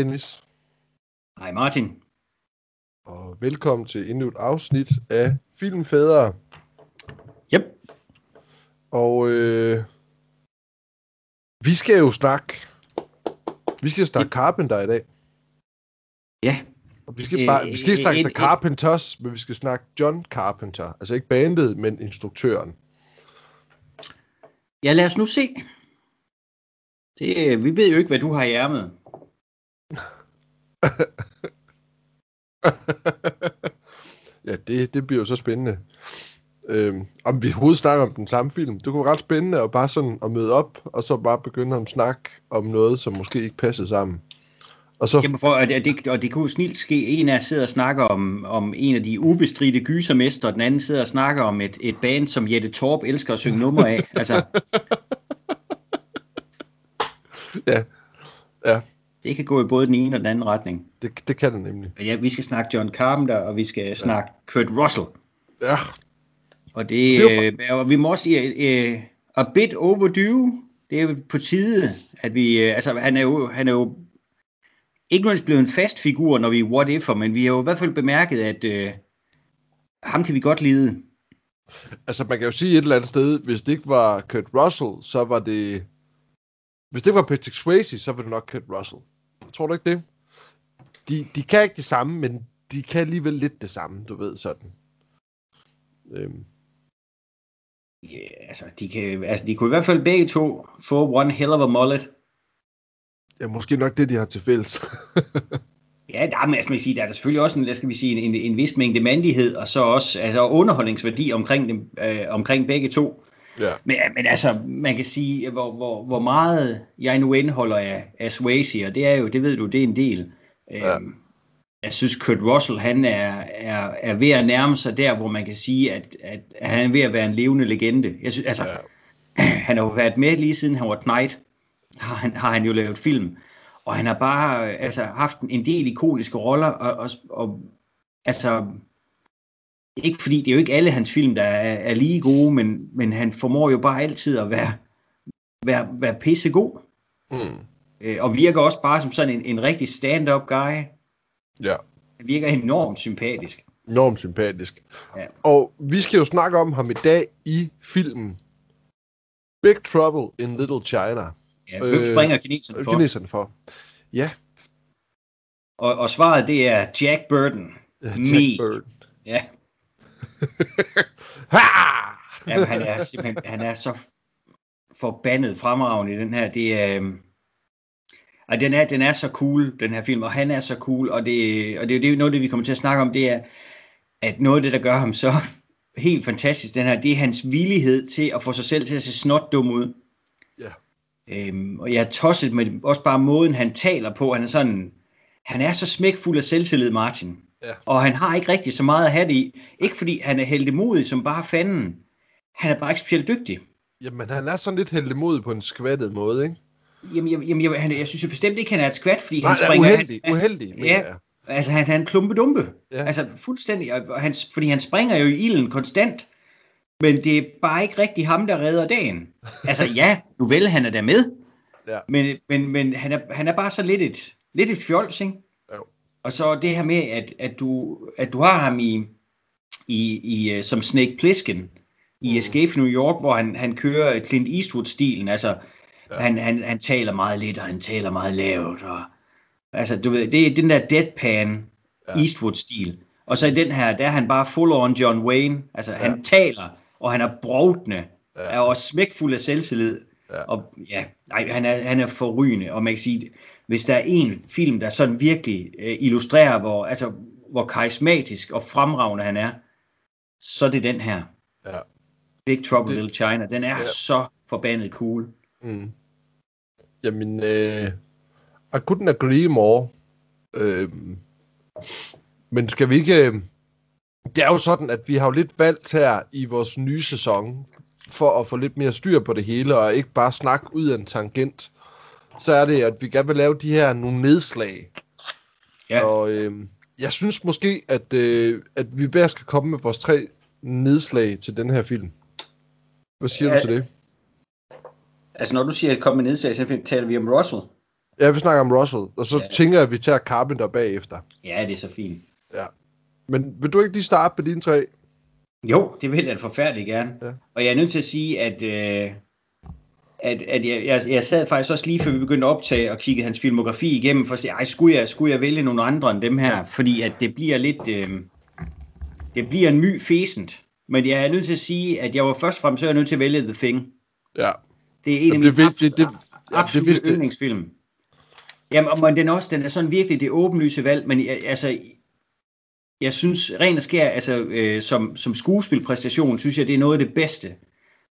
Dennis. Hej Martin. Og velkommen til endnu et afsnit af Filmfædre. Yep. Og øh, vi skal jo snakke... Vi skal snakke Carpenter i dag. Ja. Og vi skal, bare, vi skal ikke snakke Øh, The et- Carpenters, men vi skal snakke John Carpenter. Altså ikke bandet, men instruktøren. Ja, lad os nu se. Det, øh, vi ved jo ikke, hvad du har i ærmet. Ja, det, det bliver jo så spændende. Øhm, om vi overhovedet snakker om den samme film. Det kunne være ret spændende at bare sådan at møde op, og så bare begynde at snakke om noget, som måske ikke passede sammen. Og så, Jamen, for, og, det, og det kunne snilt ske, en af sidder og snakker om, om en af de ubestridte gysermester, og den anden sidder og snakker om et, et band, som Jette Torp elsker at synge nummer af. Altså, ja, ja det kan gå i både den ene og den anden retning. det, det kan det nemlig. Ja, vi skal snakke John Carpenter, og vi skal snakke Kurt Russell. Ja, Og det, Det øh, og vi må også sige, øh, a bit overdue. Det er jo på tide, at vi, øh, altså han er jo, han er jo ikke nødvendigvis blevet en fast figur, når vi er what if'er, men vi har jo i hvert fald bemærket, at øh, ham kan vi godt lide. altså man kan jo sige et eller andet sted, hvis det ikke var Kurt Russell, så var det... Hvis det ikke var Patrick Swayze, så var det nok Kurt Russell. Tror du ikke det? De, de kan ikke det samme, men de kan alligevel lidt det samme, du ved sådan. Øhm, Ja, altså, de, kan, altså, de kunne i hvert fald begge to få one hell of a mullet. ja, måske nok det, de har til fælles. Ja, der er, altså, man sige, der er der selvfølgelig også en, hvad skal vi sige, en, en, en vis mængde mandighed, og så også altså, underholdningsværdi omkring, dem, øh, omkring begge to. Ja. Men, men altså, man kan sige, hvor, hvor, hvor meget jeg nu indholder af, af Swayze, og det er jo, det ved du, det er en del. Ja. Øhm, jeg synes, Kurt Russell, han er, er, er ved at nærme sig der, hvor man kan sige, at, at han er ved at være en levende legende. Jeg synes, altså, Ja. han har jo været med lige siden han var Knight, har han, har han jo lavet film. Og han har bare altså, haft en del ikoniske roller, og, og, og altså, ikke fordi det er jo ikke alle hans film, der er, er lige gode, men, men han formår jo bare altid at være, være, være pissegod. Mm. Øh, og virker også bare som sådan en, en rigtig stand-up guy. Ja. Han virker enormt sympatisk. Enormt sympatisk. Ja. Og vi skal jo snakke om ham i dag i filmen Big Trouble in Little China. Ja, hvem Øh, springer kineserne for? Kineserne for. Ja, Og, og svaret det er Jack Burton. Jack Me. Bird. Ja, Jamen, han er simpelthen han er så forbandet fremragende i den her. Det er, øhm, ej, den, er, den er så cool, den her film, og han er så cool, og det, og det, er det er jo noget det, vi kommer til at snakke om, det er, at noget af det, der gør ham så helt fantastisk, den her, det er hans villighed til at få sig selv til at se snot dum ud. Ja. Øhm, og jeg er tosset med også bare måden, han taler på. Han er sådan, han er så smækfuld af selvtillid, Martin. Ja. Og han har ikke rigtig så meget at have det i. Ikke fordi han er heldemodig som bare fanden. Han er bare ikke specielt dygtig. Jamen, han er sådan lidt heldemodig på en skvattet måde, ikke? Jamen, jamen, jamen, jamen han, jeg synes jo bestemt ikke, han er et skvat, fordi Nej, han han er springer... uheldig, han, uheldig, men ja. Altså, han, han er en klumpedumpe. Ja. Altså, fuldstændig. Og han, fordi han springer jo i ilden konstant. Men det er bare ikke rigtig ham, der redder dagen. Altså, ja, nu vel, han er der med. Ja. Men, men, men han, er, han er bare så lidt et, lidt et fjols, ikke? Og så det her med, at, at, du, at du har ham i, i, i øh, som Snake Plissken i Mm. Escape from New York, hvor han, han kører Clint Eastwood-stilen. Altså, Ja. han, han, han taler meget lidt, og han taler meget lavt. Og, altså, du ved, det er den der deadpan Ja. Eastwood-stil. Og så i den her, der er han bare full on John Wayne. Altså, ja. han taler, og han er brovtende, Ja. ja. er også smækfuld af selvtillid. Ja. Og ja, nej, han er, han er forrygende, og man kan sige, hvis der er en film, der sådan virkelig øh, illustrerer, hvor, altså, hvor karismatisk og fremragende han er, så er det den her. Ja. Big Trouble Det- Little China. Den er ja. så forbandet cool. Mm. Jamen, øh, I couldn't agree more. Øh, men skal vi ikke... Øh, det er jo sådan, at vi har jo lidt valgt her i vores nye sæson, for at få lidt mere styr på det hele, og ikke bare snakke ud af en tangent, så er det, at vi gerne vil lave de her nogle nedslag. Ja. Og øh, jeg synes måske, at, øh, at vi bare skal komme med vores tre nedslag til den her film. Hvad siger Ja. du til det? Altså, når du siger, at komme med nedslag, så taler vi om Russell. Ja, vi snakker om Russell, og så Ja. ja. tænker jeg, at vi tager Carpenter bagefter. Ja, det er så fint. Men vil du ikke lige starte på dine tre? Jo, det vil jeg forfærdeligt gerne. Ja. Og jeg er nødt til at sige, at, øh, at, at jeg, jeg, jeg sad faktisk også lige før vi begyndte at optage og kiggede hans filmografi igennem, for at se, ej, skulle jeg, skulle jeg vælge nogle andre end dem her? Fordi at det bliver lidt... Øh, det bliver en my fæsent. Men jeg er nødt til at sige, at jeg var først fremmest så er jeg nødt til at vælge The Thing. Ja. Det er en af Jamen, mine det det- det- ja, det jeg. yndlingsfilm. Jamen, og men den også, den er sådan virkelig det åbenlyse valg, men altså, jeg synes, ren og skær, altså, øh, som, som skuespilpræstation, synes jeg, det er noget af det bedste,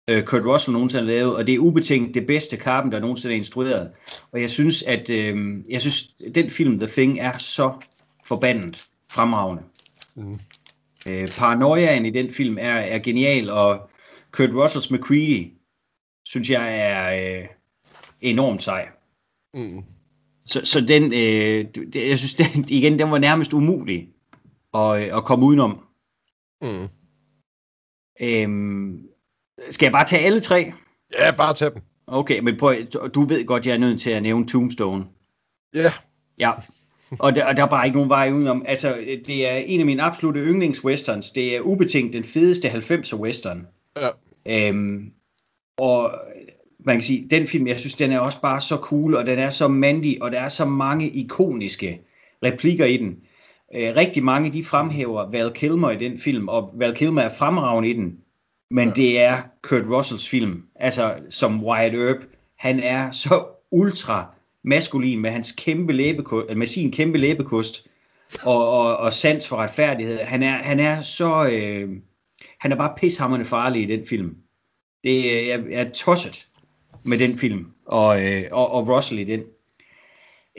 øh, Kurt Russell nogensinde har lavet, og det er ubetinget det bedste Carpenter nogensinde har instrueret. Og jeg synes, at øh, jeg synes, den film, The Thing, er så forbandet fremragende. Mm. Øh, paranoiaen i den film er, er genial, og Kurt Russells McCready, synes jeg er øh, enormt sej. Mm. Så, så den, øh, det, jeg synes, den, igen, den var nærmest umulig at, øh, at komme udenom. Mm. Øhm, skal jeg bare tage alle tre? Ja, bare tag dem. Okay, men prøv, du- du ved godt, jeg er nødt til at nævne Tombstone. Ja. Ja, og der, og der er bare ikke nogen vej udenom. Altså, det er en af mine absolute yndlingswesterns. Det er ubetinget den fedeste 90'er western. Ja. Øhm, og man kan sige, den film, jeg synes, den er også bare så cool, og den er så mandig, og der er så mange ikoniske replikker i den. Øh, rigtig mange, de fremhæver Val Kilmer i den film, og Val Kilmer er fremragende i den, men ja. det er Kurt Russells film, altså som Wyatt Earp. Han er så ultra maskulin med hans kæmpe læbekost, med sin kæmpe læbekost og, og, og sans for retfærdighed. Han er, han er så, øh, han er bare pishammerende farlig i den film. Det er, jeg er tosset med den film, og, øh, og, og Russell i den.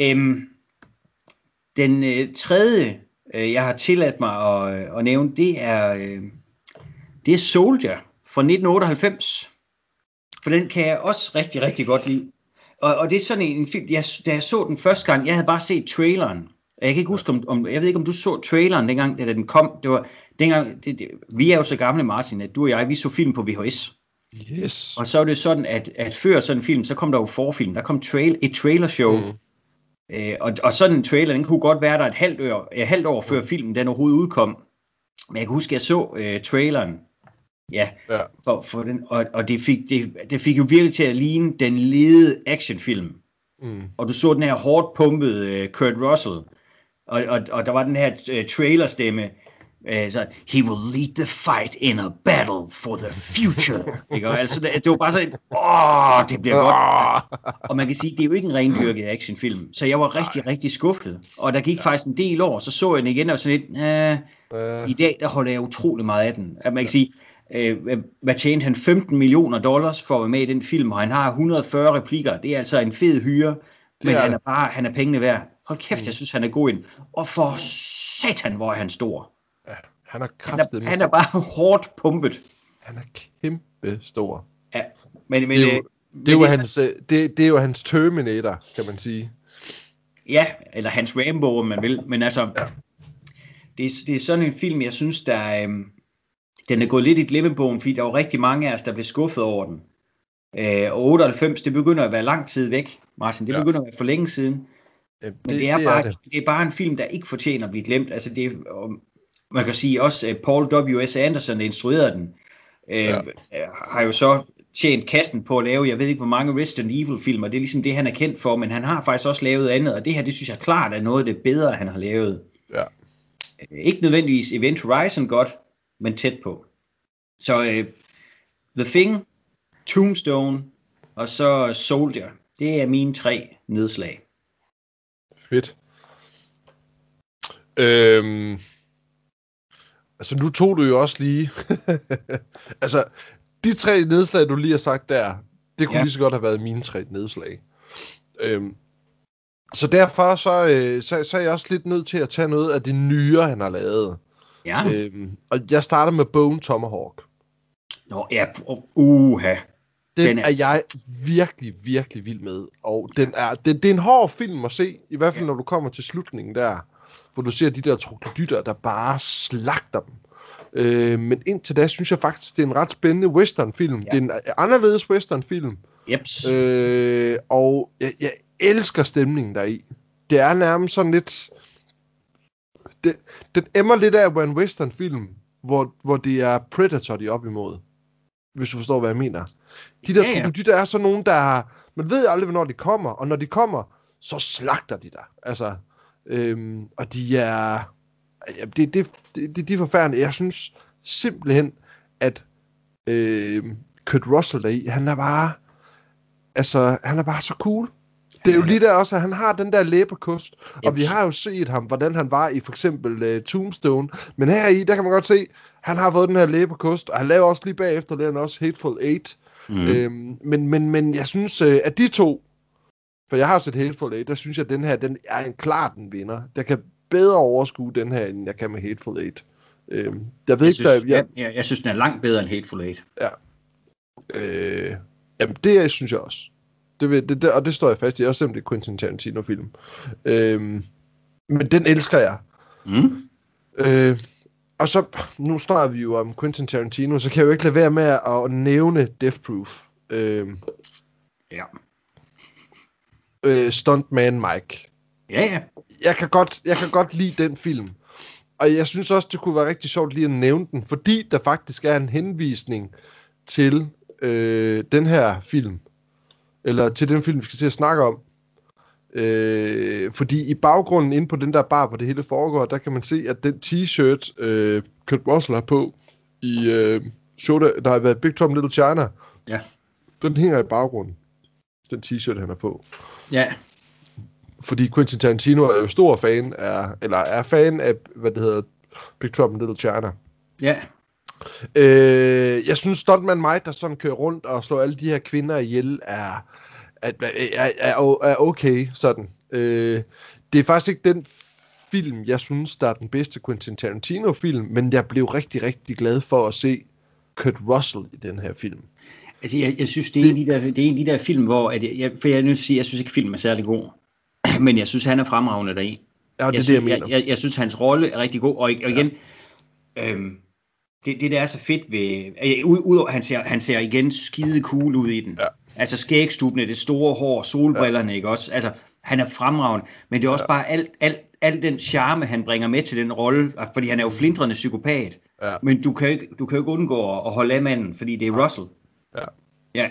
Øhm, den øh, tredje, øh, jeg har tilladt mig at, øh, at nævne, det er, øh, det er Soldier fra 1998. For den kan jeg også rigtig, rigtig godt lide. Og, og det er sådan en, film, jeg, da jeg så den første gang, jeg havde bare set traileren. Og Jeg kan ikke huske, om, om, jeg ved ikke, om du så traileren dengang, da den kom. Det var, dengang, det, det, vi er jo så gamle, Martin, at du og jeg, vi så film på VHS. Yes. Og så er det sådan, at, at før sådan en film, så kom der jo forfilm. Der kom trail, et trailershow. Mm. Mm. Øh, og, og sådan en trailer, den kunne godt være der et halvt år, et halvt år før filmen den overhovedet udkom. Men jeg kan huske, at jeg så øh, traileren. Ja, Ja. for, for den, og, og det, fik, det, det fik jo virkelig til at ligne den ledede actionfilm. Mm. Og du så den her hårdt pumpede uh, Kurt Russell, og, og, og der var den her uh, trailerstemme, uh, så, he will lead the fight in a battle for the future. ikke? Og altså, det, det var bare sådan, åh, det bliver godt. Og man kan sige, det er jo ikke en rendyrket actionfilm, så jeg var rigtig, rigtig skuffet. Og der gik faktisk en del år, så så jeg den igen, og sådan lidt, øh, Øh, i dag, der holder jeg utrolig meget af den. At man kan sige, øh, hvad- hvad tjente han 15 millioner dollars for at være med i den film, og han har 140 replikker. Det er altså en fed hyre, men er han det. er bare, han er pengene værd. Hold kæft, jeg synes, han er god ind. Og for satan, hvor er han stor. han er Han er, kraftet han er bare hårdt pumpet. han er kæmpe stor. Ja, men, men, Det er øh, jo, men det er jo er så- hans, øh, det, det er jo hans Terminator, kan man sige. Ja, eller hans Rambo, om man vil. Men altså, ja. det, er, det er sådan en film, jeg synes, der øhm, den er gået lidt i glemmebogen, fordi der var rigtig mange af os, der blev skuffet over den. Øh, og 98, det begynder at være lang tid væk, Martin. Det Ja. begynder at være for længe siden. Jamen, Men det, det, er, det, bare, det. det er bare en film, der ikke fortjener at blive glemt. Altså det, er- og man kan sige også, at Paul W.S. Anderson, der instruerede den, øh, Ja. ja. har jo så tjent kassen på at lave, jeg ved ikke hvor mange Resident Evil filmer, det er ligesom det, han er kendt for, men han har faktisk også lavet andet, og det her, det synes jeg klart er noget af det bedre, han har lavet. Ja. Øh, Ikke nødvendigvis Event Horizon godt, men tæt på. Så uh, The Thing, Tombstone, og så Soldier, det er mine tre nedslag. Fedt. Øhm, altså, nu tog du jo også lige... altså, de tre nedslag, du lige har sagt der, det kunne Ja. ja. lige så godt have været mine tre nedslag. Øhm, så derfor så, øh, så, så er jeg også lidt nødt til at tage noget af det nye, han har lavet. Ja, Øhm, og jeg starter med Bone Tomahawk. Nå, ja, uha. Den, Den er- er... jeg virkelig, virkelig vild med. Og den er, det, det er en hård film at se, i hvert fald Ja. når du kommer til slutningen der, hvor du ser de der troglodytter, der bare slagter dem. Øh, men indtil da synes jeg faktisk, det er en ret spændende westernfilm. Ja. Ja. Det er en anderledes westernfilm, Jeps. Øh, og jeg, jeg elsker stemningen deri. Det er nærmest sådan lidt... Det, den emmer lidt af en western film, hvor, hvor det er Predator, de er op imod. Hvis du forstår, hvad jeg mener. De der Ja, ja. de der er sådan nogen, der har... Man ved aldrig, hvornår de kommer, og når de kommer, så slagter de dig. Altså, øhm, og de er... Ja, det, det, det, det, de er forfærdelige. Jeg synes simpelthen, at øh, Kurt Russell deri, han er bare... Altså, han er bare så cool. Det er jo lige der også, at han har den der læberkost, og vi har jo set ham, hvordan han var i for eksempel uh, Tombstone, men her i, der kan man godt se, han har fået den her læberkost, og han laver også lige bagefter, laver han også Hateful Eight. Mm. Øhm, men, men, men jeg synes, uh, at de to, for jeg har set Hateful Eight, der synes jeg, at den her, den er en klar den vinder. Der kan bedre overskue den her, end jeg kan med Hateful Eight. Øhm, jeg ved jeg, ikke, synes, der, jeg, ja, ja, jeg synes, den er langt bedre end Hateful Eight. Øh, jamen, det synes jeg også. Det, det, det, og det står jeg fast i, også selvom det er Quentin Tarantino-film. Øhm, men den elsker jeg. Mm. Øh, og så, nu snakker vi jo om Quentin Tarantino, så kan jeg jo ikke lade være med at nævne Death Proof. Øh, Ja. øh, Stuntman Mike. Ja, ja. Jeg kan, godt, jeg kan godt lide den film. Og jeg synes også, det kunne være rigtig sjovt lige at nævne den, fordi der faktisk er en henvisning til øh, den her film. Eller til den film, vi skal til at snakke om. Øh, fordi i baggrunden inde på den der bar, hvor det hele foregår, der kan man se, at den t-shirt, øh, Kurt Russell har på i øh, show, der, har været Big Tom Little China, Ja. den hænger i baggrunden. Den t-shirt, han har på. Ja. Fordi Quentin Tarantino er jo stor fan af, eller er fan af, hvad det hedder, Big Trouble Little China. Ja. Øh, jeg synes, Stuntman Mike, der sådan kører rundt og slår alle de her kvinder ihjel, er, er, er, er, er okay sådan. Øh, det er faktisk ikke den film, jeg synes, der er den bedste Quentin Tarantino-film, men jeg blev rigtig, rigtig glad for at se Kurt Russell i den her film. Altså, jeg, jeg synes, det er, en af de der, det er en af de der film, hvor... At jeg, for jeg er nødt til at sige, jeg synes ikke, filmen er særlig god. Men jeg synes, han er fremragende deri. Ja, det er jeg, det, jeg mener. Jeg, jeg, jeg synes, hans rolle er rigtig god. Og, og igen, ja. øhm, det, det der er så fedt ved... Øh, ud, ud, han, ser, han ser igen skide cool ud i den. Ja. Altså skægstubene, det store hår, solbrillerne, ja. ikke også? Altså, han er fremragende. Men det er også ja. bare alt, alt, alt den charme, han bringer med til den rolle. Fordi han er jo flindrende psykopat. Ja. Men du kan ikke, du kan jo ikke undgå at holde af manden, fordi det er Russell. Ja. Ja.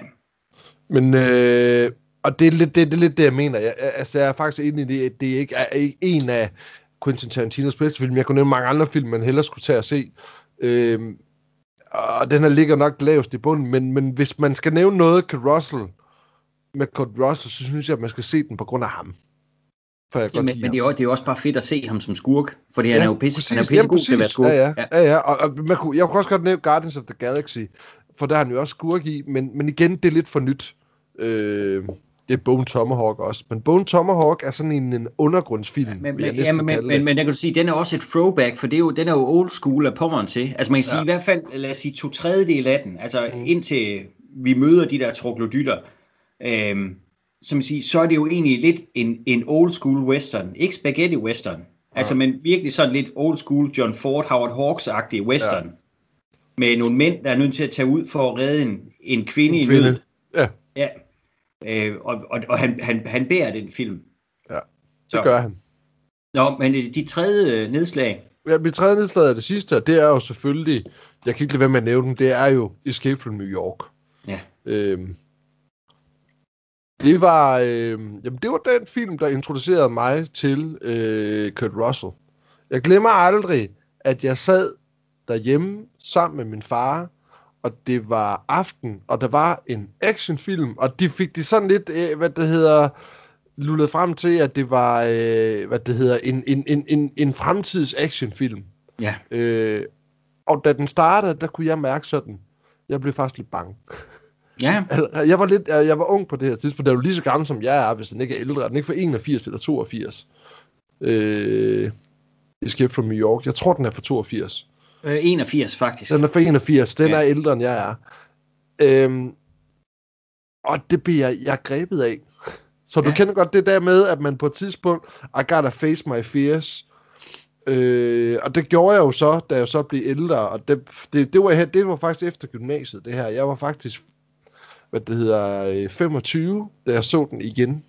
Men, øh, og det er, lidt, det, det er lidt det, jeg mener. Jeg, altså, jeg er faktisk enig i det, det ikke er ikke en af Quentin Tarantinos bedste film. Jeg kunne nævne mange andre film, man hellere skulle tage og se. Øh, og den her ligger nok lavest i bunden, men, men hvis man skal nævne noget Kurt Russell, med Kurt Russell, så synes jeg, at man skal se den på grund af ham. For jeg Ja, godt men, ham. det, er jo, det er jo også bare fedt at se ham som skurk, fordi han er jo pisse, præcis. han er pisse god til at være skurk. Ja, ja, ja, ja. Og, og man kunne, jeg kunne også godt nævne Guardians of the Galaxy, for der er han jo også skurk i, men, men igen, det er lidt for nyt. Øh, det er Bone Tomahawk også, men Bone Tomahawk er sådan en, en undergrundsfim, Men, vil jeg men, næsten ja, men, men, det. men jeg kan sige, den er også et throwback, for det er jo, den er jo old school af pommeren til. Altså man kan sige Ja. i hvert fald, lad os sige to tredjedel af den, altså Mm. indtil vi møder de der troglodytter, øhm, som man siger, så er det jo egentlig lidt en, en old school western, ikke spaghetti western, altså men virkelig sådan lidt old school John Ford, Howard Hawks-agtig western, med nogle mænd, der er nødt til at tage ud for at redde en, en kvinde i Kvinde. nød. Ja, Ja. Øh, og og, og han, han, han bærer den film. Ja, Så. det gør han. Nå, men de tredje øh, nedslag, Ja, mit tredje nedslag af det sidste, og det er jo selvfølgelig, jeg kan ikke lade være med at nævne den, det er jo Escape from New York. Ja. Øhm, det var, øh, jamen det var den film, der introducerede mig til øh, Kurt Russell. Jeg glemmer aldrig, at jeg sad derhjemme sammen med min far, og det var aften, og der var en actionfilm, og de fik det sådan lidt, øh, hvad det hedder, lullet frem til, at det var, øh, hvad det hedder, en, en, en, en, en fremtids actionfilm. ja. Øh, og da den startede, der kunne jeg mærke sådan, jeg blev faktisk lidt bange. Ja, Jeg var lidt, jeg var ung på det her tidspunkt, der er jo lige så gammel som jeg er, hvis den ikke er ældre. Den er ikke fra 81 eller 82. Øh, Escape from New York. Jeg tror, den er fra 82. øh, 81 faktisk. Den er fra 81. Den Ja. er ældre, end jeg er. Øhm, og det bliver jeg, jeg grebet af. Så du Ja. kender godt det der med, at man på et tidspunkt, I gotta face my fears. Øh, og det gjorde jeg jo så, da jeg så blev ældre. Og det, det, det, var, her- det var faktisk efter gymnasiet, det her. Jeg var faktisk hvad det hedder, 25, da jeg så den igen.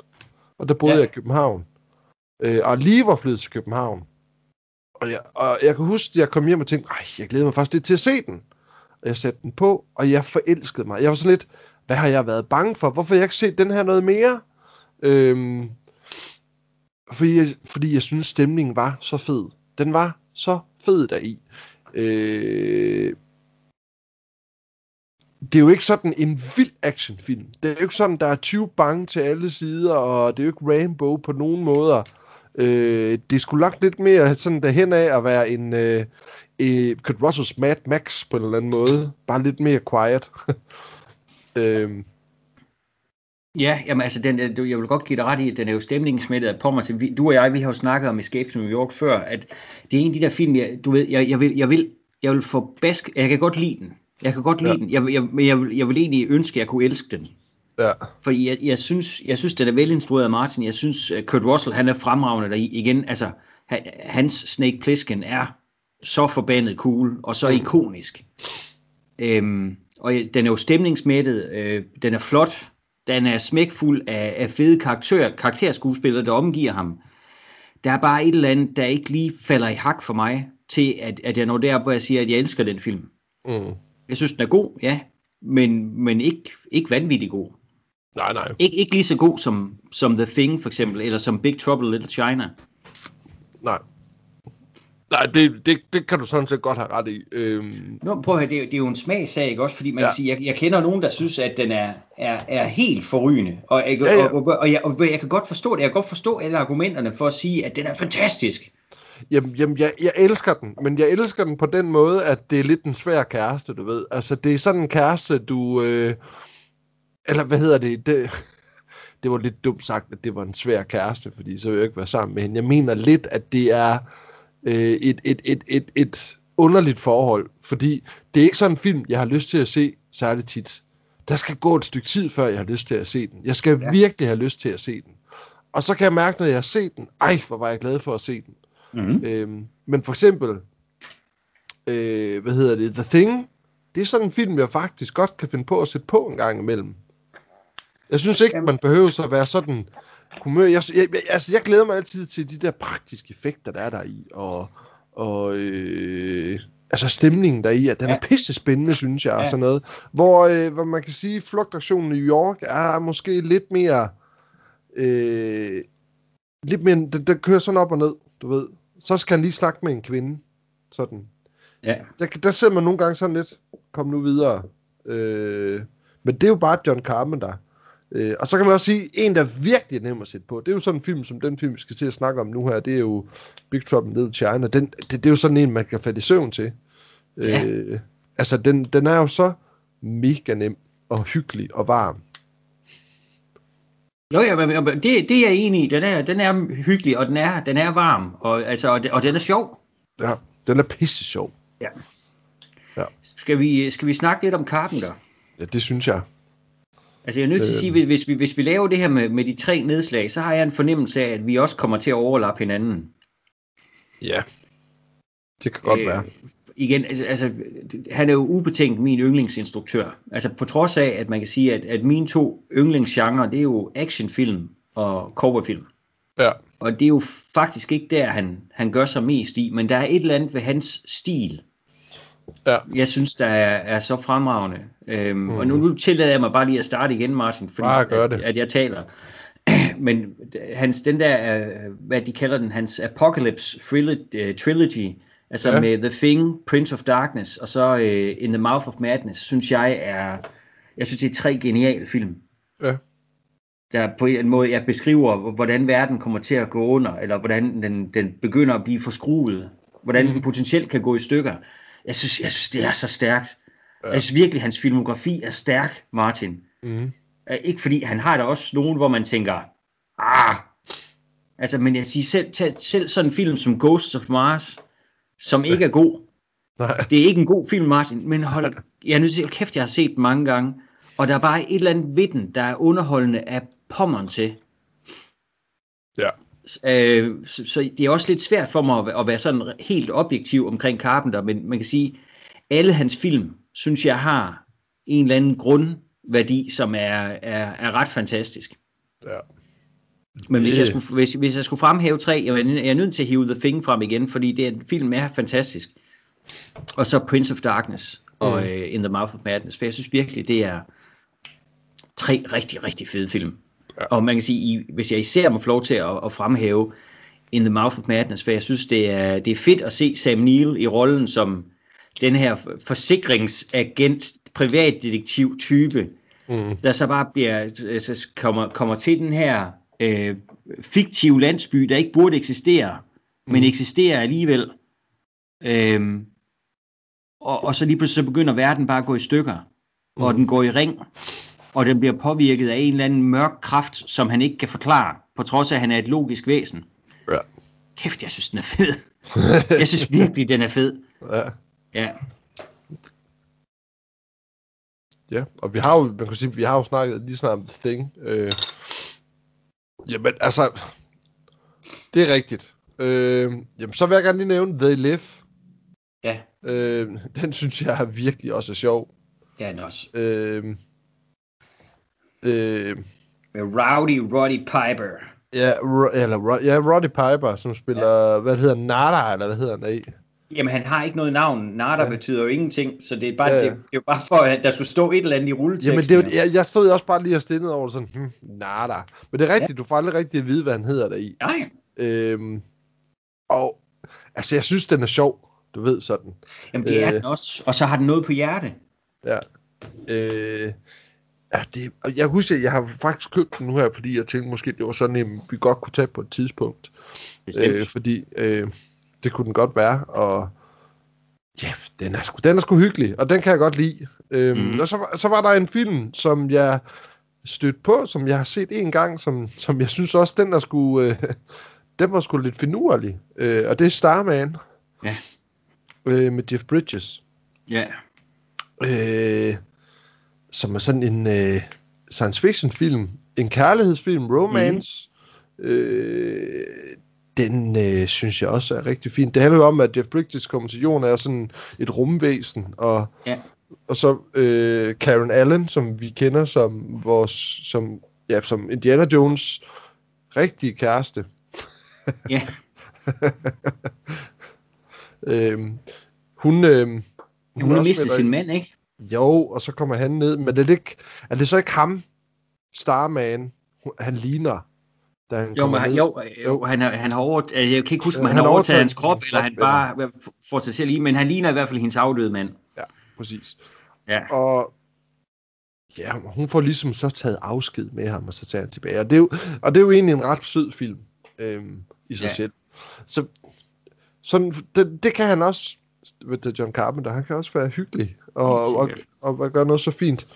Og der boede ja. jeg i København. Øh, og lige var flyttet til København. Og jeg, og jeg kan huske, at jeg kom hjem og tænkte, ej, jeg glæder mig faktisk lidt til at se den. Og jeg satte den på, og jeg forelskede mig. Jeg var sådan lidt, hvad har jeg været bange for? Hvorfor har jeg ikke set den her noget mere? Øhm, fordi, jeg, fordi jeg synes, stemningen var så fed. Den var så fed deri. Øh, det er jo ikke sådan en vild actionfilm. Det er jo ikke sådan, der er 20 bange til alle sider, og det er jo ikke Rainbow på nogen måder. Øh, det skulle lagt lidt mere sådan derhen af at være en øh, øh, Kurt Russells Mad Max på en eller anden måde. Bare lidt mere quiet. øh, Ja, jamen altså, den, jeg vil godt give dig ret i, at den er jo stemningsmættet på mig til. Du og jeg, vi har jo snakket om Escape to New York før, at det er en af de der film, jeg, du ved, jeg, jeg, vil, jeg, vil, jeg vil få bask, jeg kan godt lide den. Jeg kan godt lide ja. den, jeg, jeg, men jeg, jeg vil egentlig ønske, at jeg kunne elske den. Ja. Fordi jeg, jeg, synes, jeg synes, den er velinstrueret af Martin. Jeg synes, Kurt Russell, han er fremragende der igen. Altså, hans Snake Plissken er så forbandet cool, og så mm. ikonisk. Øhm, og den er jo stemningsmættet, øh, den er flot, den er smækfuld af, af fede karakter, karakterskuespillere, der omgiver ham. Der er bare et eller andet, der ikke lige falder i hak for mig, til at, at jeg når der, hvor jeg siger, at jeg elsker den film. Mm. Jeg synes, den er god, ja, men, men ikke, ikke vanvittig god. Nej, nej. Ik- ikke lige så god som, som The Thing, for eksempel, eller som Big Trouble Little China. Nej. Nej, det, det, det kan du sådan set godt have ret i. Øhm... Nå, prøv at høre, det, er, det er jo en smagsag, ikke også? Fordi man ja. kan sige, jeg, jeg kender nogen, der synes, at den er, er, er helt forrygende. Og, jeg, ja, ja. Og, og, og, jeg, og jeg kan godt forstå det. Jeg kan godt forstå alle argumenterne for at sige, at den er fantastisk. Jamen, jamen jeg, jeg elsker den, men jeg elsker den på den måde, at det er lidt en svær kæreste, du ved. Altså, det er sådan en kæreste, du... Øh... Eller hvad hedder det? det? Det var lidt dumt sagt, at det var en svær kæreste, fordi så vil jeg ikke være sammen med hende. Jeg mener lidt, at det er øh, et, et, et, et, et underligt forhold, fordi det er ikke sådan en film, jeg har lyst til at se særligt tit. Der skal gå et stykke tid, før jeg har lyst til at se den. Jeg skal ja. virkelig have lyst til at se den. Og så kan jeg mærke, når jeg har set den, ej, hvor var jeg glad for at se den. Mm-hmm. Øhm, men for eksempel, øh, hvad hedder det, The Thing, det er sådan en film, jeg faktisk godt kan finde på at sætte på en gang imellem. Jeg synes ikke, man behøver at være sådan humør. Jeg, jeg, jeg, altså, jeg glæder mig altid til de der praktiske effekter, der er der i, og, og øh, altså stemningen der i, at den ja. er pisse spændende, synes jeg, ja. og sådan noget. Hvor, øh, hvor man kan sige, flugtaktionen i New York er måske lidt mere, øh, lidt mere, den, den kører sådan op og ned, du ved. Så skal han lige snakke med en kvinde, sådan. Ja. Der, der ser man nogle gange sådan lidt, kom nu videre. Øh, men det er jo bare John Carpenter. Øh, og så kan man også sige, en der virkelig er nem at sætte på, det er jo sådan en film, som den film, vi skal til at snakke om nu her, det er jo Big Trouble in Little China. Den, det, det er jo sådan en, man kan falde i søvn til. Ja. Øh, altså, den, den er jo så mega nem og hyggelig og varm. Jo, ja, men det, det er jeg enig i. Den er, den er hyggelig, og den er, den er varm, og, altså, og, og den er sjov. Ja, den er pisse sjov. Ja. ja. Skal, vi, skal vi snakke lidt om Carpenter? Ja, det synes jeg. Altså jeg er nødt til at sige, øh. hvis vi, hvis vi laver det her med, med de tre nedslag, så har jeg en fornemmelse af, at vi også kommer til at overlappe hinanden. Ja, det kan godt øh, være. Igen, altså, altså, han er jo ubetænkt min yndlingsinstruktør. Altså på trods af, at man kan sige, at, at mine to yndlingsgenre, det er jo actionfilm og cowboyfilm. Ja. Og det er jo faktisk ikke der, han, han gør sig mest i, men der er et eller andet ved hans stil, ja. jeg synes, der er, er så fremragende. Øhm, mm. Og nu, nu tillader jeg mig bare lige at starte igen, Martin, fordi bare gør det. At, at jeg taler. Men hans, den der, hvad de kalder den, hans Apocalypse øh, Trilogy, altså ja. med The Thing, Prince of Darkness, og så uh, In the Mouth of Madness, synes jeg er, jeg synes det er tre geniale film. Ja. Der på en måde, jeg beskriver, hvordan verden kommer til at gå under, eller hvordan den, den begynder at blive forskruet, hvordan mm. den potentielt kan gå i stykker. Jeg synes, jeg synes det er så stærkt. Ja. Jeg synes virkelig, hans filmografi er stærk, Martin. Mm. Ikke fordi han har da også nogen, hvor man tænker, ah, altså, men jeg siger selv, selv, selv sådan en film som Ghosts of Mars, som ikke er god. Nej. Det er ikke en god film, Martin, men hold, jeg er nødt til at kæft, jeg har set den mange gange, og der er bare et eller andet ved den, der er underholdende af pommeren til. Ja. Øh, så, så det er også lidt svært for mig at, at være sådan helt objektiv omkring Carpenter, men man kan sige, alle hans film, synes jeg har en eller anden grund værdi, som er, er, er ret fantastisk. Ja. Men hvis jeg, skulle, hvis, hvis jeg skulle fremhæve tre, jeg er, jeg er nødt til at hive The Thing frem igen, fordi det er en film er fantastisk. Og så Prince of Darkness og mm. uh, In the Mouth of Madness, for jeg synes virkelig, det er tre rigtig, rigtig fede film. Ja. Og man kan sige, i, hvis jeg især må få lov til at, at fremhæve In the Mouth of Madness, for jeg synes, det er, det er fedt at se Sam Neill i rollen som den her forsikringsagent, privatdetektiv type, mm. der så bare bliver, altså, kommer, kommer til den her øh, fiktive landsby, der ikke burde eksistere, mm. men eksisterer alligevel. Øhm, og, og så lige pludselig så begynder verden bare at gå i stykker, mm. og den går i ring, og den bliver påvirket af en eller anden mørk kraft, som han ikke kan forklare, på trods af, at han er et logisk væsen. Ja. Kæft, jeg synes, den er fed. jeg synes virkelig, den er fed. Ja. Ja. Ja, og vi har jo, man kan sige, vi har jo snakket lige snart om The Thing. Øh, jamen, altså, det er rigtigt. Øh, jamen, så vil jeg gerne lige nævne They Live. Ja. Øh, den synes jeg virkelig også er sjov. Ja, den også. Øh, øh, Med Rowdy Roddy Piper. ja, Ro- eller, ja, Roddy Piper, som spiller, ja. hvad hedder Nada, eller hvad hedder han i? Jamen, han har ikke noget navn. Nada Ja. betyder jo ingenting, så det er bare, Ja. Det, det er jo bare for, at der skulle stå et eller andet i rulleteksten. Jamen, det er jo, jeg, jeg stod også bare lige og stillede over sådan, hmm, Nada. Men det er rigtigt, ja. du får aldrig rigtig at vide, hvad han hedder der i. Nej, Øhm, og altså, jeg synes, den er sjov. Du ved sådan. Jamen, det er Øh. den også. Og så har den noget på hjerte. Ja. Øh, ja det, og jeg husker, jeg har faktisk købt den nu her, fordi jeg tænkte måske, det var sådan en, vi godt kunne tage på et tidspunkt. Bestemt. Øh, fordi øh, det kunne den godt være, og ja, den er, sgu, den er sgu hyggelig, og den kan jeg godt lide. Øhm, mm. Og så, var- så var der en film, som jeg stødt på, som jeg har set en gang, som, som jeg synes også, den er sgu, øh, den var sgu lidt finurlig. Øh, og det er Starman. Ja. Øh, med Jeff Bridges. Ja. Øh, som er sådan en øh, science fiction film, en kærlighedsfilm, romance. Mm. Øh, den øh, synes jeg også er rigtig fin. Det handler jo om, at Jeff Bridges kommer til jorden er sådan et rumvæsen, og, Ja. og så øh, Karen Allen, som vi kender som vores, som, ja, som Indiana Jones rigtige kæreste. Ja. Øh, hun, øh, hun, Hun har mistet sin mand, ikke? Jo, og så kommer han ned. Men er det, ikke, er det så ikke ham, Starman, han ligner, da han Jo, kommer men, han- ned? jo, jo. Han, har, han har over, øh, jeg kan ikke huske, om Ja, han, han har overtaget hans krop, eller han bare får sig selv i, men han ligner i hvert fald hendes afdøde mand. Præcis. Ja. Og ja, hun får ligesom så taget afsked med ham, og så tager han tilbage. Og det er jo, og det er jo egentlig en ret sød film øhm, i sig Ja. selv. Så sådan, det, det kan han også, det, John Carpenter, han kan også være hyggelig, og, og, og, og gøre noget så fint.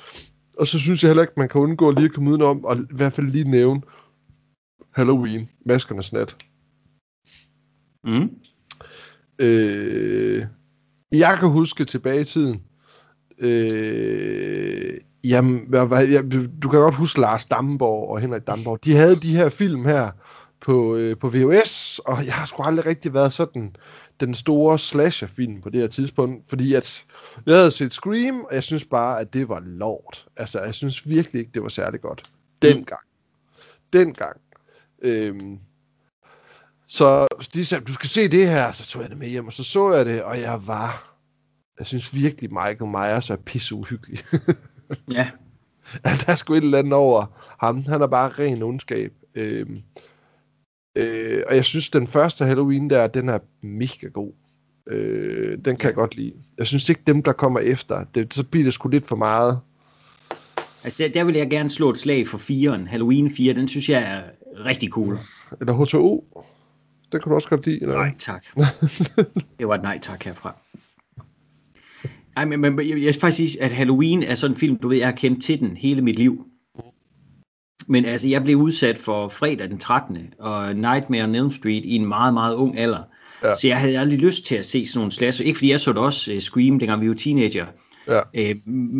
Og så synes jeg heller ikke, man kan undgå lige at komme udenom, og i hvert fald lige nævne Halloween, Maskernes Nat. Mm. Øh, jeg kan huske tilbage i tiden. Øh, jamen, hvad, hvad, jeg, du kan godt huske Lars Damborg og Henrik Damborg. De havde de her film her på, øh, på VHS, og jeg har sgu aldrig rigtig været sådan den store slasher-film på det her tidspunkt, fordi at jeg havde set Scream, og jeg synes bare, at det var lort. Altså, jeg synes virkelig ikke, det var særlig godt. Dengang. Dengang. Øhm, så de sagde, du skal se det her, så tog jeg det med hjem, og så så jeg det, og jeg var, jeg synes virkelig, Michael Myers er pisse uhyggelig. Ja. der er sgu et eller andet over ham. Han er bare ren ondskab. Øhm, øh, og jeg synes, den første Halloween der, den er mega god. Øh, den kan jeg godt lide. Jeg synes ikke, dem der kommer efter, det, så bliver det sgu lidt for meget. Altså, der, der vil jeg gerne slå et slag for 4'eren. Halloween 4, den synes jeg er rigtig cool. Eller H2O. Den kan du også godt lide. Eller? Nej, tak. det var et nej tak herfra. Ej, men, men jeg, jeg skal faktisk sige, at Halloween er sådan en film, du ved, jeg har kendt til den hele mit liv. Men altså, jeg blev udsat for fredag den 13. og Nightmare on Elm Street i en meget, meget ung alder. Ja. Så jeg havde aldrig lyst til at se sådan nogle slasher. Ikke fordi jeg så det også uh, Scream, dengang vi var teenager. Ja. Øh,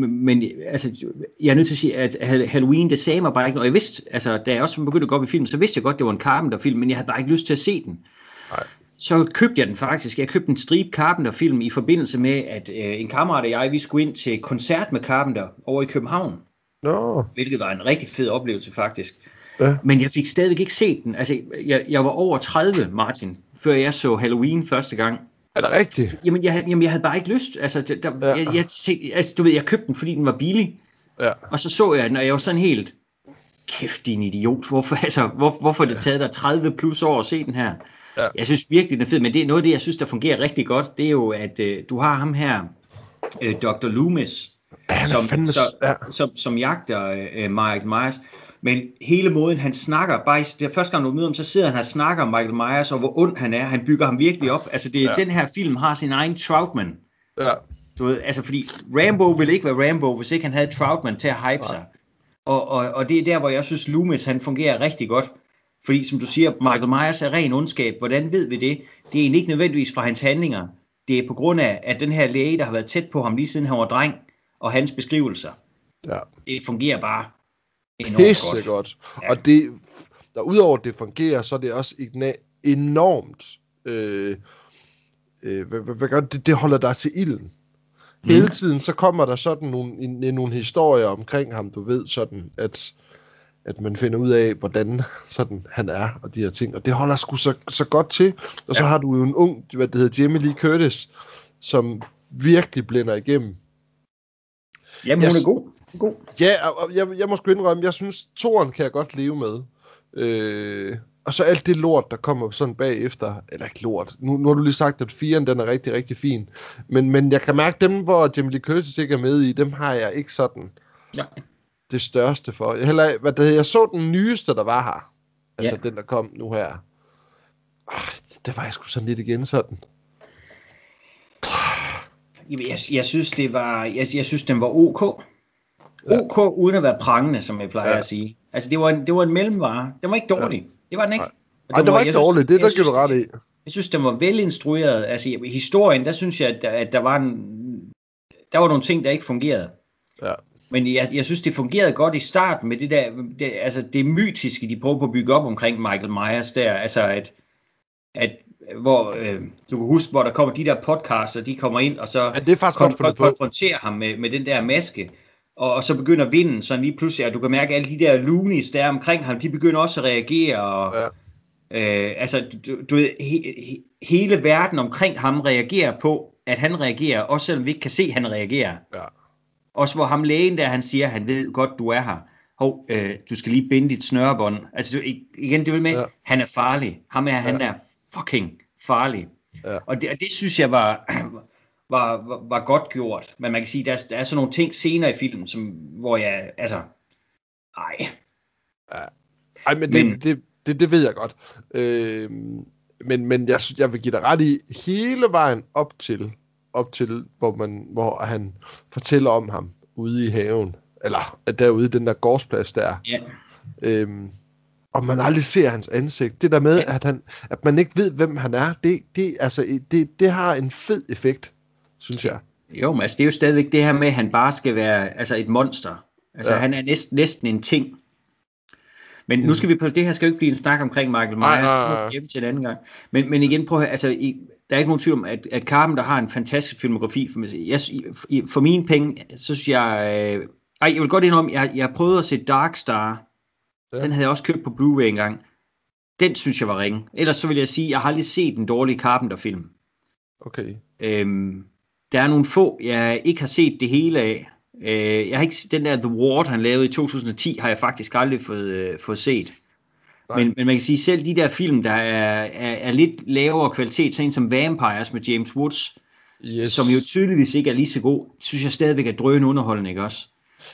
men altså, jeg er nødt til at sige, at Hall- Halloween, det sagde mig bare ikke noget. Jeg vidste, altså, da jeg også begyndte at gå op i film, så vidste jeg godt, det var en Carpenter-film, men jeg havde bare ikke lyst til at se den. Nej. Så købte jeg den faktisk. Jeg købte en Strip Carpenter-film i forbindelse med, at øh, en kammerat og jeg, vi skulle ind til koncert med Carpenter over i København. Nå. hvilket var en rigtig fed oplevelse faktisk. Ja. Men jeg fik stadigvæk ikke set den. Altså, jeg, jeg var over 30, Martin, før jeg så Halloween første gang. Er det rigtigt? Jamen, jeg, jamen, jeg havde bare ikke lyst. Altså, der, Ja. jeg, jeg, se- altså, du ved, jeg købte den, fordi den var billig. Ja. Og så så jeg den, og jeg var sådan helt, kæft din idiot, hvorfor, altså, hvor, hvorfor det taget dig 30 plus år at se den her? Ja. Jeg synes virkelig, den er fed, men det er noget af det, jeg synes, der fungerer rigtig godt, det er jo, at øh, du har ham her, øh, Dr. Loomis, Ja, han som, fandme... så, ja. som, som jagter øh, Michael Myers. Men hele måden, han snakker, bare i, det er første gang, du møder ham, så sidder han og snakker om Michael Myers, og hvor ond han er. Han bygger ham virkelig op. Altså, det, Ja. ja. den her film har sin egen Troutman. ja. Du ved, altså fordi Rambo ville ikke være Rambo, hvis ikke han havde Troutman til at hype sig. Og, og, og det er der, hvor jeg synes, Loomis han fungerer rigtig godt. Fordi som du siger, Michael Myers er ren ondskab. Hvordan ved vi det? Det er egentlig ikke nødvendigvis fra hans handlinger. Det er på grund af, at den her læge, der har været tæt på ham lige siden han var dreng, og hans beskrivelser, ja. det fungerer bare enormt godt. godt. Ja. Og det, der udover at det fungerer, så er det også enormt, øh, øh, hvad, hvad, gør det, det holder dig til ilden. Mm. Hele tiden, så kommer der sådan nogle, en, en, nogle historier omkring ham, du ved, sådan, at, at man finder ud af, hvordan sådan, han er, og de her ting, og det holder sgu så, så godt til. Og så Ja. har du jo en ung, hvad det hedder, Jamie Lee Curtis, som virkelig blænder igennem. Jamen, hun Jeg- er god. god. Ja, og jeg, jeg må sgu indrømme, jeg synes, toren kan jeg godt leve med. Øh, og så alt det lort, der kommer sådan bagefter, eller ikke lort, nu, nu har du lige sagt, at firen den er rigtig, rigtig fin. Men, men jeg kan mærke, dem, hvor Jamie Lee Curtis ikke er med i, dem har jeg ikke sådan Ja. det største for. Jeg, heller, hvad det, hedder, jeg så den nyeste, der var her. Altså Ja. den, der kom nu her. Ah, det var jeg sgu sådan lidt igen sådan. Jeg, jeg synes, det var, jeg, jeg synes, den var ok. Ok, uden at være prangende, som jeg plejer Ja. ja. at sige. Altså, det var en, det var en mellemvare. Den var ikke dårlig. Det var den ikke. Nej. Og Ej, det var jeg ikke dårligt, det der giver du ret i. Jeg synes, den var velinstrueret. Altså, i historien, der synes jeg, at der, at der var en, der var nogle ting, der ikke fungerede. Ja. Men jeg, jeg synes, det fungerede godt i starten med det der, det, altså det mytiske, de prøver på at bygge op omkring Michael Myers der, altså at, at hvor, øh, du kan huske, hvor der kommer de der podcaster, de kommer ind, og så Ja, det er faktisk kon- konfronterer ham med, med den der maske, og, og så begynder vinden sådan lige pludselig, at du kan mærke, at alle de der loonies, der er omkring ham, de begynder også at reagere, og, Ja. Øh, altså, du, du ved, he, he, hele verden omkring ham reagerer på, at han reagerer, også selvom vi ikke kan se, at han reagerer. Ja. Også hvor ham lægen der, han siger, han ved godt, du er her. Hov, øh, du skal lige binde dit snørebånd. Altså, du, igen, det vil med, Ja. ja. han er farlig. Ham er, han er fucking farlig. Ja. Og, det, og det synes jeg var, var, var, var godt gjort. Men man kan sige, der, er- der er sådan nogle ting senere i filmen, som, hvor jeg, altså, ej, Ej, men det, Men- det, det, det ved jeg godt. Øh, men men jeg, jeg vil give dig ret i, hele vejen op til, op til hvor, man, hvor han fortæller om ham ude i haven, eller derude i den der gårdsplads der, ja, øhm, og man aldrig ser hans ansigt. Det der med, Ja. at, han, at man ikke ved, hvem han er, det, det, altså, det, det har en fed effekt, synes jeg. Jo, men altså, det er jo stadigvæk det her med, at han bare skal være altså et monster. Altså, Ja. han er næsten, næsten en ting. Men nu skal vi på, det her skal jo ikke blive en snak omkring Michael Myers, nej, nej. til en anden gang. Men, men igen, prøv at altså, i, der er ikke nogen tvivl om, at, at Carpenter har en fantastisk filmografi. For, mig. jeg, for mine penge, så synes jeg, øh, ej, jeg vil godt indrømme, jeg, jeg prøvede at se Dark Star. Ja. Den havde jeg også købt på Blu-ray engang. Den synes jeg var ringe. Ellers så vil jeg sige, jeg har aldrig set en dårlig Carpenter-film. Okay. Øhm, der er nogle få, jeg ikke har set det hele af. Øh, jeg har ikke den der The Ward, han lavede i 2010, har jeg faktisk aldrig fået, øh, fået set. Nej. Men, men man kan sige, selv de der film, der er, er, er lidt lavere kvalitet, sådan som Vampires med James Woods, Yes. som jo tydeligvis ikke er lige så god, synes jeg stadigvæk er drøn underholdende, ikke også?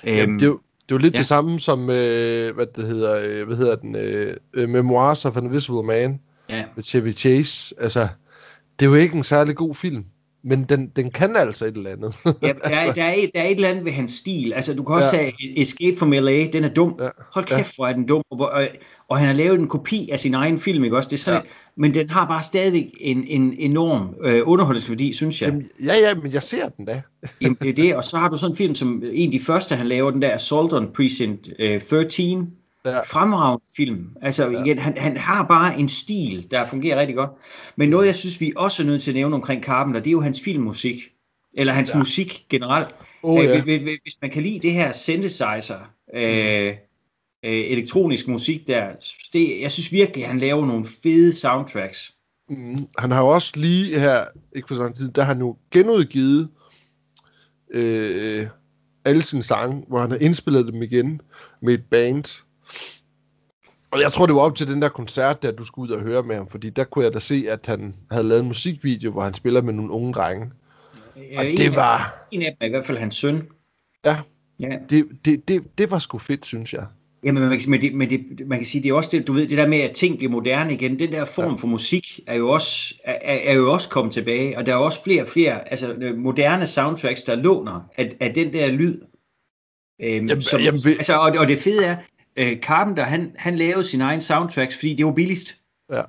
Jamen, det, er jo, det er jo lidt ja. ja. det samme som, øh, hvad det hedder, øh, hvad hedder den, øh, øh, Memoirs of an Invisible Man ja, med Chevy Chase. Altså, det er jo ikke en særlig god film, men den, den kan altså et eller andet. ja der, er, der, er et, der er et eller andet ved hans stil. Altså, du kan også Ja. ja. have Escape from L.A., den er dum. Ja. Hold Ja. kæft, hvor er den dum. Hvor- og, og han har lavet en kopi af sin egen film, ikke også? Det er sådan, Ja. Men den har bare stadig en, en enorm øh, underholdningsværdi, synes jeg. Jamen, ja, ja, men jeg ser den da. Jamen, det er det. Og så har du sådan en film, som en af de første, han laver, den der Assault on Precinct øh, 13. Ja. Fremragende film. Altså Ja. igen, han, han har bare en stil, der fungerer rigtig godt. Men noget, jeg synes, vi også er nødt til at nævne omkring Carpenter, det er jo hans filmmusik. eller hans Ja. musik generelt. Oh, Øh, ja. hvis man kan lide det her synthesizer, øh, øh, elektronisk musik der, det, jeg synes virkelig, at han laver nogle fede soundtracks. Mm, han har jo også lige her, ikke for sådan tid, der har han jo genudgivet øh, alle sine sange, hvor han har indspillet dem igen med et band. Og jeg tror, det var op til den der koncert, der du skulle ud og høre med ham, fordi der kunne jeg da se, at han havde lavet en musikvideo, hvor han spiller med nogle unge drenge. Og Øh, en det af- var, En af dem er i hvert fald hans søn. Ja. ja. det, det, det, det var sgu fedt, synes jeg. Jamen, man kan, men det, men det, man kan sige, det er også det, du ved, det der med, at ting bliver moderne igen. Den der form Ja. for musik er jo, også, er, er jo også kommet tilbage, og der er også flere og flere altså, øh, moderne soundtracks, der låner af, af den der lyd. Øhm, Jamen, som, jamen, vi- altså, og, og det fede er, øh, Carpenter, han, han lavede sin egen soundtracks, fordi det var billigst. Ja.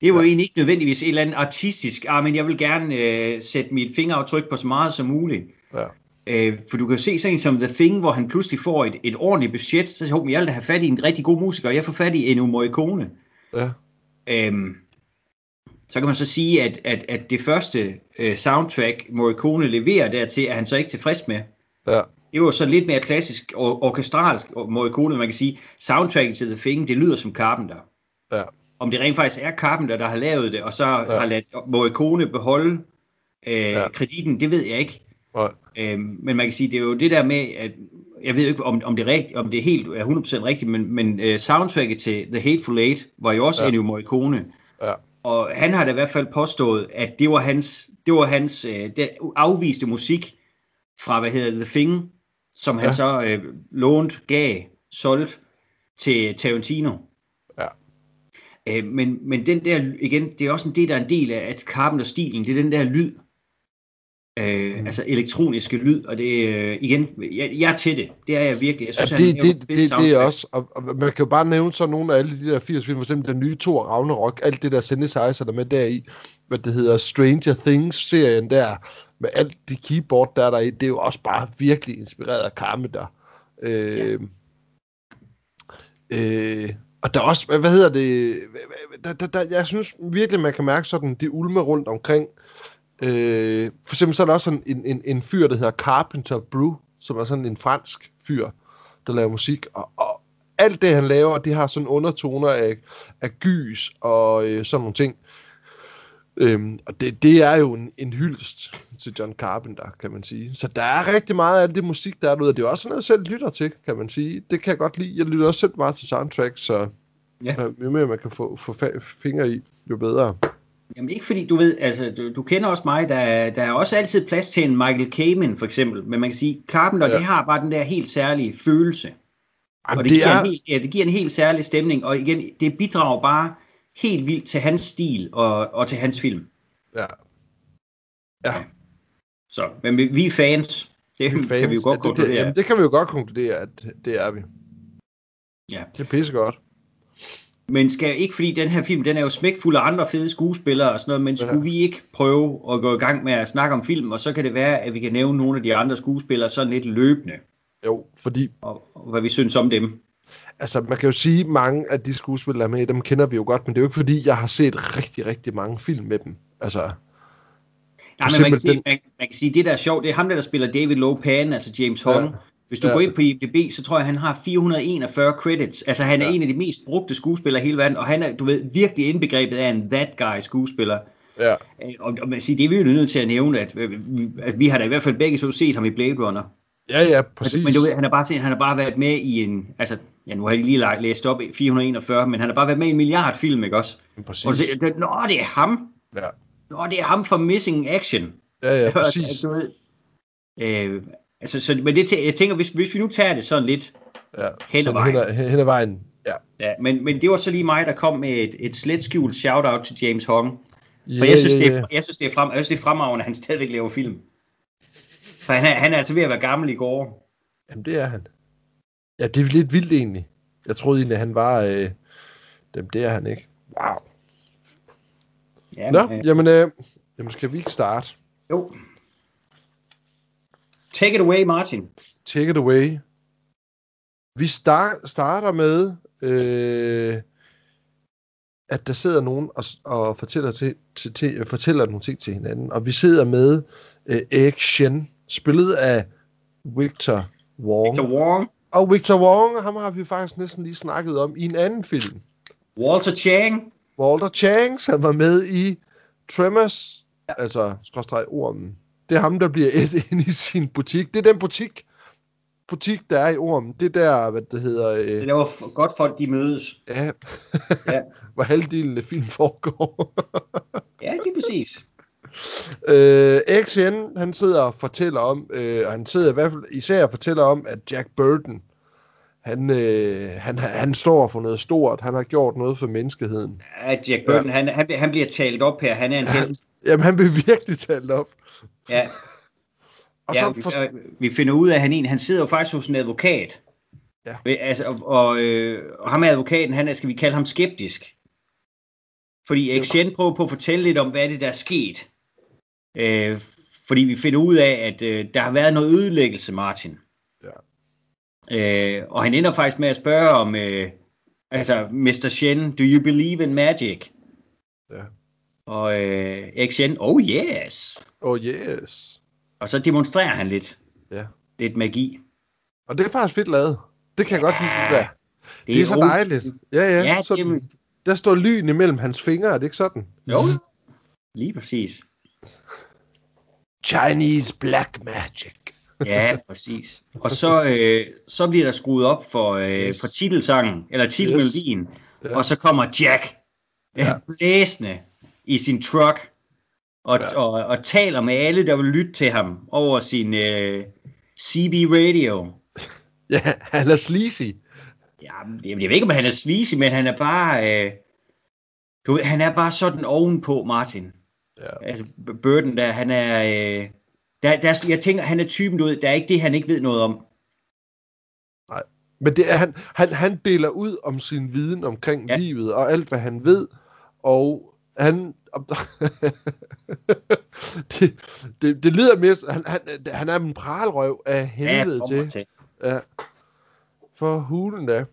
Det var ja. egentlig ikke nødvendigvis et eller andet artistisk, ah, men jeg vil gerne øh, sætte mit fingeraftryk på så meget som muligt. Ja. Øh, for du kan jo se sådan en som The Thing, hvor han pludselig får et, et ordentligt budget, så siger jeg, jeg vil da have fat i en rigtig god musiker, og jeg får fat i Ennio Morricone. Ja. Øhm, så kan man så sige, at, at, at det første øh, soundtrack, Morricone leverer dertil, er han så ikke tilfreds med. Ja. Det var så lidt mere klassisk og orkestralsk Morricone, man kan sige, soundtracket til The Thing, det lyder som Carpenter. Ja. Om det rent faktisk er Carpenter, der har lavet det, og så Ja. har ladet Morricone beholde øh, Ja. kreditten, det ved jeg ikke. Nej. Øhm, men man kan sige, det er jo det der med, at jeg ved ikke, om, om, det, er rigtigt, om det er helt er 100% rigtigt, men, men uh, soundtracket til The Hateful Eight var jo også Ja. Ennio Morricone. Ja. Og han har da i hvert fald påstået, at det var hans, det var hans uh, det afviste musik fra, hvad hedder The Thing, som han Ja. så uh, lånte, gav, solgt til Tarantino. Ja. Øh, men, men den der, igen, det er også en, det, der er en del af at Carpenter-stilen, det er den der lyd. Øh, Mm. Altså elektroniske lyd, og det øh, igen, jeg, jeg er til det. Det er jeg virkelig. Jeg Ja, synes, det, han det, det, det er også, og, og man kan jo bare nævne så nogle af alle de der 80 film, for eksempel den nye Thor Ragnarok, alt det der synthesizer, der er med deri, hvad det hedder Stranger Things-serien der, med alt de keyboard, der er der i, det er jo også bare virkelig inspireret af Carpenter. Øh, øh, og der er også, hvad, hedder det, der, der, der, jeg synes virkelig, man kan mærke sådan, det ulmer rundt omkring. Øh, for eksempel så er der også sådan en, en, en fyr, der hedder Carpenter Brew, som er sådan en fransk fyr, der laver musik, og, og alt det, han laver, det har sådan undertoner af, af gys og øh, sådan nogle ting. Øhm, og det, det er jo en, en hyldest til John Carpenter, kan man sige. Så der er rigtig meget af det musik, der er derude, og det er også noget, jeg selv lytter til, kan man sige. Det kan jeg godt lide. Jeg lytter også selv meget til soundtrack, så Ja. jo mere man kan få, få fingre i, jo bedre. Jamen ikke fordi, du ved, altså du, du kender også mig, der, er- der er også altid plads til en Michael Kamen for eksempel, men man kan sige, Carpenter, Ja. ja. det har bare den der helt særlige følelse, Jamen, og det, det, giver er... en helt, ja, det giver en helt særlig stemning, og igen, det bidrager bare helt vildt til hans stil og, og til hans film. Ja. Ja, Så, men vi, vi er fans, det fans. kan vi jo godt ja, det, det, konkludere. jamen, det kan vi jo godt konkludere, at det er vi. Ja. Det er pissegodt. Men skal ikke, fordi den her film, den er jo smækfuld af andre fede skuespillere og sådan noget, men skulle Ja. vi ikke prøve at gå i gang med at snakke om film, og så kan det være, at vi kan nævne nogle af de andre skuespillere sådan lidt løbende, Jo, fordi og, og hvad vi synes om dem. altså, man kan jo sige, at mange af de skuespillere er med, dem kender vi jo godt, men det er jo ikke fordi, jeg har set rigtig, rigtig mange film med dem. Altså, Nej, men man kan, sige, simpelthen- man, man kan sige, det der er sjovt, det er ham, der, der spiller David Lopan, altså James Hong. Ja. Hvis du Ja. går ind på IMDb, så tror jeg, han har 441 credits. Altså, han er Ja. en af de mest brugte skuespillere i hele verden, og han er, du ved, virkelig indbegrebet af en that guy skuespiller. ja, Øh, Og, og man siger, det er vi jo nødt til at nævne, at, øh, vi- at vi har da i hvert fald begge så set ham i Blade Runner. ja, ja, præcis. men du ved, han har bare set, han har bare været med i en, altså, ja, nu har jeg lige læst op i 441, men han har bare været med i en milliard film, ikke også? præcis. Og så, det, nå, det er ham. Ja, Nå, det er ham fra Missing Action. ja, ja, Altså, præcis. du ved, øh, altså, så, men det, jeg tænker, hvis, hvis vi nu tager det sådan lidt, Ja, hen ad vejen. Hen hen ad vejen, ja. ja, men, men det var så lige mig, der kom med et, et slet skjult shout-out til James Hong. For Ja, jeg, synes, det er, jeg, synes, det er frem, jeg synes, det er fremragende, at han stadigvæk laver film. For han er, han er altså ved at være gammel i går. Jamen, det er han. Ja, det er lidt vildt egentlig. Jeg troede egentlig, at han var... Øh, dem, det er han ikke. Wow. Ja, Nå, øh, jamen, øh, jamen, skal vi ikke starte? jo. Take it away, Martin. Take it away. Vi start, starter med... Øh, at der sidder nogen og, og fortæller, til, til, til, fortæller nogle ting til hinanden. Og vi sidder med øh, Erik Shen, spillet af Victor Wong. Victor Wong. Og Victor Wong, ham har vi faktisk næsten lige snakket om i en anden film. Walter Chang. Walter Chang, han var med i Tremors, ja. altså skråstreg ormen. Det er ham, der bliver et ind i sin butik. Det er den butik, butik, der er i Ormen. Det der, hvad det hedder... Øh, det hvor godt folk de mødes. Ja, ja. hvor halvdelen af film foregår. ja, det er præcis. Øh, XN, han sidder og fortæller om, øh, og han sidder i hvert fald især og fortæller om, at Jack Burton, han, øh, han, han står for noget stort. Han har gjort noget for menneskeheden. Ja, Jack Burton, ja. han, han, han bliver talt op her. Han er en held. Jamen, han bliver virkelig talt op. Ja, og ja, så for... vi, vi finder ud af, at han, en, han sidder jo faktisk hos en advokat. Ja. Altså, og, og, øh, og ham er advokaten, han er, skal vi kalde ham skeptisk. Fordi Xen prøver på at fortælle lidt om, hvad det der er sket. Øh, fordi vi finder ud af, at øh, der har været noget ødelæggelse, Martin. Ja. Øh, og han ender faktisk med at spørge om, øh, altså, Mr. Shen, do you believe in magic? Ja. Og øh, Xen, oh yes. Oh yes. Og så demonstrerer han lidt. Ja. Lidt magi. Og det er faktisk fedt lavet. Det kan jeg ja, godt lide, det der. Det er, det er så dejligt. Ja, ja. ja sådan, det, der står lyn imellem hans fingre, er det ikke sådan? Jo, lige præcis. Chinese Black Magic. ja, præcis. Og så, øh, så bliver der skruet op for, øh, yes. for titelsangen, eller titelmelodien, yes. ja. og så kommer Jack ja. blæsende i sin truck og, ja. og, og taler med alle, der vil lytte til ham over sin øh, CB radio. ja, han er sleazy. Ja, jeg, jeg ved ikke, om han er sleazy, men han er bare... Øh, du ved, han er bare sådan ovenpå, Martin. Ja. Altså, Burden der, han er... Øh, der, der, jeg tænker, han er typen, du ved, der er ikke det, han ikke ved noget om. Nej, men det er, han, han, han deler ud om sin viden omkring ja. livet, og alt, hvad han ved, og han det, det, det lyder mere... Han, han, han er en pralrøv af helvede ja, til. til. Ja. For hulen da.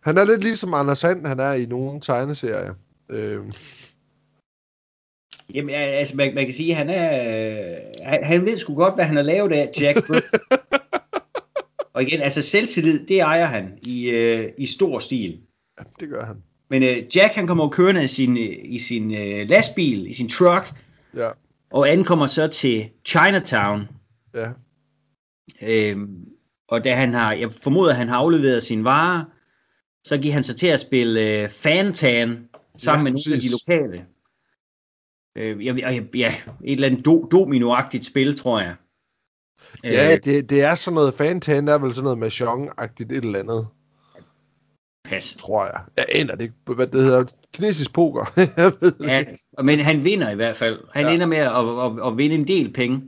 Han er lidt ligesom Anders Sand, han er i nogle tegneserier. Øhm. Jamen, altså, man, man kan sige, han er... Han, han ved sgu godt, hvad han har lavet af Jack Og igen, altså selvtillid, det ejer han i, øh, i stor stil. Ja, det gør han. Men øh, Jack han kommer kørende i sin, øh, i sin øh, lastbil, i sin truck, ja. og ankommer så til Chinatown. Ja. Øhm, og da han har, jeg formoder, at han har afleveret sin varer, så giver han sig til at spille øh, Fantan sammen ja, med nogle af de lokale. Øh, jeg, jeg, ja, et eller andet do, dominoagtigt spil, tror jeg. Ja, øh, det, det er sådan noget, Fantan er vel sådan noget mahjong-agtigt et eller andet. Pas. Tror jeg. Jeg aner det ikke, hvad det hedder. Kinesisk poker. jeg ved ja, men han vinder i hvert fald. Han ja. ender med at, at, at, at vinde en del penge.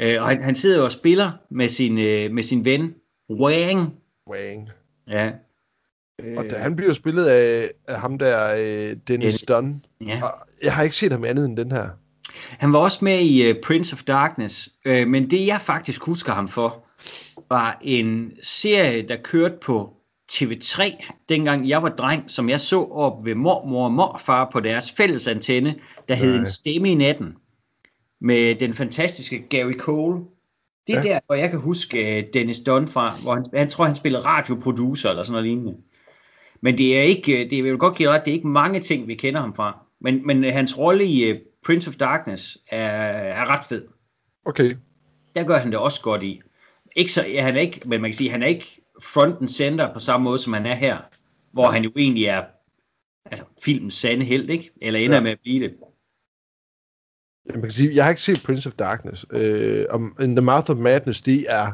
Øh, og han, han sidder og spiller med sin, øh, med sin ven, Wang. Wang. Ja. Og da, han bliver spillet af, af ham der, øh, Dennis Dunn. Ja. Og jeg har ikke set ham andet end den her. Han var også med i uh, Prince of Darkness, uh, men det jeg faktisk husker ham for, var en serie, der kørte på TV3, dengang jeg var dreng, som jeg så op ved mormor og morfar på deres fælles antenne, der hed En stemme i natten, med den fantastiske Gary Cole. Det er ja. der, hvor jeg kan huske øh, Dennis Dunn fra, hvor han, han tror, han spillede radioproducer eller sådan noget lignende. Men det er ikke, øh, det vil godt give ret, det er ikke mange ting, vi kender ham fra. Men, men øh, hans rolle i uh, Prince of Darkness er, er ret fed. Okay. Der gør han det også godt i. Ikke så, ja, han er ikke, men man kan sige, han er ikke front and center på samme måde, som han er her. Hvor ja. han jo egentlig er altså, filmens sande held, ikke? Eller ender ja. med at blive det. Man kan sige, jeg har ikke set Prince of Darkness. Øh, om In the Mouth of Madness, det er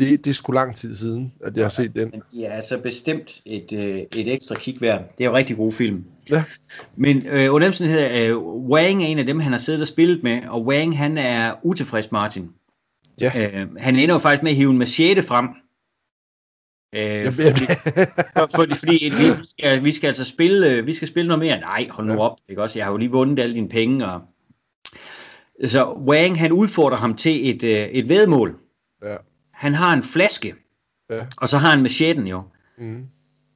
det, det er sgu lang tid siden, at jeg har set den. Ja, altså bestemt et, øh, et ekstra kig værd. Det er jo en rigtig god film. Ja. Men øh, under hedder øh, Wang er en af dem, han har siddet og spillet med, og Wang, han er utilfreds, Martin. Ja. Øh, han ender jo faktisk med at hive en machete frem, Øh, fordi, fordi, fordi vi, skal, vi skal altså spille, øh, vi skal spille noget mere. Nej, hold nu ja. op. Ikke også? Jeg har jo lige vundet alle dine penge. Og... Så Wang, han udfordrer ham til et, øh, et vedmål. Ja. Han har en flaske, ja. og så har han machetten jo. Mm.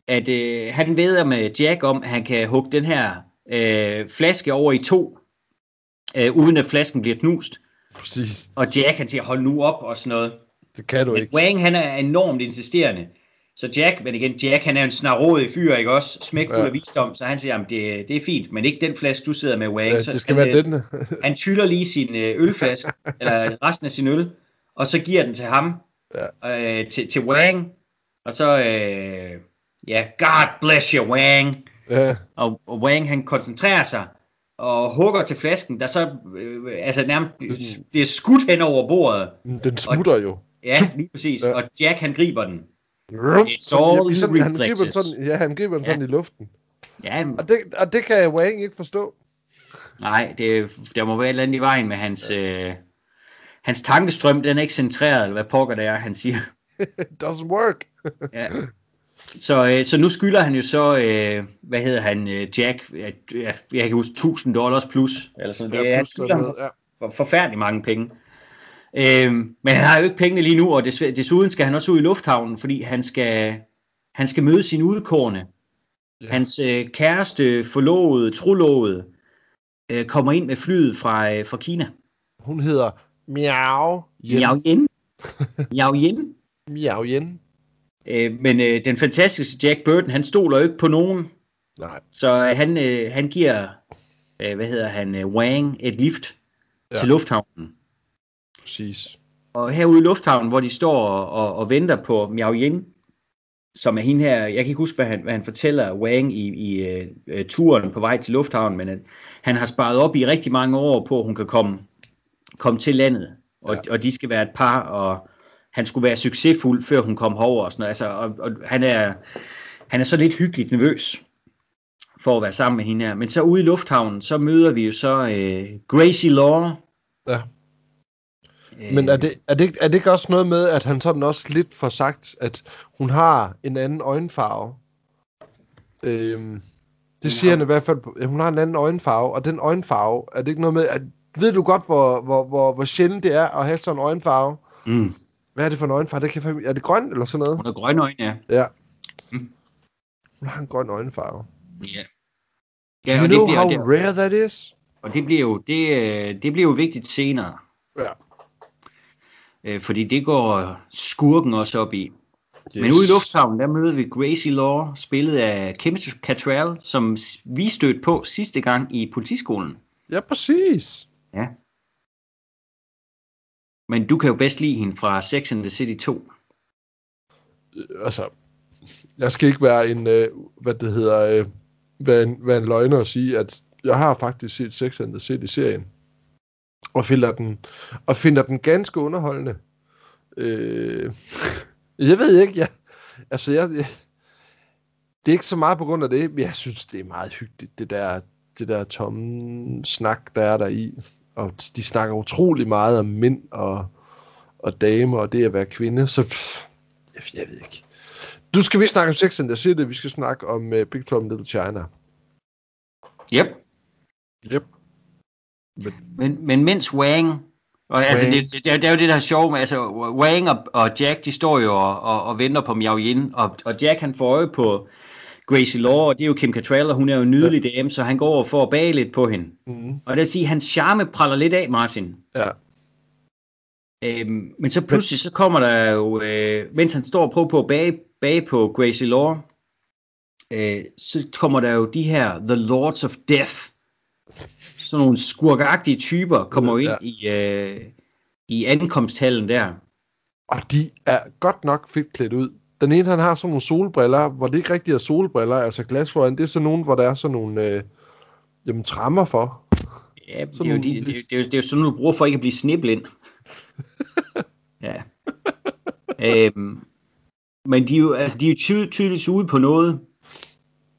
at øh, han ved med Jack om, at han kan hugge den her øh, flaske over i to, øh, uden at flasken bliver knust. Præcis. Og Jack han siger, hold nu op og sådan noget. Det kan du Men ikke. Wang han er enormt insisterende. Så Jack, men igen, Jack han er en snarådig fyr, ikke også? Smækfuld Ja. af visdom, så han siger, jamen det, det er fint, men ikke den flaske, du sidder med, Wang. Ja, så det skal han, være øh, den. Han tyller lige sin øh, ølflaske, eller resten af sin øl, og så giver den til ham, ja. øh, til, til Wang. Og så, øh, ja, God bless you, Wang. Ja, Og, og Wang han koncentrerer sig og hugger til flasken, der så øh, altså nærmest bliver skudt hen over bordet. den smutter jo. Ja, lige præcis. Ja. Og Jack han griber den. It's all sådan, han griber reflexes. sådan, ja, han griber den Ja. sådan i luften. Ja, Og det, og det kan Wang ikke forstå. nej, det, der må være et eller andet i vejen med hans, øh, hans tankestrøm. Den er ikke centreret, eller hvad pokker det er, han siger. It doesn't work. Ja. Så, øh, så nu skylder han jo så, øh, hvad hedder han, øh, Jack, jeg, jeg kan huske 1000 dollars plus, eller sådan det, Ja, er, han plus skylder noget, ja. for, forfærdelig mange penge. Øhm, men han har jo ikke pengene lige nu, og desuden skal han også ud i lufthavnen, fordi han skal, han skal møde sin udkårne. Ja. Hans øh, kæreste, forlovede, trolovede, øh, kommer ind med flyet fra, øh, fra Kina. Hun hedder Miao Yen. Miao Yin. Miao Yin. Miao Yen. Øh, men øh, den fantastiske Jack Burton, han stoler jo ikke på nogen, Nej. så øh, han, øh, han giver, øh, hvad hedder han, øh, Wang et lift ja. til lufthavnen. Præcis. Og herude i lufthavnen, hvor de står og, og, venter på Miao Yin, som er hende her, jeg kan ikke huske, hvad han, hvad han fortæller Wang i, i uh, turen på vej til lufthavnen, men at han har sparet op i rigtig mange år på, at hun kan komme, komme til landet, og, Ja. og de skal være et par, og han skulle være succesfuld, før hun kom herover og sådan noget. Altså, og, og han, er, han er så lidt hyggeligt nervøs for at være sammen med hende her. Men så ude i lufthavnen, så møder vi jo så uh, Gracie Law. Ja. Men er det, er, det, er det ikke også noget med, at han sådan også lidt får sagt, at hun har en anden øjenfarve? Øhm, det siger har- han i hvert fald. ja, Hun har en anden øjenfarve, og den øjenfarve, er det ikke noget med, at ved du godt, hvor, hvor, hvor, hvor sjældent det er at have sådan en øjenfarve? Mm. Hvad er det for en øjenfarve? Det kan, er det grøn eller sådan noget? Hun har grønne øjne, ja. Ja. Mm. Hun har en grøn øjenfarve. Ja. Do Ja, you og det, know bliver, how det, rare that is? og det bliver jo det, øh, det bliver jo vigtigt senere, Ja. Øh, fordi det går skurken også op i. Yes. Men ude i lufthavnen, der møder vi Gracie Law, spillet af Kim Cattrall, som vi stødte på sidste gang i politiskolen. Ja, præcis. Ja. Men du kan jo bedst lide hende fra Sex and the City 2. altså, jeg skal ikke være en, øh, hvad det hedder, øh, være, en, være en løgner og sige, at jeg har faktisk set Sex and the City-serien, og finder den, og finder den ganske underholdende. Øh, jeg ved ikke, jeg, altså jeg, jeg, det er ikke så meget på grund af det, men jeg synes, det er meget hyggeligt, det der, det der tomme snak, der er der i. Og de snakker utrolig meget om mænd og, og damer, og det at være kvinde, så pff, jeg, jeg ved ikke. Du skal vi snakke om Sex and the City, vi skal snakke om uh, Big Trouble in Little China. Yep. Yep. Men, men mens Wang, og altså, Wang. det, det, det er jo det, der er sjovt med, altså Wang og, og Jack, de står jo og, og, og venter på Miao Yin, og, og Jack han får øje på Gracie Law, og det er jo Kim Cattrall, og hun er jo en nydelig dame, så han går over for at bage lidt på hende. Mm. Og det vil sige, at hans charme praller lidt af, Martin. Ja. Øhm, men så pludselig, så kommer der jo, øh, mens han står og prøver på at bage, bage på Gracie Law, øh, så kommer der jo de her The Lords of Death. Sådan nogle skurkagtige typer kommer jo ind i, øh, i ankomsthallen der. Og de er godt nok fedt klædt ud. Den ene, han har sådan nogle solbriller, hvor det ikke rigtig er solbriller, altså glas foran. Det er sådan nogle, hvor der er sådan nogle, øh, jamen, trammer for. Ja, det er, jo, de, det, er, det, er jo, det er jo sådan, du bruger for ikke at blive sniblind. ja. øhm, men de er jo, altså, de er jo ty- tydeligvis ude på noget.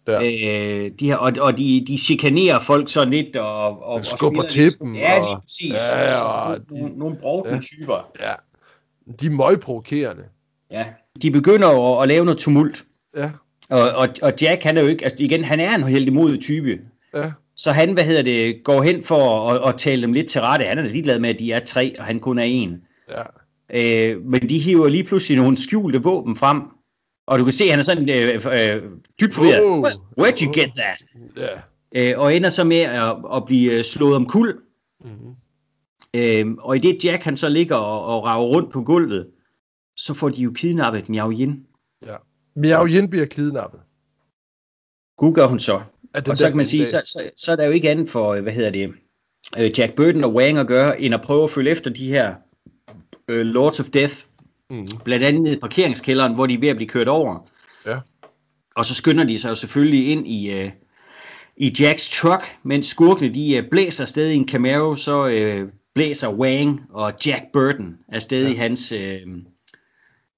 Ja. Øh, de her, og, og de, de chikanerer folk sådan lidt og, og, og skubber spiller til dem, Ja, lige og- præcis. Ja, og nogle, de- nogle, brugte ja. typer. Ja. De er møgprovokerende. Ja. De begynder at, at lave noget tumult. Ja. Og, og, og Jack, han er jo ikke, altså igen, han er en helt imod type. Ja. Så han, hvad hedder det, går hen for at, at tale dem lidt til rette. Han er ligeglad med, at de er tre, og han kun er en. Ja. Øh, men de hiver lige pludselig nogle skjulte våben frem, Og du kan se, at han er sådan øh, øh, dybt forvirret. Where, where'd you get that? Ja. Øh, og ender så med at, at blive øh, slået om kul. Mm-hmm. Øh, og i det Jack han så ligger og, og rager rundt på gulvet, så får de jo kidnappet Miao Yin. Miao Yin bliver kidnappet. Gud gør hun så. Og så kan man sige, så, så, så er der jo ikke andet for, øh, hvad hedder det, øh, Jack Burton og Wang at gøre, end at prøve at følge efter de her øh, Lords of Death, Mm. blandt andet i parkeringskælderen, hvor de er ved at blive kørt over. Ja. Og så skynder de sig jo selvfølgelig ind i, øh, i Jacks truck, mens skurkene de øh, blæser afsted i en Camaro, så øh, blæser Wang og Jack Burton afsted ja. I hans, øh,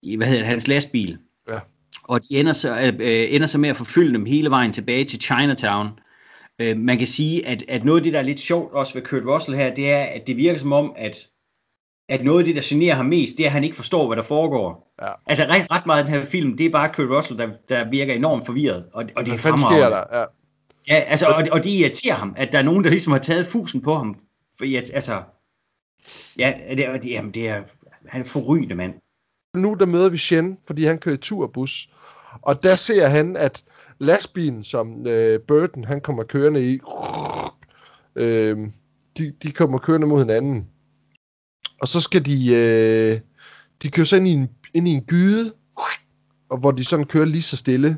i, hvad hedder det, hans lastbil. Ja. Og de ender så, øh, øh, ender så med at forfølge dem hele vejen tilbage til Chinatown. Øh, man kan sige, at, at noget af det, der er lidt sjovt også ved Kurt Russell her, det er, at det virker som om, at, at noget af det, der generer ham mest, det er, at han ikke forstår, hvad der foregår. Ja. Altså ret, ret meget af den her film, det er bare Kurt Russell, der, der virker enormt forvirret. Og, og det er Hvad sker fremragende. der? Ja. Ja, altså, og, og det irriterer ham, at der er nogen, der ligesom har taget fusen på ham. For altså, ja, det, er- det, jamen, det er, han er forrygende, mand. Nu der møder vi Shen, fordi han kører i turbus. Og der ser han, at lastbilen, som øh, Burton han kommer kørende i, øh, de, de kommer kørende mod hinanden. Og så skal de, øh, de kører så ind i en, ind i en gyde, og hvor de sådan kører lige så stille.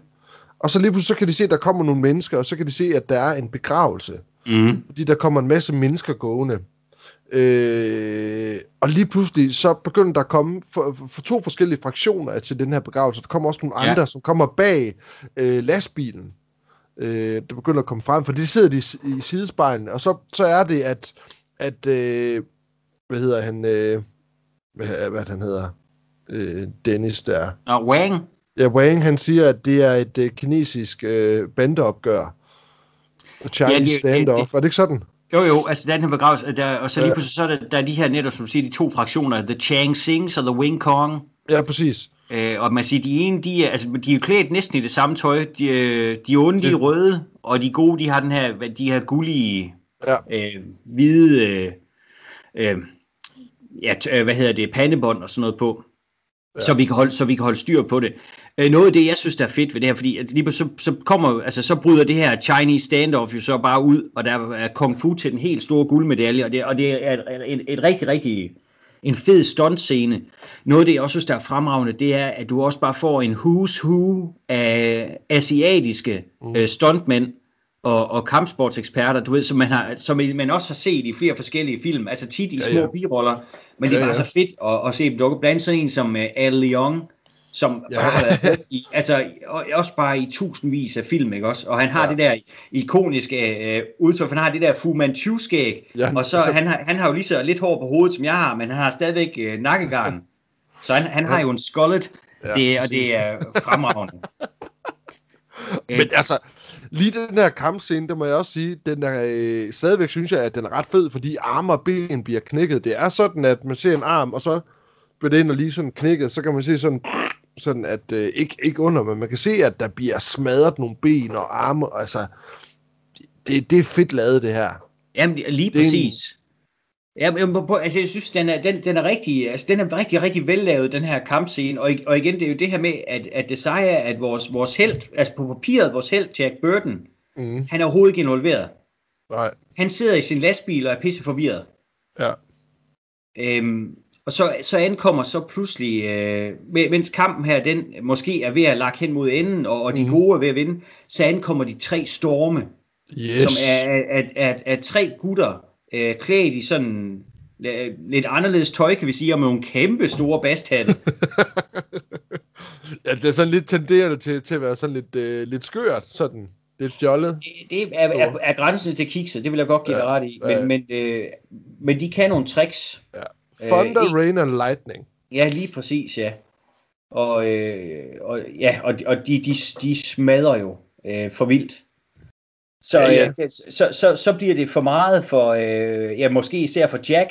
Og så lige pludselig så kan de se, at der kommer nogle mennesker, og så kan de se, at der er en begravelse. Mm. fordi der kommer en masse mennesker gående. Øh, og lige pludselig, så begynder der at komme for, for, to forskellige fraktioner til den her begravelse. Der kommer også nogle Ja. andre, som kommer bag øh, lastbilen. Øh, der begynder at komme frem, for det sidder de i sidespejlen. Og så, så er det, at, at øh, hvad hedder han, øh, hvad, hvad han hedder, øh, Dennis der. Og Wang, Ja, Wang, han siger, at det er et øh, kinesisk øh, bandeopgør. Chinese Ja, det- det- standoff. Er det ikke sådan? Jo, jo, altså den her begravelse, der, og så lige Ja. pludselig så er der, der er de her netop, som du siger, de to fraktioner, The Chang Sings og The Wing Kong. Ja, præcis. Øh, og man siger, de ene, de er, altså, de er klædt næsten i det samme tøj. De, øh, de onde, de er Det- røde, og de gode, de har den her, de her gullige, Ja. øh, hvide, øh, øh, ja, øh, hvad hedder det, pandebånd og sådan noget på. Ja. Så, vi kan holde, så vi kan holde styr på det. Øh, noget af det, jeg synes, der er fedt ved det her, fordi at lige pludselig så, så, kommer, altså, så bryder det her Chinese standoff jo så bare ud, og der er kung fu til den helt store guldmedalje, og det, og det er et, et, et rigtig, rigtig en fed stuntscene. Noget af det, jeg også synes, der er fremragende, det er, at du også bare får en who's who af asiatiske mm. øh, stuntmænd og, og kampsportseksperter, du ved, som man, har, som man også har set i flere forskellige film, altså tit i Ja, små ja. biroller, men det er Ja, bare ja. så fedt at, at se dem dukke. Blandt sådan en som uh, Al Leong, som Ja. ja. bare har været i, altså og også bare i tusindvis af film, ikke også? Og han har Ja. ja. det der ikoniske øh, udtryk, han har det der Fu Manchu-skæg, Ja, og så, så- han, har, han har jo lige så lidt hår på hovedet, som jeg har, men han har stadigvæk øh, nakkegarn. Så han, han har jo en skullet, Ja, ja, det, og det er fremragende. Men altså, lige den her kampscene, det må jeg også sige, den er, øh, stadigvæk synes jeg, at den er ret fed, fordi arme og ben bliver knækket. Det er sådan, at man ser en arm, og så bliver og lige sådan knækket, så kan man se sådan, sådan at, øh, ikke, ikke under, men man kan se, at der bliver smadret nogle ben og arme, og altså, det, det er fedt lavet, det her. Jamen, lige Det er en- præcis. Ja, men, på- altså, jeg synes, den er, den, den er rigtig, altså, den er rigtig, rigtig vellavet, den her kampscene. Og, og igen, det er jo det her med, at, at det er, at vores, vores held, altså på papiret, vores held, Jack Burton, Mm. han er overhovedet ikke involveret. Nej, Han sidder i sin lastbil og er pisse forvirret. ja. Øhm, og så, så ankommer så pludselig, øh, me- mens kampen her, den måske er ved at lagt hen mod enden, og, og de Mhm. gode er ved at vinde, så ankommer de tre storme, Yes. som er, er, er, er, er tre gutter, øh, klædt i sådan lidt anderledes tøj, kan vi sige, og med nogle kæmpe store basthatte. ja, det er sådan lidt tenderende til, til at være sådan lidt, øh, lidt skørt, sådan lidt fjollet. Det- det er, er, er grænsen til kikset, det vil jeg godt give Ja, dig ret i, ja. men, men, øh, men de kan nogle tricks. Thunder, Øh, Rain and Lightning. Ja, lige præcis, ja. Og, øh, og, ja, og, og de, de, de smadrer jo øh, for vildt. Så, Ja, ja. Det, så, så, så bliver det for meget for, øh, ja, måske især for Jack.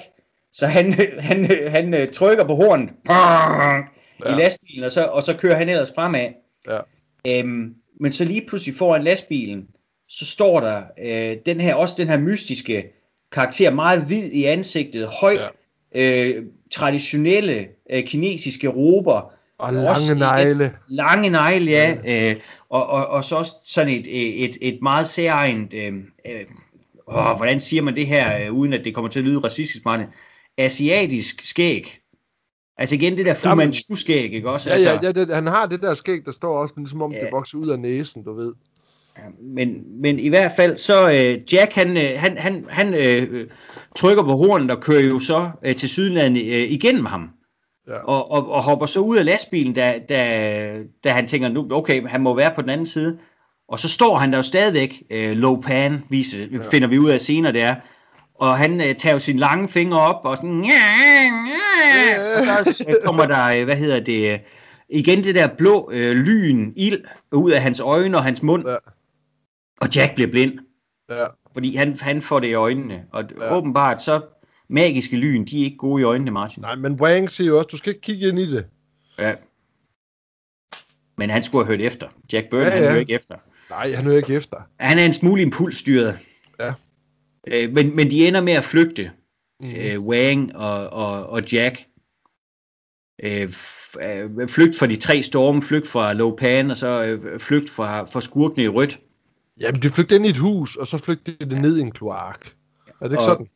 Så han, han, han øh, trykker på hornet ja. I lastbilen, og så, og så kører han ellers fremad. Ja. Øhm, men så lige pludselig foran lastbilen, så står der øh, den her, også den her mystiske karakter, meget hvid i ansigtet, høj, Ja. øh, traditionelle øh, kinesiske rober, Og lange negle. Lange negle, ja. ja. Øh, og, og, og så også sådan et, et, et meget særligt, øh, øh, åh, hvordan siger man det her, øh, uden at det kommer til at lyde racistisk, Martin? Asiatisk skæg. Altså igen, det der Fu Manchu-skæg, ikke også? Ja, altså, ja, ja det, han har det der skæg, der står også, men som om ja. det vokser ud af næsen, du ved. Men, men i hvert fald, så øh, Jack, han, øh, han, han, han øh, trykker på hornet og kører jo så øh, til sydlandet øh, igennem ham. Ja. Og, og, og hopper så ud af lastbilen, da, da, da han tænker, nu, okay, han må være på den anden side. Og så står han der jo stadigvæk, øh, low pan, viser, ja. finder vi ud af senere, det er. Og han øh, tager jo sine lange fingre op, og sådan, og så øh, kommer der, øh, hvad hedder det, øh, igen det der blå øh, lyn, ild, ud af hans øjne og hans mund. Ja. Og Jack bliver blind. Ja. Fordi han, han får det i øjnene. Og ja. åbenbart så magiske lyn, de er ikke gode i øjnene, Martin. Nej, men Wang siger jo også, du skal ikke kigge ind i det. Ja. Men han skulle have hørt efter. Jack Burton, ja, ja. han hører ikke efter. Nej, han hører ikke efter. Han er en smule impulsstyret. Ja. Øh, men, men de ender med at flygte. Mm. Øh, Wang og, og, og Jack. Øh, øh, flygt fra de tre storme, flygt fra Lopan, og så øh, flygt fra, fra skurkene i rødt. Jamen, de flygtede ind i et hus, og så flygtede de ja. ned i en kloak. Er det ikke og, sådan?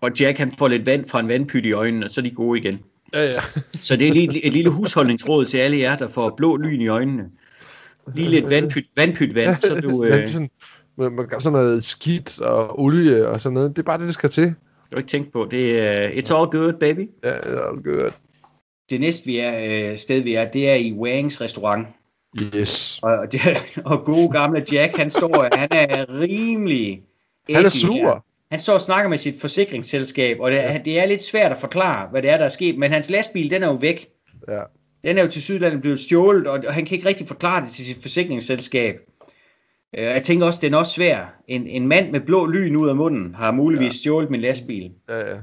Og Jack, han får lidt vand fra en vandpyt i øjnene, og så er de gode igen. Ja, ja. så det er et, et lille husholdningsråd til alle jer, der får blå lyn i øjnene. Lige lidt vandpyt, vandpyt vand, så du... Øh... sådan, man gør sådan noget skidt og olie og sådan noget. Det er bare det, det skal til. Du har ikke tænkt på. Det er, uh, it's all good, baby. Ja, yeah, it's all good. Det næste vi er, øh, sted, vi er, det er i Wangs restaurant. Yes. Og, det, og gode gamle Jack, han står, han er rimelig... Han er sur. Han står og snakker med sit forsikringsselskab, og det, ja. det er lidt svært at forklare, hvad det er, der er sket, men hans lastbil, den er jo væk. Ja. Den er jo til Sydlandet blevet stjålet, og han kan ikke rigtig forklare det til sit forsikringsselskab. Øh, jeg tænker også, den er også svær. En, en mand med blå lyn ud af munden har muligvis ja. stjålet min lastbil. Ja, ja.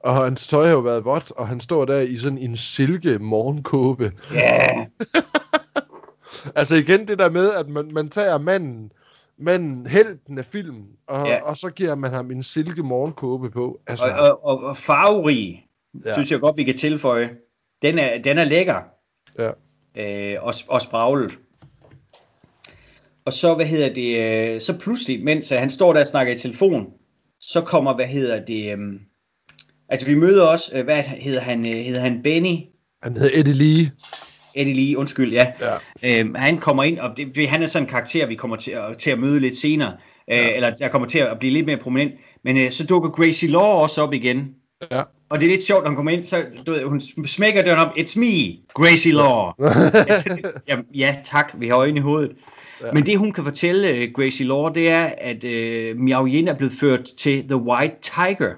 Og hans tøj har jo været vådt, og han står der i sådan en silke morgenkåbe. Ja. altså igen det der med, at man, man tager manden, manden, helten af filmen, og, ja. og så giver man ham en silke morgenkåbe på. Altså, og, og, og farverig, ja. synes jeg godt, vi kan tilføje. Den er, den er lækker. Ja. Øh, og, og spraglet. Og så, hvad hedder det, øh, så pludselig, mens han står der og snakker i telefon, så kommer, hvad hedder det, øh, altså vi møder også, øh, hvad hedder han, øh, hedder han Benny? Han hedder Eddie Lee. Eddie Lee, undskyld, ja. ja. Øhm, han kommer ind, og det, han er sådan en karakter, vi kommer til at, til at møde lidt senere, øh, ja. eller der kommer til at blive lidt mere prominent. Men øh, så dukker Gracie Law også op igen. Ja. Og det er lidt sjovt, når hun kommer ind, så du ved, hun smækker døren op, it's me, Gracie Law. ja, ja, tak, vi har øjne i hovedet. Ja. Men det hun kan fortælle, uh, Gracie Law, det er, at uh, Miao Yin er blevet ført til The White Tiger,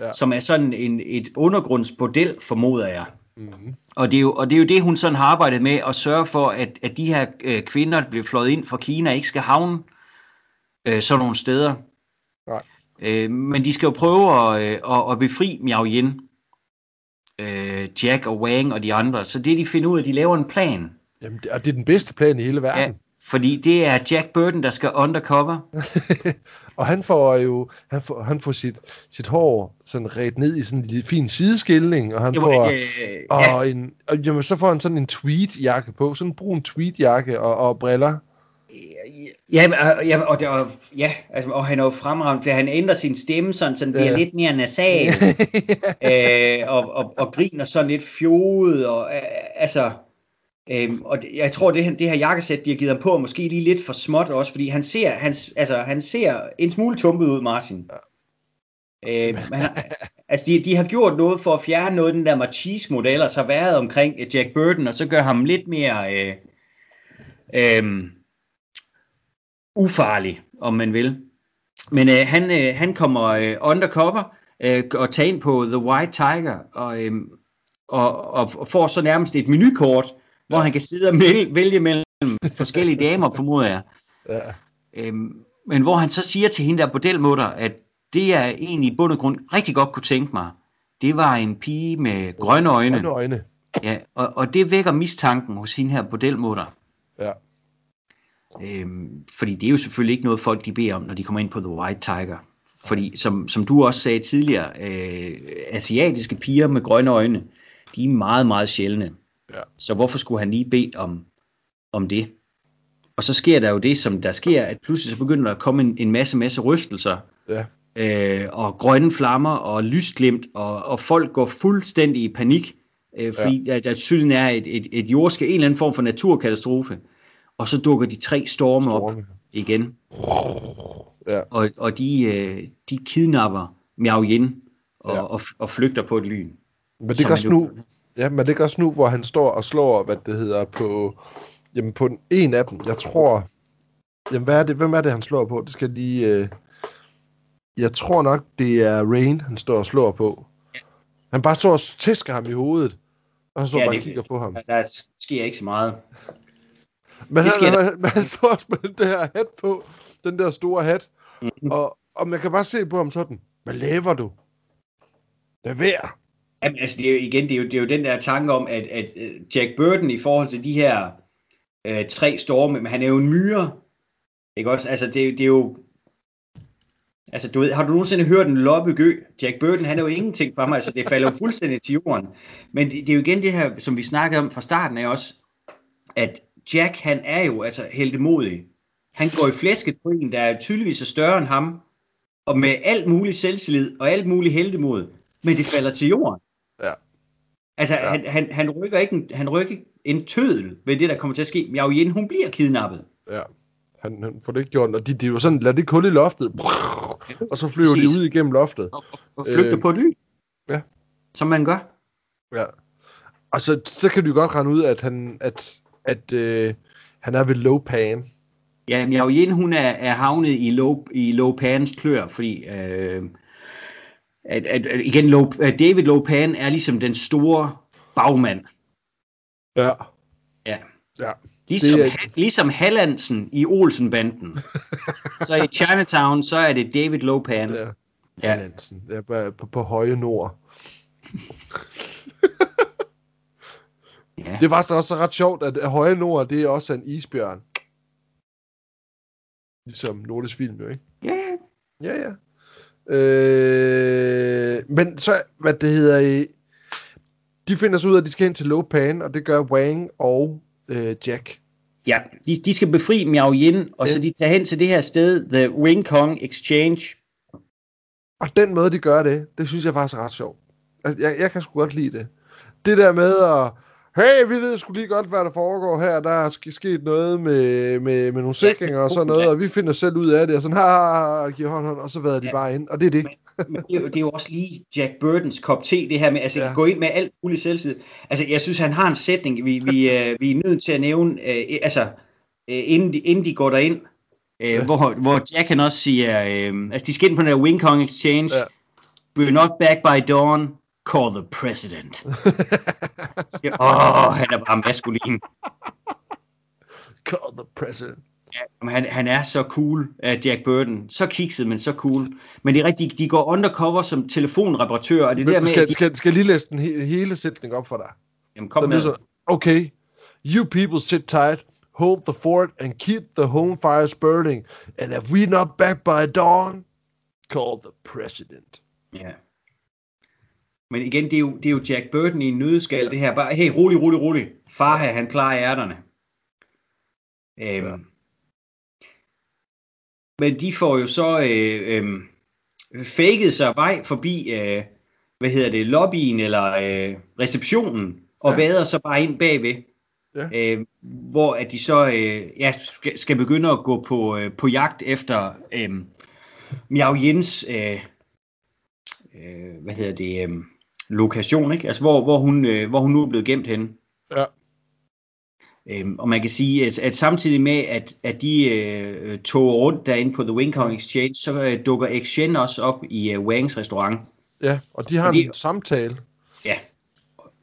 ja. som er sådan en, et undergrundsbordel, formoder jeg. Mm-hmm. Og, det er jo, og det er jo det, hun sådan har arbejdet med, at sørge for, at, at de her øh, kvinder, der bliver fløjet ind fra Kina, ikke skal havne øh, sådan nogle steder. Nej. Øh, men de skal jo prøve at, øh, at, at befri Miao Yin, øh, Jack og Wang og de andre. Så det, de finder ud af, de laver en plan. Jamen, og det er den bedste plan i hele verden. Fordi det er Jack Burton, der skal undercover. og han får jo han får, han får sit, sit hår sådan ret ned i sådan en fin sideskilning, og han jo, får øh, og ja. en, og, jamen, så får han sådan en tweedjakke på, sådan en brun tweedjakke og, og briller. Ja, og, ja, og, og, ja, altså, og han er jo fremragende, for han ændrer sin stemme sådan, så den bliver ja. lidt mere nasal, øh, og, og, og griner sådan lidt fjodet, og øh, altså, Øhm, og det, jeg tror, det, det her jakkesæt, de har givet ham på, er måske lige lidt for småt også, fordi han ser, han, altså, han ser en smule tumpet ud, Martin. Ja. Øhm, han, altså, de, de har gjort noget for at fjerne noget af den der machismo, der ellers har været omkring øh, Jack Burton, og så gør ham lidt mere øh, øh, ufarlig, om man vil. Men øh, han, øh, han kommer øh, undercover øh, og tager ind på The White Tiger, og, øh, og, og får så nærmest et menukort, hvor han kan sidde og vælge mellem forskellige damer, formoder jeg. Ja. Øhm, men hvor han så siger til hende der bordelmutter, at det jeg egentlig i bund og grund rigtig godt kunne tænke mig, det var en pige med grønne øjne. Grønne øjne. Ja, og, og det vækker mistanken hos hende her bordelmutter. Ja. Øhm, fordi det er jo selvfølgelig ikke noget folk de beder om, når de kommer ind på The White Tiger. Fordi som, som du også sagde tidligere, øh, asiatiske piger med grønne øjne, de er meget, meget sjældne. Ja. Så hvorfor skulle han lige bede om, om det? Og så sker der jo det, som der sker, at pludselig så begynder der at komme en, en masse, masse rystelser, Ja. øh, og grønne flammer, og lysglimt, og, og folk går fuldstændig i panik, øh, fordi ja. at, at syden er et, et, et jordskæld, en eller anden form for naturkatastrofe. Og så dukker de tre storme op Storme. igen, Ja. og, og de, øh, de kidnapper Miao Yin og, Ja. og, og flygter på et lyn. Men det gør er også nu, ja, men det gør også nu, hvor han står og slår, hvad det hedder, på, jamen på den, en af dem. Jeg tror, jamen hvad er det, hvem er det, han slår på? Det skal lige, øh, jeg tror nok, det er Rain, han står og slår på. Han bare står og tæsker ham i hovedet, og han står Ja, bare det- og kigger på ham. Der sker ikke så meget. Men han, sker han, men han står også med den der hat på, den der store hat, Mhm. og, og man kan bare se på ham sådan, hvad laver du? Lad være. Jamen, altså, det er jo, igen, det er jo, det er jo den der tanke om, at, at øh, Jack Burton i forhold til de her øh, tre storme, men han er jo en myre, ikke også? Altså, det, det er jo... Altså, du ved, har du nogensinde hørt en loppegø? Jack Burton, han er jo ingenting for mig, altså, det falder jo fuldstændig til jorden. Men det, det er jo igen det her, som vi snakkede om fra starten af også, at Jack, han er jo altså heldemodig. Han går i flæsket på en, der er tydeligvis er større end ham, og med alt mulig selvtillid og alt mulig heldemod, men det falder til jorden. Ja. Altså, Ja. han, han, han, rykker ikke en, han rykker en tødel ved det, der kommer til at ske. Miao Yin, hun bliver kidnappet. Ja, han, han får det ikke gjort, og de, de er jo sådan, lad det kul i loftet, og så flyver Præcis. de ud igennem loftet. Og, og, flygter Øh, på et lyn. ja. Som man gør. Ja. Og så, så kan du godt regne ud, at han, at, at, øh, han er ved low pan. Ja, Miao Yin, hun er, er havnet i Lo, i Lo Pans klør, fordi øh, at, at, at, igen, Lo, at David Lo Pan er ligesom den store bagmand. Ja. Ja. Ja. Ligesom, Det er- ligesom Hallandsen i Olsenbanden. så i Chinatown, så er det David Lo Pan. Ja. Ja. Hansen. Ja, på, på, på høje nord. ja. Det var så også ret sjovt, at høje nord, det er også en isbjørn. Ligesom nordisk film, jo, ikke? ja. Ja, ja. Øh, men så, hvad det hedder, øh, de finder så ud af, at de skal hen til Low Pan, og det gør Wang og øh, Jack. Ja, de, de skal befri Miao Yin, og Ja. så de tager hen til det her sted, The Wing Kong Exchange. Og den måde, de gør det, det synes jeg faktisk er ret sjovt. Altså, jeg, jeg kan sgu godt lide det. Det der med at, hey, vi ved sgu lige godt, hvad der foregår her. Der er sk- sket noget med, med, med nogle sikringer og sådan noget, og vi finder selv ud af det, og sådan, ha, ha, ha, giver hånd, hånd, og så vader de Ja. bare ind, og det er det. Men det, er jo, det er jo også lige Jack Burtons kop te, det her med, altså Ja. gå ind med alt muligt selvtid. Altså, jeg synes, han har en sætning, vi, vi, øh, vi er nødt til at nævne, øh, altså, øh, inden, de, inden de går derind, øh, Ja. hvor, hvor Jack han også siger, øh, altså, de skal ind på den der Wing Kong Exchange, ja. we're not back by dawn, call the president. Åh, oh, han er bare maskulin. Call the president. Jamen, Han, han er så cool, uh, Jack Burton. Så kikset, men så cool. Men det er rigtigt, de går undercover som telefonreparatør, og det er der Men med, skal, de, skal, skal lige læse den he- hele sætning op for dig? jamen, kom Den med. lyder okay, you people sit tight, hold the fort, and keep the home fires burning. And if we not back by dawn, call the president. Ja. Men igen, det er, jo, det er jo Jack Burton i en nødskal, det her. Bare, hey, rolig, rolig, rolig. Far her, han klarer ærterne. Øhm, Ja. Men de får jo så øh, øh, faket sig vej forbi, øh, hvad hedder det, lobbyen eller øh, receptionen, og ja. vader så bare ind bagved. Ja. Øh, hvor at de så øh, ja, skal, skal begynde at gå på, øh, på jagt efter øh, Miao Jens øh, øh, hvad hedder det, øh, lokation, ikke? Altså, hvor, hvor, hun, øh, hvor hun nu er blevet gemt henne. Ja. Øhm, og man kan sige, at, at samtidig med, at, at de øh, tog rundt derinde på The Wing Kong Exchange, så øh, dukker Exchange også op i øh, Wangs restaurant. Ja, og de har Fordi- en samtale. Ja.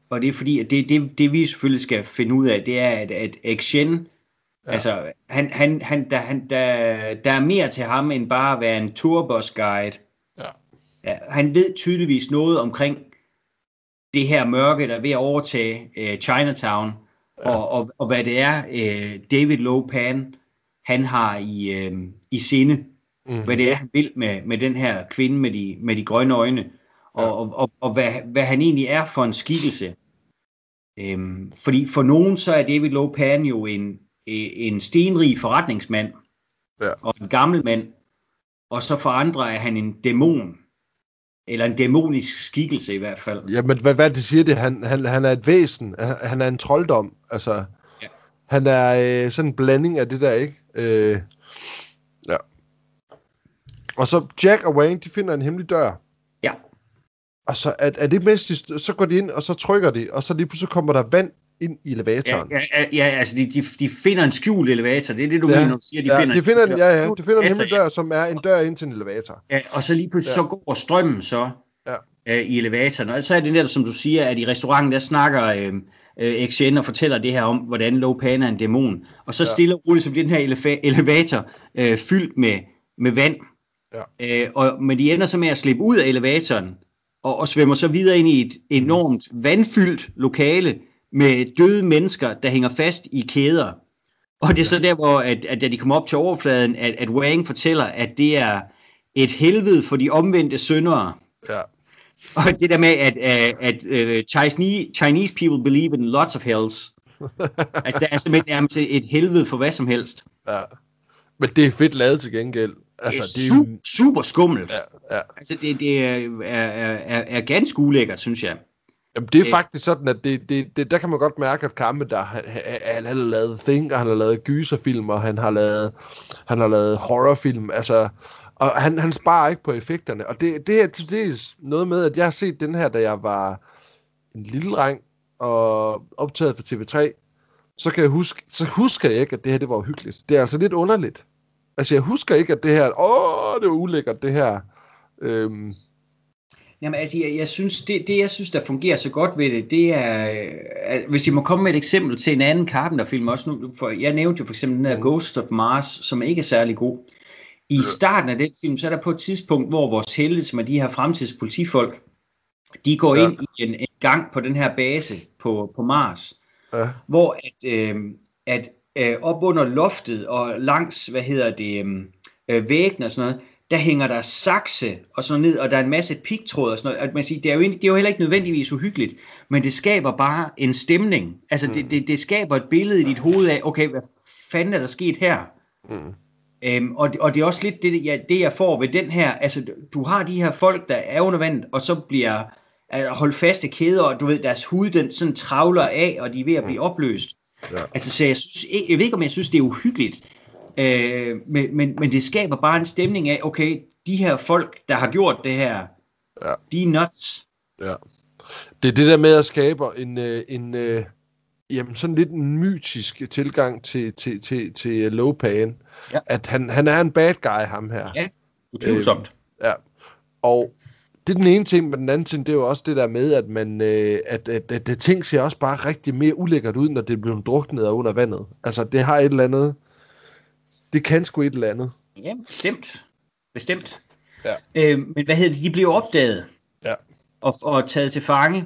Og det er fordi, at det, det, det vi selvfølgelig skal finde ud af, det er, at, at Exchange, Ja. ja. altså, han, han, han, der, han, der, der er mere til ham, end bare at være en tourbus guide. Ja. Ja, han ved tydeligvis noget omkring det her mørke, der er ved at overtage øh, Chinatown, Ja. og, og, og hvad det er, øh, David Low Pan, han har i, øh, i sinde, Mm. hvad det er, han vil med, med den her kvinde med de, med de grønne øjne, og, Ja. ja. og, og, og hvad, hvad han egentlig er for en skikkelse. Øhm, fordi for nogen så er David Lopan jo en, en stenrig forretningsmand Ja. og en gammel mand, og så for andre er han en dæmon, eller en dæmonisk skikkelse i hvert fald. Jamen, hvad, hvad det siger det? Han, han, han er et væsen. Han, er en trolddom. Altså, Ja. ja. han er øh, sådan en blanding af det der, ikke? Øh, ja. Og så Jack og Wayne, de finder en hemmelig dør. Ja. Og så er, er det mest, så går de ind, og så trykker de, og så lige pludselig kommer der vand ind i Ja, elevatoren. ja, ja, ja altså de, de, de finder en skjult elevator, det er det, du Ja. mener, når du siger, de ja, finder de finder, en, ja, ja, skjult de finder en elevator, hemmelig dør, som er en dør ind til en elevator. Ja, og så lige pludselig Ja. så går strømmen så Ja. øh, i elevatoren. Og så er det der, som du siger, at i restauranten, der snakker øh, øh, XN og fortæller det her om, hvordan Lopan er en dæmon. Og så Ja. stille og roligt, som den her elefa- elevator øh, fyldt med, med vand. Ja. Øh, og, men de ender så med at slippe ud af elevatoren, og, og svømmer så videre ind i et enormt vandfyldt lokale med døde mennesker, der hænger fast i kæder. Og det er så der, hvor at, at da de kommer op til overfladen, at, at Wang fortæller, at det er et helvede for de omvendte syndere. Ja. Og det der med, at, at, at uh, Chinese, Chinese people believe in lots of hells. altså, der er simpelthen nærmest et helvede for hvad som helst. ja. Men det er fedt lavet til gengæld. Altså, det det er er su- super skummelt. ja, ja. Altså, det, det er, er, er, er ganske ulækkert, synes jeg. Jamen, det er Øh. faktisk sådan, at det, det, det, der kan man godt mærke, at Kampe, der, han, han har lavet Think, og han har lavet gyserfilm, og han har lavet, han har lavet horrorfilm, altså, og han, han sparer ikke på effekterne, og det, det er til dels noget med, at jeg har set den her, da jeg var en lille dreng, og optaget for TV3, så kan jeg huske, så husker jeg ikke, at det her, det var uhyggeligt. Det er altså lidt underligt. Altså, jeg husker ikke, at det her, åh, det var ulækkert, det her. Øhm, Jamen altså, jeg, jeg synes, det, det jeg synes, der fungerer så godt ved det, det er, øh, at hvis jeg må komme med et eksempel til en anden Carpenter-film også nu, for jeg nævnte jo for eksempel den der Mm. Ghost of Mars, som ikke er særlig god. I starten af den film, så er der på et tidspunkt, hvor vores helte, som er de her fremtidspolitifolk, de går Ja. ind i en, en gang på den her base på, på Mars, ja, hvor at, øh, at øh, op under loftet og langs, hvad hedder det, øh, øh, væggene og sådan noget, der hænger der sakse og sådan ned, og der er en masse pigtråd og sådan noget. At man siger, det, er jo, det er jo heller ikke nødvendigvis uhyggeligt, men det skaber bare en stemning. Altså, Mm. det, det, det skaber et billede i dit hoved af, okay, hvad fanden er der sket her? mm, Øhm, og, det- og det er også lidt det, jeg, det, jeg får ved den her. Altså, du har de her folk, der er under vandet, og så bliver at holde faste kæder, og du ved, deres hud, den sådan travler af, og de er ved at blive opløst. Ja. Altså, så jeg, synes, ikke- jeg ved ikke, om jeg synes, det er uhyggeligt, øh, men, men, men det skaber bare en stemning af, okay, de her folk, der har gjort det her, Ja. de er nuts. Ja. Det er det der med at skabe en, øh, en øh, jamen sådan lidt en mytisk tilgang til, til, til, til Lopan. Ja. At han, han er en bad guy, ham her. Ja. Utvivlsomt. Ja. Og det er den ene ting, men den anden ting, det er jo også det der med, at man, øh, at, at, at, at ting ser også bare rigtig mere ulækkert ud, når det bliver druknet under vandet. Altså, det har et eller andet, det kan sgu et eller andet. Ja, bestemt. Bestemt. Ja. Øh, men hvad hedder det? De bliver opdaget. Ja. Og, og taget til fange.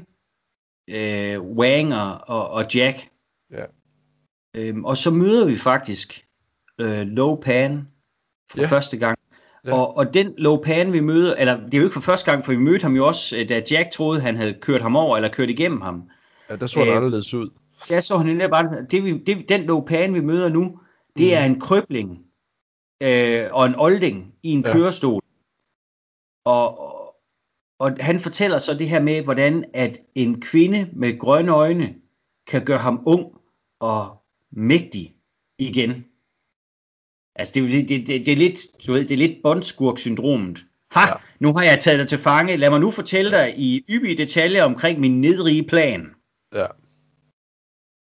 Øh, Wang og, og, og Jack. Ja. Øhm, og så møder vi faktisk øh, Lopan for Ja. første gang. Ja. Og, og den Lopan, vi møder, eller det er jo ikke for første gang, for vi mødte ham jo også, øh, da Jack troede, han havde kørt ham over, eller kørt igennem ham. Ja, der så han Øh, anderledes ud. Der så han bare, det, vi, det, den Lopan, vi møder nu, det er en krøbling øh, og en olding i en Ja. kørestol. Og, og, og han fortæller så det her med, hvordan at en kvinde med grønne øjne kan gøre ham ung og mægtig igen. Altså det, det, det, det, er lidt, du ved, det er lidt bondskurk-syndromet. Ha, ja. nu har jeg taget dig til fange. Lad mig nu fortælle dig i yppige detaljer omkring min nedrige plan. Ja.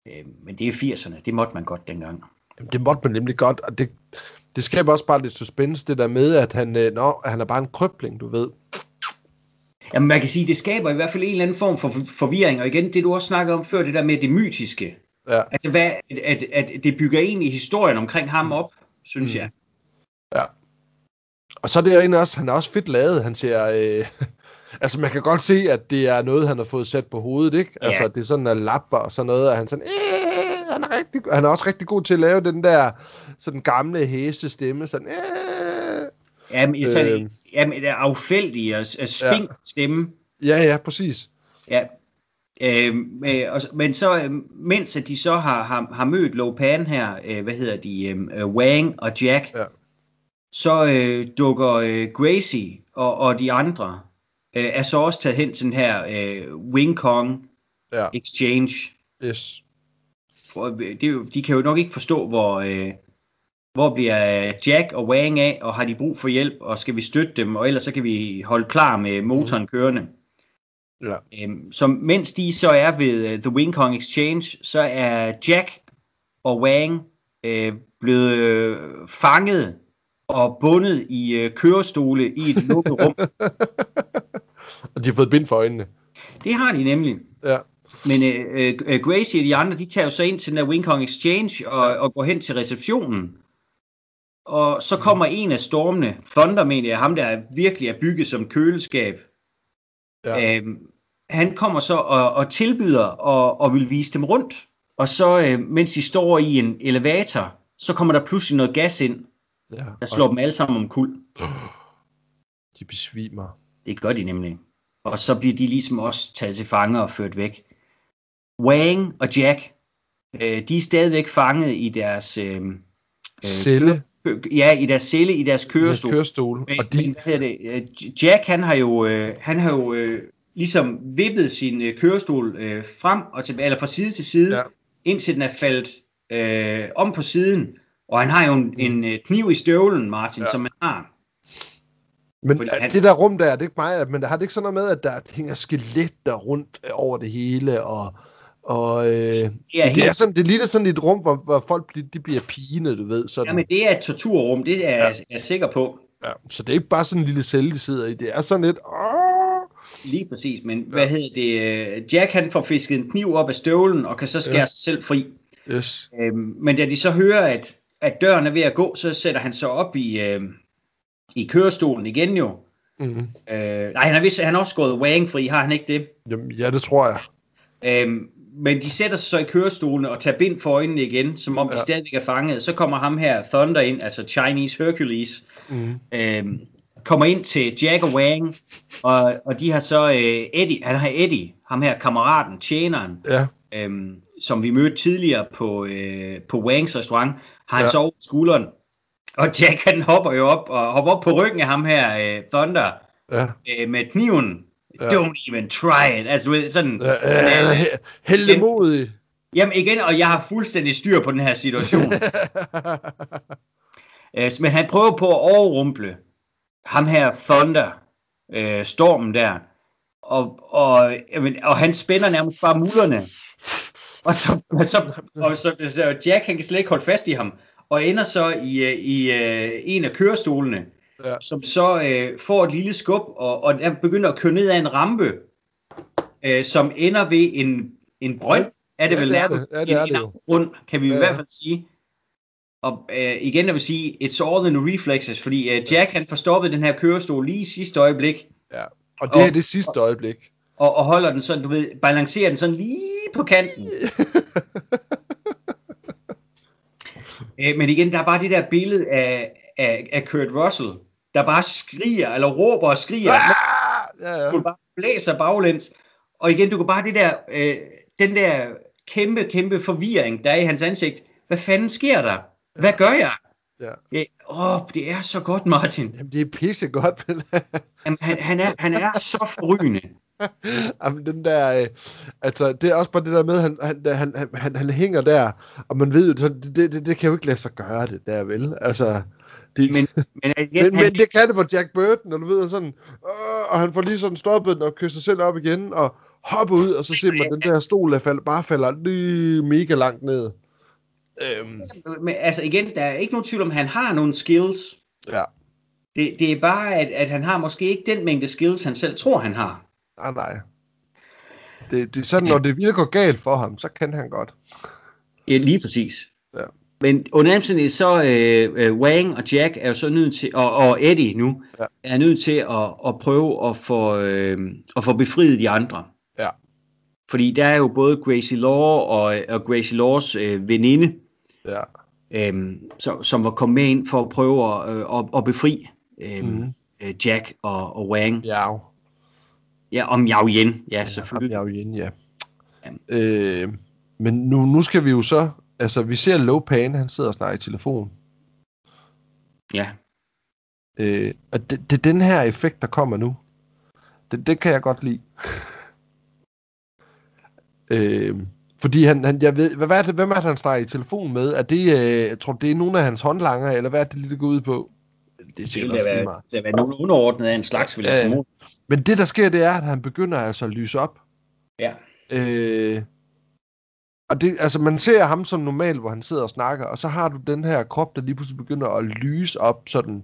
Øh, men det er 80'erne. Det måtte man godt dengang. Det måtte man nemlig godt, og det, det skaber også bare lidt suspense, det der med, at han, øh, nå, han er bare en krøbling, du ved. Jamen man kan sige, det skaber i hvert fald en eller anden form for for- forvirring. Og igen, det du også snakkede om før, det der med det mytiske. Ja. Altså hvad, at, at, at det bygger egentlig historien omkring ham op, synes Mm. jeg. Og så er det jo egentlig også, han er også fedt lavet, han ser, øh, altså man kan godt se, at det er noget, han har fået sat på hovedet, ikke? Ja. Altså det er sådan en lapper og sådan noget, og han sådan, øh, han er, rigtig, han er også rigtig god til at lave den der, sådan gamle hæse stemme, sådan, øh. Jamen, sådan, Øh. øh. jamen det er affældig og, og spink ja. stemme. Ja, ja, præcis. Ja. Øh, øh, og, men så, øh, mens at de så har, har, har mødt Lo Pan her, øh, hvad hedder de, øh, Wang og Jack, Ja. så øh, dukker øh, Gracie og, og de andre, øh, er så også taget hen til den her øh, Wing Kong Ja, Exchange. yes. Det er jo, de kan jo nok ikke forstå, hvor, øh, hvor bliver Jack og Wang af, og har de brug for hjælp, og skal vi støtte dem, og ellers så kan vi holde klar med motoren kørende. Ja. Øhm, så mens de så er ved uh, The Wing Kong Exchange, så er Jack og Wang øh, blevet øh, fanget og bundet i øh, kørestole i et lukket rum. Og de har fået bind for øjnene. Det har de nemlig. Ja. Men øh, øh, Gracie og de andre, de tager jo så ind til den der Wing Kong Exchange og, og går hen til receptionen. Og så kommer en af stormene, Thunder mener jeg, ham der virkelig er bygget som køleskab. Ja. Øhm, han kommer så og, og tilbyder og, og vil vise dem rundt. Og så, øh, mens de står i en elevator, så kommer der pludselig noget gas ind, ja. der slår dem alle sammen om kul. De besvimer. Det gør de nemlig. Og så bliver de ligesom også taget til fange og ført væk. Wang og Jack, øh, de er stadigvæk fanget i deres... Øh, Celle. kø- ja, i deres celle, i deres kørestol. Kørestol. Men, Og men de, hvad hedder det? øh, Jack, han har jo, øh, han har jo øh, ligesom vippet sin øh, kørestol øh, frem og tilbage, eller fra side til side, Ja. indtil den er faldet øh, om på siden. Og han har jo en, en øh, kniv i støvlen, Martin, Ja. som man har. men fordi han... det der rum der, det er ikke mig, men der har det ikke sådan noget med, at der hænger skeletter rundt over det hele, og, og øh, Det er, det, er helt, sådan, det ligner sådan et rum, hvor, hvor folk bliver, de bliver pine, du ved. Sådan. jamen, det er et torturrum, det er Ja. jeg er sikker på. Ja, så det er ikke bare sådan en lille celle, de sidder i. Det er sådan lidt... Åh! Lige præcis, men ja. hvad hedder det? Jack han får fisket en kniv op af støvlen og kan så skære Ja. sig selv fri. Yes. Øhm, men da de så hører, at, at døren er ved at gå, så sætter han sig op i, øh, i kørestolen igen jo. Mm. Øh, nej, han har, vist, han har også gået Wang fri, har han ikke det? Jamen, ja, det tror jeg. Øhm, men de sætter sig så i kørestolene og tager bind for øjnene igen, som om ja. Ja. de stadigvæk er fanget. Så kommer ham her, Thunder, ind, altså Chinese Hercules, Mm. øhm, kommer ind til Jack og Wang, og, og de har så øh, Eddie, han har Eddie, ham her kammeraten, tjeneren, Ja, øhm, som vi mødte tidligere på, øh, på Wangs restaurant, har han Ja. ja. så over skulderen. Og Jack han hopper jo op og hopper op på ryggen af ham her, øh, Thunder, ja. øh, med kniven. Ja. Don't even try it. Altså, du ved, sådan... ja, ja, ja he- heldemodig. Jamen igen, og jeg har fuldstændig styr på den her situation. Øh, Men han prøver på at overrumple ham her Thunder, øh, stormen der, og, og, jamen, og han spænder nærmest bare mullerne. Og så, og så, og så, så Jack han kan slet ikke holde fast i ham, og ender så i, øh, i øh, en af kørestolene, Ja. som så øh, får et lille skub, og, og han begynder at køre ned ad en rampe, øh, som ender ved en, en brønd, er det Ja, vel det er det. Ja, det er en, det jo. grund, kan vi Ja, i hvert fald sige. Og øh, igen, jeg vil sige, it's all in the reflexes, fordi øh, Jack han får stoppet den her kørestol lige i sidste øjeblik, ja. Og det er Og- det sidste øjeblik. og, og holder den sådan, du ved, balancerer den sådan lige på kanten. øh, men igen, der er bare det der billede af, af, af Kurt Russell, der bare skriger, eller råber og skriger, Ah! Ja, ja. du bare blæser baglæns. Og igen, du kan bare det der, øh, den der kæmpe, kæmpe forvirring, der er i hans ansigt. Hvad fanden sker der? Hvad gør jeg? Ja. Øh, Åh, det er så godt, Martin. Jamen, det er pisse godt, men Jamen, han, han, er, han er så forrygende. Jamen, den der, øh, altså, det er også bare det der med, han, han, han, han, han, hænger der, og man ved jo, det, det, det kan jo ikke lade sig gøre, det der, vel? Altså, det, Men, men, igen, men, han, men det kan det for Jack Burton, og du ved, sådan, øh, og han får lige sådan stoppet den og kører sig selv op igen, og hopper ud, og så ser man, at den der stol der fald, bare falder lige mega langt ned. Øhm, men, altså igen, der er ikke nogen tvivl om, at han har nogle skills. ja, Det, det er bare, at, at han har måske ikke den mængde skills, han selv tror, han har. nej, nej. Det, det er sådan, når det virkelig går galt for ham, så kan han godt. Ja, lige præcis. Ja. Men under omstændighed, så øh, øh, Wang og Jack er jo så nødt til, og, og Eddie nu, Ja. er nødt til at, at prøve at få, øh, at få befriet de andre. Ja. Fordi der er jo både Gracie Law og, og Gracie Laws øh, veninde, Ja. øh, som, som var kommet med ind for at prøve at, øh, at, at befri øh, Mhm. øh, Jack og, og Wang. Ja. Ja, og Miao Yen, ja, selvfølgelig. Ja, igen, ja. Øh, men nu, nu skal vi jo så... Altså, vi ser Lopan, han sidder og snakker i telefon. Ja. Øh, og det, det er den her effekt, der kommer nu. Det, det kan jeg godt lide. øh, fordi han, han, jeg ved, hvad er det, hvem er det, han snakker i telefon med? Er det, øh, jeg tror, det er nogle af hans håndlanger, eller hvad er det lige, det går ud på? Det er sikkert det vil være, det være nogen underordnet af en slags, vil jeg øh, Men det, der sker, det er, at han begynder altså at lyse op. Ja. Øh, og det, altså, man ser ham som normal, hvor han sidder og snakker, og så har du den her krop, der lige pludselig begynder at lyse op, sådan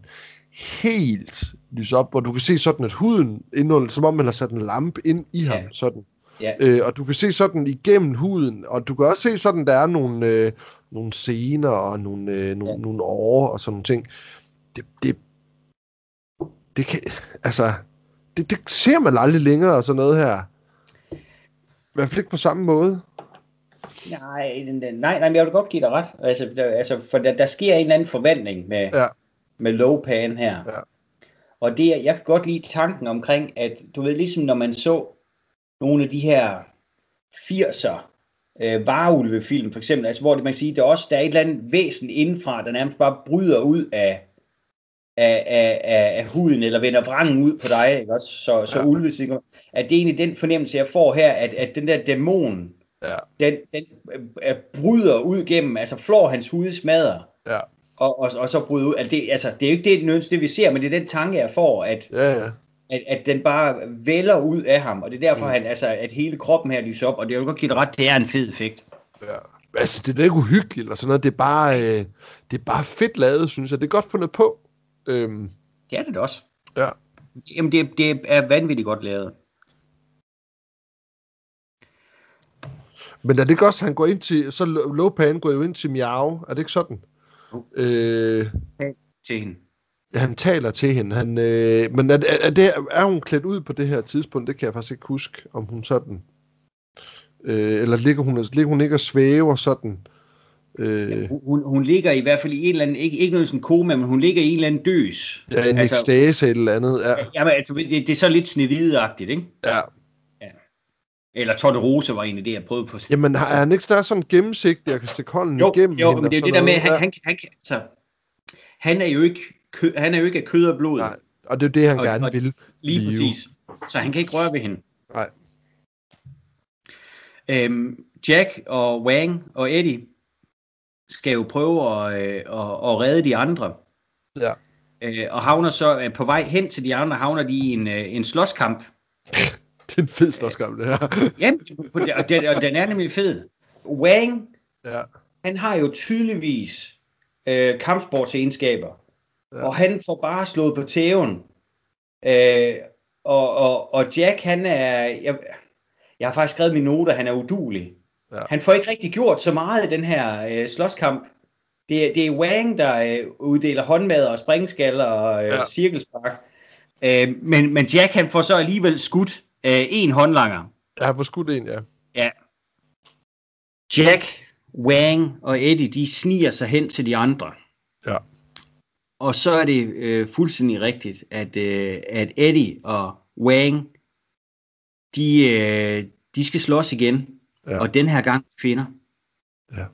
helt lyse op, hvor du kan se sådan, at huden indholder, som om man har sat en lampe ind i ham, ja. sådan. Ja. Øh, og du kan se sådan igennem huden, og du kan også se sådan, der er nogle, øh, nogle scener og nogle, øh, nogle, ja. nogle år og sådan nogle ting. Det, det, det kan, altså, det, det ser man aldrig længere og sådan noget her. I hvert fald ikke på samme måde. Nej, nej, nej, men jeg vil godt give dig ret. Altså, der, altså for der, der sker en eller anden forvandling med, ja. med Lopan her. Ja. Og det, jeg kan godt lide tanken omkring, at du ved, ligesom når man så nogle af de her 80'er øh, varulvefilm, for eksempel, altså, hvor det, man kan sige, der også der er et eller andet væsen indenfra, der nærmest bare bryder ud af, af, af, af, af huden, eller vender vrangen ud på dig, ikke også? Så, så ja. ulve, at det er egentlig den fornemmelse, jeg får her, at, at den der dæmon, ja. den, den øh, bryder ud gennem, altså flår hans hud smadrer, ja. og, og, og så bryder ud. Altså det, altså, det er jo ikke det, nødvendigvis det, vi ser, men det er den tanke, jeg får, at, ja, ja. at, at den bare vælger ud af ham, og det er derfor, mm. han, altså, at hele kroppen her lyser op, og det er jo godt give det ret, det er en fed effekt. Ja. Altså, det er ikke uhyggeligt eller sådan noget, det er bare, øh, det er bare fedt lavet, synes jeg. Det er godt fundet på. Øhm. Det er det også. Ja. Jamen, det, det er vanvittigt godt lavet. Men er det ikke også, han går ind til, så Lopan går jo ind til Miao, er det ikke sådan? Uh. Øh, til hende. Ja, han taler til hende. Han, øh, men er, er, det, er hun klædt ud på det her tidspunkt? Det kan jeg faktisk ikke huske, om hun sådan... Øh, eller ligger hun, ligger hun ikke og svæver sådan? Øh, ja, hun, hun ligger i hvert fald i en eller anden, ikke, ikke noget sådan koma, men hun ligger i en eller anden døs. Ja, en altså, ekstase eller andet. Ja. Jamen, altså, det, det er så lidt snevideagtigt, ikke? Ja, eller Torte Rose var egentlig det, jeg prøvede på. Jamen, er han ikke snart sådan gennemsigtig, jeg kan stikke hånden jo, igennem Jo, men det er det der med, han, han, han, altså, han er jo ikke kø, han er jo ikke af kød og blod. Nej, og det er det, han og, gerne og, vil. Lige blive. præcis. Så han kan ikke røre ved hende. Nej. Øhm, Jack og Wang og Eddie skal jo prøve at, øh, at, at redde de andre. Ja. Øh, og havner så øh, på vej hen til de andre, havner de i en, øh, en slåskamp. det er en fed slåskamp, det her. Jamen, og den, og den er nemlig fed. Wang, ja. han har jo tydeligvis øh, kampsportsegenskaber. Ja. Og han får bare slået på tæven. Øh, og, og, og Jack, han er... Jeg, jeg har faktisk skrevet mine noter, han er udulig. Ja. Han får ikke rigtig gjort så meget i den her øh, slåskamp. Det, det er Wang, der øh, uddeler håndmad og springskaller og øh, ja. cirkelspark. Øh, men, men Jack, han får så alligevel skudt øh, en håndlanger. Ja, han får skudt en, ja. Ja. Jack, Wang og Eddie, de sniger sig hen til de andre. Ja. Og så er det øh, fuldstændig rigtigt, at, øh, at Eddie og Wang, de, øh, de skal slås igen. Ja. Og den her gang kvinder. Ja.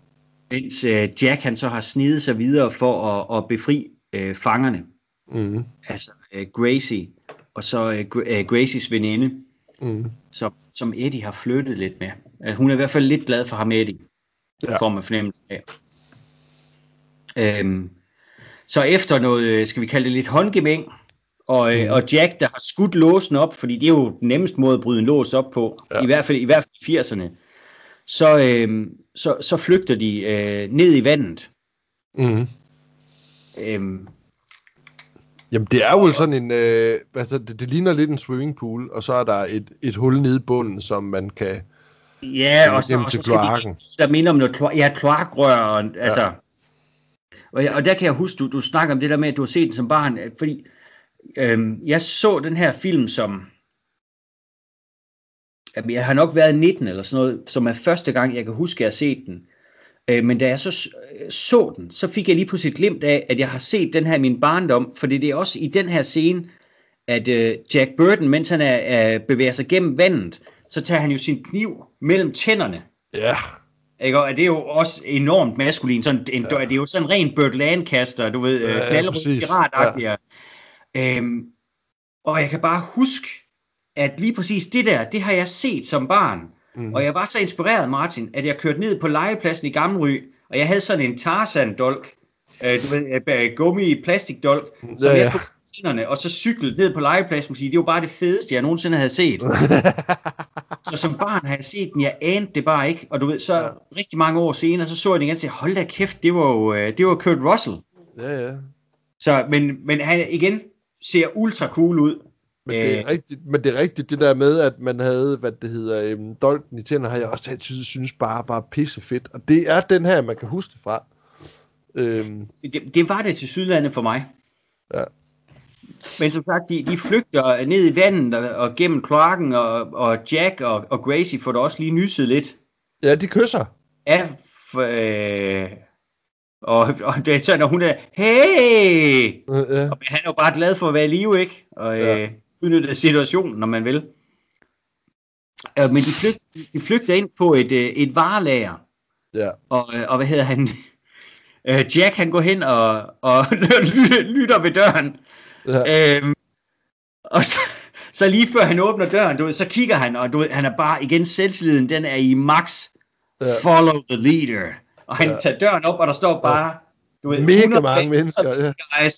Mens øh, Jack han så har snidet sig videre for at, at befri øh, fangerne. Mm. Altså øh, Gracie, og så øh, øh, Gracies veninde, mm. som, som Eddie har flyttet lidt med. Altså, hun er i hvert fald lidt glad for ham, Eddie. Ja. Får man fornemmelse af. Øhm, så efter noget, skal vi kalde det lidt håndgemæng, og, mm. og Jack, der har skudt låsen op, fordi det er jo den nemmeste måde at bryde en lås op på, ja. i hvert fald i hvert fald i 80'erne, så, øhm, så, så flygter de øh, ned i vandet. Mm. Øhm, Jamen, det er jo sådan en... Øh, altså, det, det ligner lidt en swimmingpool, og så er der et, et hul nede i bunden, som man kan... Ja, og så, og så skal de, der minder om noget kloak, ja, kloakrør, og, altså... Ja. Og, og der kan jeg huske, du, du snakker om det der med, at du har set den som barn, fordi øhm, jeg så den her film som... Jeg har nok været 19 eller sådan noget, som er første gang, jeg kan huske, at jeg har set den. Øh, men da jeg så så den, så fik jeg lige pludselig et glimt af, at jeg har set den her i min barndom, fordi det er også i den her scene, at øh, Jack Burton, mens han er, er, bevæger sig gennem vandet, så tager han jo sin kniv mellem tænderne. Ja. Ikke? Og det er jo også enormt maskulin. Sådan en, ja. Det er jo sådan en ren Burt Lancaster, du ved, Ja, ja, ja, knaldrød pirat ja. øhm, Og jeg kan bare huske, at lige præcis det der, det har jeg set som barn. Mm. Og jeg var så inspireret, Martin, at jeg kørte ned på legepladsen i Gammelry, og jeg havde sådan en Tarzan-dolk, øh, du ved, øh, gummi plastikdolk, som Ja, ja, jeg tog og så cyklede ned på legepladsen, fordi det var bare det fedeste, jeg nogensinde havde set. så som barn har jeg set den, jeg anede det bare ikke, og du ved, så Ja. ja. rigtig mange år senere, så så jeg den igen og sagde, hold da kæft, det var jo øh, det var Kurt Russell. ja, ja. Så, men, men han igen ser ultra cool ud. Men det, er Øh. rigtigt, men det er rigtigt, det der med, at man havde, hvad det hedder, øhm, dolken i tænder, har jeg også altid synes bare, bare pisse fedt. Og det er den her, man kan huske det fra. Øhm, Det, det var det til Sydlandet for mig. Ja. Men som sagt, de, de flygter ned i vandet og, og gennem kloakken, og, og Jack og, og Gracie får da også lige nyset lidt ja, de kysser. af... Øh, og, og det er sådan, at hun er, hey! Øh, ja. Og han er jo bare glad for at være i live, ikke? Og Ja. øh, udnytte situationen, når man vil. Øh, men de flygter, de flygter ind på et, øh, et varelager, ja. og, øh, og hvad hedder han? Øh, Jack, han går hen og, og lytter, ved døren. ja. Øhm, og så, så lige før han åbner døren, du ved, så kigger han, og du ved, han er bare igen selvtilliden, den er i max. Ja. Follow the leader. Og han Ja. tager døren op, og der står bare, du ved, Mega 100 mange mennesker, ja. Guys,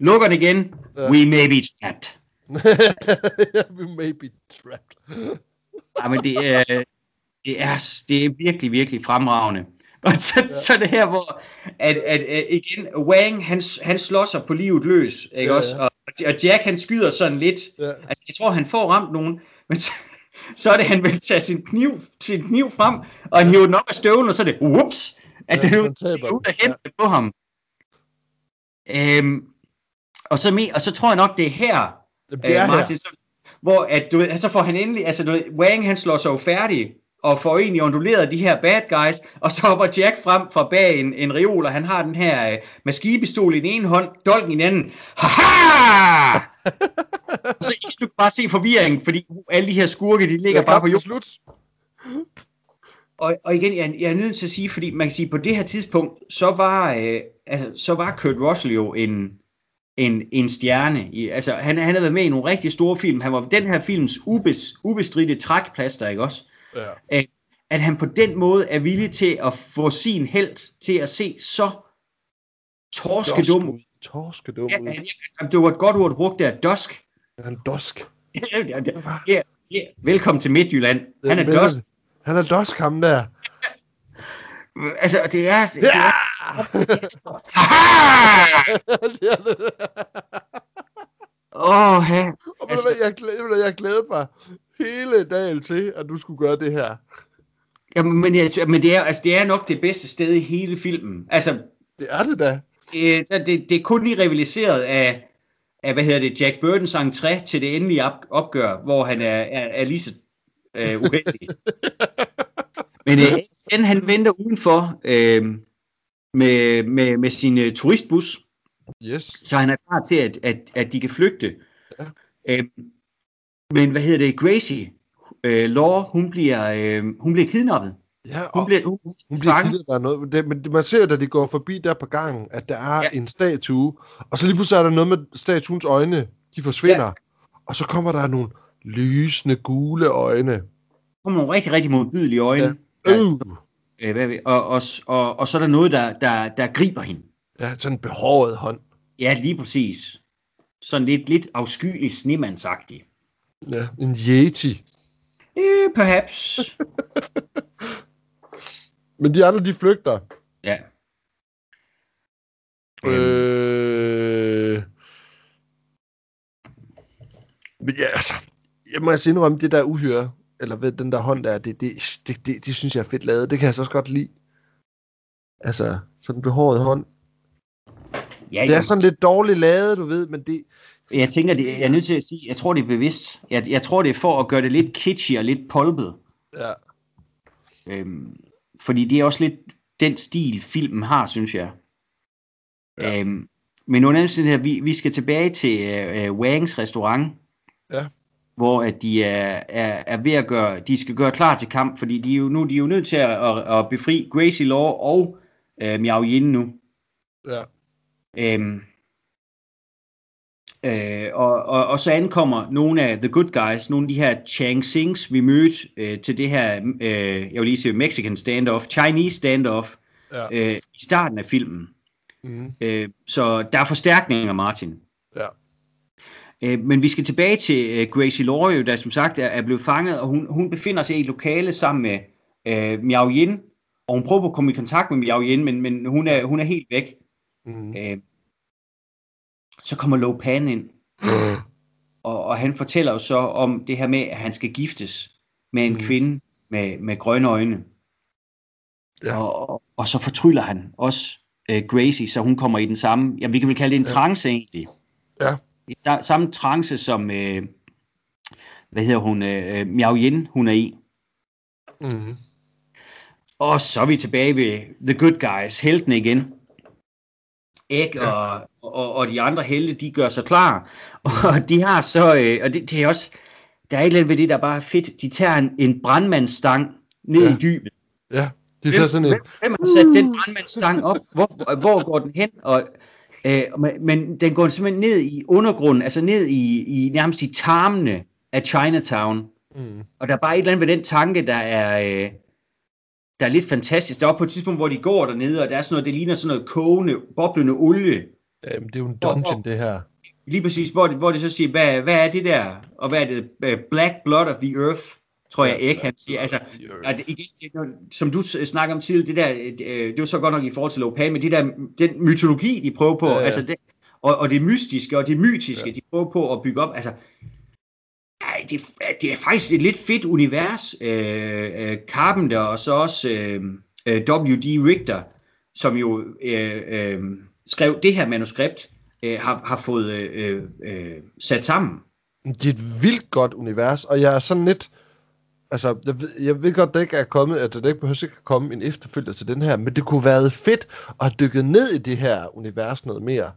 lukker den igen. Ja. We may be trapped. We may be trapped. Ja, men det er, det er, det er virkelig, virkelig fremragende. Og så, ja. så det her, hvor at, at, at igen, Wang, han, han slår sig på livet løs, ikke Ja, også? ja. Og, og Jack, han skyder sådan lidt. Ja. Altså, jeg tror, han får ramt nogen, men så, så er det, han vil tage sin kniv, sin kniv frem, og han hiver den op af støvlen, og så er det, whoops, at Ja, ja, det er ud den, og hente på ham. Øhm, og, så og så tror jeg nok, det er her, Jamen, det er øh. Martin, så, hvor at, du ved, så får han endelig, altså du ved, Wang han slår sig jo færdig, og får egentlig onduleret de her bad guys, og så hopper Jack frem fra bag en, en reol, og han har den her øh, maskipistol i den ene hånd, dolken i den anden. Haha! Så kan bare se forvirringen, fordi alle de her skurke, de ligger bare på jorden. slut. Og, og igen, jeg, jeg er nødt til at sige, fordi man kan sige, på det her tidspunkt, så var, øh, altså, så var Kurt Russell jo en, en, en stjerne. I, altså, han, han havde været med i nogle rigtig store film. Han var den her films ubes, ubestridte trækplaster, ikke også? Ja. At han på den måde er villig til at få sin held til at se så torskedum ud. Torskedum Ja, ja, det var et godt ord, du brugte der, dusk. Han er dosk. ja, ja, ja, velkommen til Midtjylland. Han er dusk. Han er dosk, ham der. Altså, det er... Det er er. Åh, ja. Og ved du hvad, jeg, glæder, jeg glæder mig hele dagen til, at du skulle gøre det her. Jamen, men, jeg, men det, er, altså, det er nok det bedste sted i hele filmen. Altså, Det er det da. det, det, det er kun lige rivaliseret af, af, hvad hedder det, Jack Burtons entré til det endelige op, opgør, hvor han er, er, er lige så øh, uheldig. men øh, den han venter udenfor øh, med, med, med sin øh, turistbus, Yes. så han er klar til, at, at, at de kan flygte. Ja. Øh, men hvad hedder det, Gracie, øh, Law, hun bliver, øh, hun bliver kidnappet. Ja, Hun og bliver, hun, hun bliver af noget. Det, men man ser, da de går forbi der på gangen, at der er Ja. ja. en statue. Og så lige pludselig er der noget med statuens øjne. De forsvinder. Ja. Og så kommer der nogle lysende, gule øjne. kommer nogle rigtig, rigtig modbydelige øjne. Ja. Ja. Øh, hvad, ved- og, og, og, og så er der noget, der, der, der griber hende. Ja, sådan en behåret hånd. Ja, lige præcis. Sådan lidt, lidt afskyelig snemandsagtig. Ja, en yeti. Eh, perhaps. Men de andre, de flygter. ja. Øhm, Øh... Men ja, altså, jeg må altså indrømme, det der uhyre, eller ved den der hånd der, det, det, det, det, det synes jeg er fedt lavet. Det kan jeg så også godt lide. Altså, sådan en behåret hånd. ja, Det er sådan lidt dårligt lavet, du ved, men det... jeg tænker, det, jeg er nødt til at sige, jeg tror, det er bevidst. Jeg, jeg tror, det er for at gøre det lidt kitschy og lidt polpet. Ja, Øhm, fordi det er også lidt den stil, filmen har, synes jeg. Ja. Øhm, men under omstændigheder, vi, vi skal tilbage til øh, øh, Wangs restaurant. Ja. Hvor at de er, er, er ved at gøre, de skal gøre klar til kamp, fordi de er jo, nu de er jo nødt til at, at, at befri Gracie Law og øh, Miao Yin nu. Ja. Øhm, øh, og, og, og så ankommer nogle af the good guys, nogle af de her Chang Sings, vi mødte øh, til det her, øh, jeg vil lige sige Mexican standoff, Chinese standoff, Ja. øh, i starten af filmen. Mm. Øh, så der er forstærkninger, Martin. Øh, men vi skal tilbage til øh, Gracie Law, der som sagt er, er blevet fanget, og hun, hun befinder sig i et lokale sammen med øh, Miao Yin, og hun prøver at komme i kontakt med Miao Yin, men, men hun, er, hun er helt væk. Mm. Øh, så kommer Lo Pan ind, og, og han fortæller jo så om det her med, at han skal giftes med en mm. kvinde med, med grønne øjne. Ja. Og, og, og så fortryller han også øh, Gracie, så hun kommer i den samme, ja, vi kan vel kalde det en Ja. trance egentlig. Ja. I sa- samme trance som, øh, hvad hedder hun, øh, Miao Yin, hun er i. Mm. Og så er vi tilbage ved The Good Guys, heltene igen. Egg Ja. og, og, og de andre helte, de gør sig klar. Og de har så, øh, og det, det er også, der er et eller andet ved det, der bare er fedt. De tager en, en brandmandsstang ned Ja. i dybet. Ja, det er sådan en... hvem, hvem har sat den brandmandsstang op? Hvor, hvor går den hen? Og, øh, men- den går simpelthen ned i undergrunden, altså ned i, i nærmest i tarmene af Chinatown. Mm. Og der er bare et eller andet ved den tanke, der er, øh, der er lidt fantastisk. Der er på et tidspunkt, hvor de går dernede, og der er sådan noget, det ligner sådan noget kogende, boblende olie. Jamen, det er jo en dungeon, det her. Lige præcis, hvor de, hvor de så siger, hvad, hvad er det der? Og hvad er det? Black blood of the earth, tror jeg ikke, han siger. Altså, at det, igen, det, som du snakker om tidligere, det der, øh, det var så godt nok i forhold til Lopan, men det der, den mytologi, de prøver på, Ja, ja, altså det, og, og det mystiske og det mytiske, Ja. de prøver på at bygge op, altså, ej, det, det er faktisk et lidt fedt univers, øh, øh, Carpenter og så også øh, øh, W.D. Richter, som jo øh, øh, skrev det her manuskript, øh, har, har fået øh, øh, sat sammen. Det er et vildt godt univers, og jeg er sådan lidt... Altså, jeg ved, jeg ved godt, det ikke er kommet, at det ikke behøver ikke at komme en efterfølger til den her, men det kunne været fedt at have dykket ned i det her univers noget mere.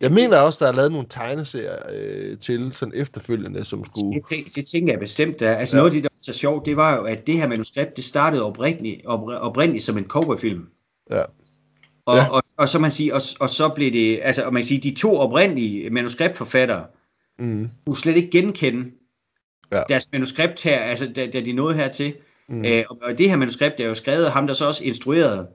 Jeg mener også, der er lavet nogle tegneserier øh, til sådan efterfølgende, som skulle... Det, det, tænker jeg bestemt. Der. Altså Ja. noget af det, der var så sjovt, det var jo, at det her manuskript, det startede oprindeligt, op, oprindeligt som en cowboyfilm. Ja. Og, Ja. ja. og, og, så man sige, og, og så blev det, altså og man kan sige, de to oprindelige manuskriptforfattere, Mm, kunne slet ikke genkende Ja. deres manuskript her, altså da, da de nåede hertil. mm. Øh, og, det her manuskript er jo skrevet af ham, der så også instruerede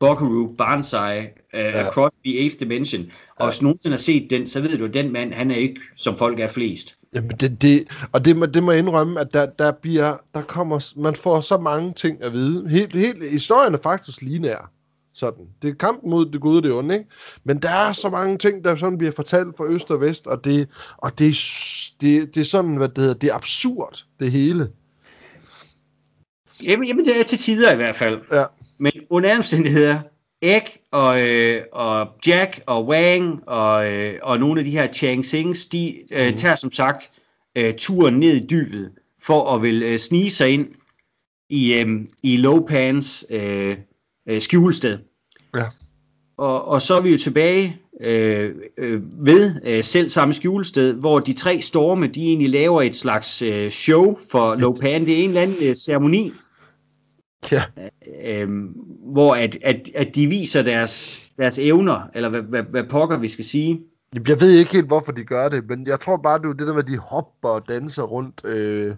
Buckaroo Banzai uh, Ja. the Eighth Dimension. Og Ja. hvis nogen har set den, så ved du, at den mand, han er ikke, som folk er flest. Jamen det, det, og det må, det må jeg indrømme, at der, der bliver, der kommer, man får så mange ting at vide. Helt, helt, historien er faktisk lineær. Sådan. Det er kampen mod det gode og det onde, ikke? Men der er så mange ting, der sådan bliver fortalt fra øst og vest, og det, og det, det, det er sådan, hvad det hedder, det er absurd, det hele. Jamen, jamen det er til tider i hvert fald. Ja. Men under omstændigheder, Egg og, øh, og Jack og Wang og, øh, og nogle af de her Chang Sings, de øh, Mhm. tager som sagt øh, turen ned i dybet for at vil øh, snige sig ind i, øh, i Lopans øh, øh, skjulested. Ja. Og, og så er vi jo tilbage øh, øh, ved øh, selv samme skjulested, hvor de tre storme, de egentlig laver et slags øh, show for Lopan. Det er en eller anden øh, ceremoni, Ja, øh, hvor at, at, at de viser deres, deres evner, eller hvad, hvad, hvad pokker vi skal sige. jeg ved ikke helt, hvorfor de gør det, men jeg tror bare, det er det der med, at de hopper og danser rundt. Øh,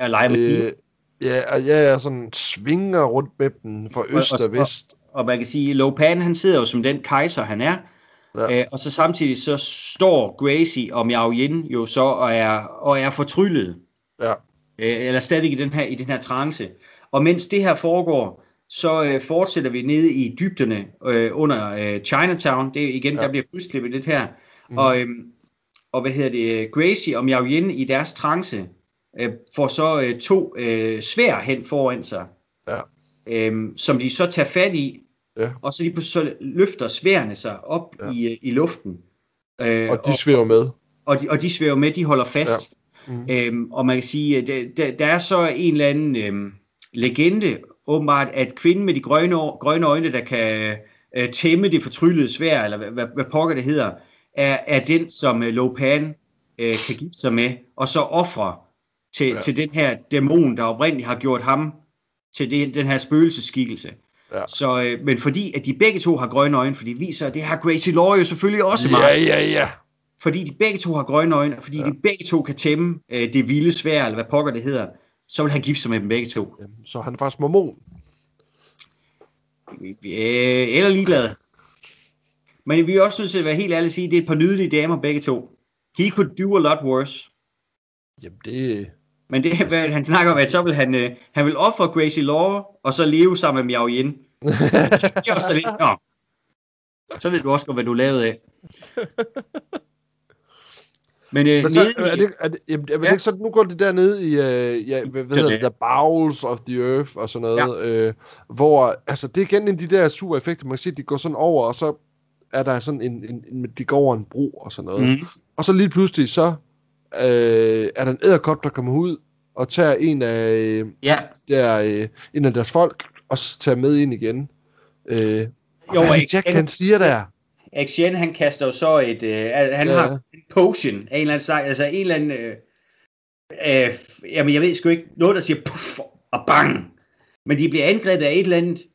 Ja, lege med øh, øh, ja, og jeg er sådan svinger rundt med dem fra øst og, og- og vest. Og man kan sige, Lopan han sidder jo som den kejser han er, Ja. ja. øh, og så samtidig så står Gracie og Miao Yin jo så og er, og er fortryllet, Ja. øh, eller stadig i den her, i den her trance. Og mens det her foregår, så øh, fortsætter vi nede i dybderne øh, under øh, Chinatown. Det er igen, Ja. ja. der bliver krydsklippet lidt her. Mm. Og, øhm, og hvad hedder det, Gracie og Miao Yin i deres trance øh, får så øh, to øh, svær hen foran sig, Ja. øhm, som de så tager fat i, Ja. og så, de, så løfter sværene sig op Ja. i, øh, i luften. Øh, Og de svæver med. og, de, og de svæver med, de holder fast. Ja. Mm. Øhm, og man kan sige, at der, der, der er så en eller anden øhm, legende, åbenbart, at kvinden med de grønne, grønne øjne, der kan øh, tæmme det fortryllede svær, eller hvad, hvad, pokker det hedder, er, er den, som øh, Lopan øh, kan gifte sig med, og så ofre til, Ja. ja. til den her dæmon, der oprindeligt har gjort ham til det, den her spøgelseskikkelse. Ja. Så, øh, men fordi at de begge to har grønne øjne, fordi det viser, at det har Gracie Law jo selvfølgelig også Ja, meget. ja, ja. Fordi de begge to har grønne øjne, og fordi Ja. ja. de begge to kan tæmme øh, det vilde svær, eller hvad pokker det hedder, så vil han gifte sig med dem begge to. Jamen, Så han er faktisk mormon. Øh, eller ligeglade. Men vi er også nødt til at være helt ærlige og sige, at det er et par nydelige damer begge to. He could do a lot worse. Jamen, det... Men det, hvad han snakker om, at vil han, øh, han vil ofre Gracie Law, og så leve sammen med Miao Yin. Det er også lidt, Nå. Så ved du også godt, hvad du lavede af. Men, øh, Men så, nede er det, er det, jamen, er det Ja. ikke sådan, nu går det dernede i, øh, ja, hvad, hvad hedder det. The Bowels of the Earth og sådan noget, ja. øh, hvor, altså, det er igen en af de der super effekter, man kan se, de går sådan over, og så er der sådan en, en, en de går over en bro og sådan noget. mm, Og så lige pludselig, så øh, er der en æderkop, der kommer ud, og tager en af, øh, ja, der, øh, en af deres folk, og tager med ind igen. Øh, jo, hvad Jack, han siger der? Action, han kaster jo så et, øh, han Ja. har en potion af en eller anden slags, altså en eller anden, øh, øh, jamen jeg ved sgu ikke, noget der siger puff og bang, men de bliver angrebet af et eller andet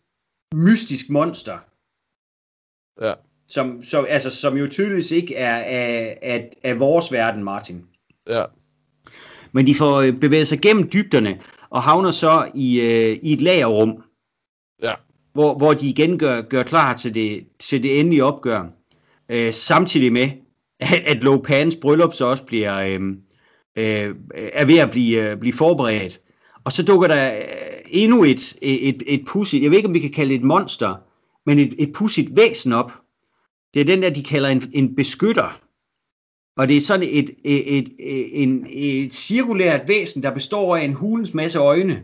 mystisk monster. Ja. Som, som, altså, som jo tydeligvis ikke er af, af, af vores verden, Martin. Ja, Men de får øh, bevæget sig gennem dybderne og havner så i, øh, i et lagerrum. Ja. Hvor, hvor de igen gør, gør klar til det, til det endelige opgør. Øh, samtidig med, at, at Lopans bryllup så også bliver, øh, øh, er ved at blive, øh, blive forberedt. Og så dukker der øh, endnu et, et, et pudsigt, jeg ved ikke om vi kan kalde det et monster, men et, et pudsigt væsen op. Det er den der, de kalder en, en beskytter. Og det er sådan et, et, et, et, en, et cirkulært væsen, der består af en hulens masse øjne.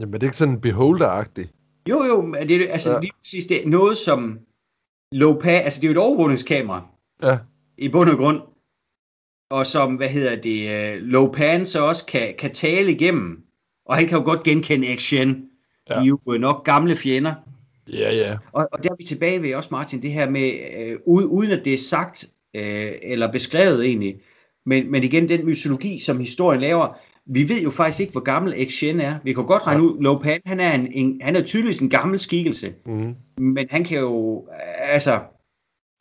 jamen det er ikke sådan beholder-agtigt. Jo, jo, men det er altså Ja. lige præcis det noget som Lopa, altså det er jo et overvågningskamera Ja, i bund og grund. Og som, hvad hedder det, uh, Lopan så også kan, kan tale igennem. Og han kan jo godt genkende Action. De Ja. er jo øh, nok gamle fjender. ja, ja. Og, og der er vi tilbage ved også, Martin, det her med, øh, uden at det er sagt, øh, eller beskrevet egentlig, men, men igen, den mytologi, som historien laver, vi ved jo faktisk ikke, hvor gammel Exen er. Vi kan godt regne ud, Lopan, han er, en, en, han er tydeligvis en gammel skikkelse, Mm. men han kan jo, altså,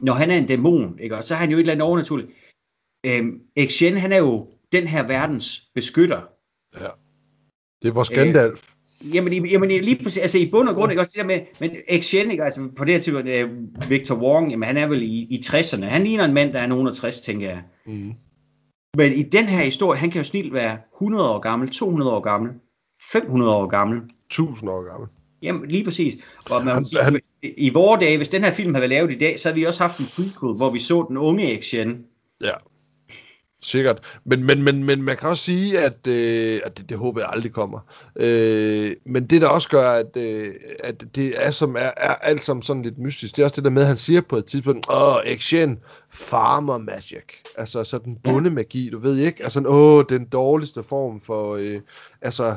når han er en dæmon, ikke, og så er han jo et eller andet overnaturligt. Øhm, Exen, han er jo den her verdens beskytter. Ja. Det er vores Øh, Gandalf. Jamen, jamen lige præcis, altså i bund og grund, ikke også det der med, men Action, ikke, altså på det her tidspunkt, øh, Victor Wong, jamen han er vel i, i 60'erne, han ligner en mand, der er nogen af 60, tænker jeg. Mm. Men i den her historie, han kan jo snilt være 100 år gammel, 200 år gammel, 500 år gammel. 1000 år gammel. Jamen, lige præcis. Og man, Han- han, i, I vore dage, hvis den her film havde været lavet i dag, så havde vi også haft en prequel, hvor vi så den unge Action. Ja. Sikkert. Men, men, men, men man kan også sige, at, øh, at det, det håber jeg aldrig kommer. Øh, men det, der også gør, at, øh, at det er, som er, er alt sammen sådan lidt mystisk, det er også det der med, at han siger på et tidspunkt, åh, action, farmer magic. Altså sådan bondemagi, du ved ikke? Altså, åh, den dårligste form for, øh, altså,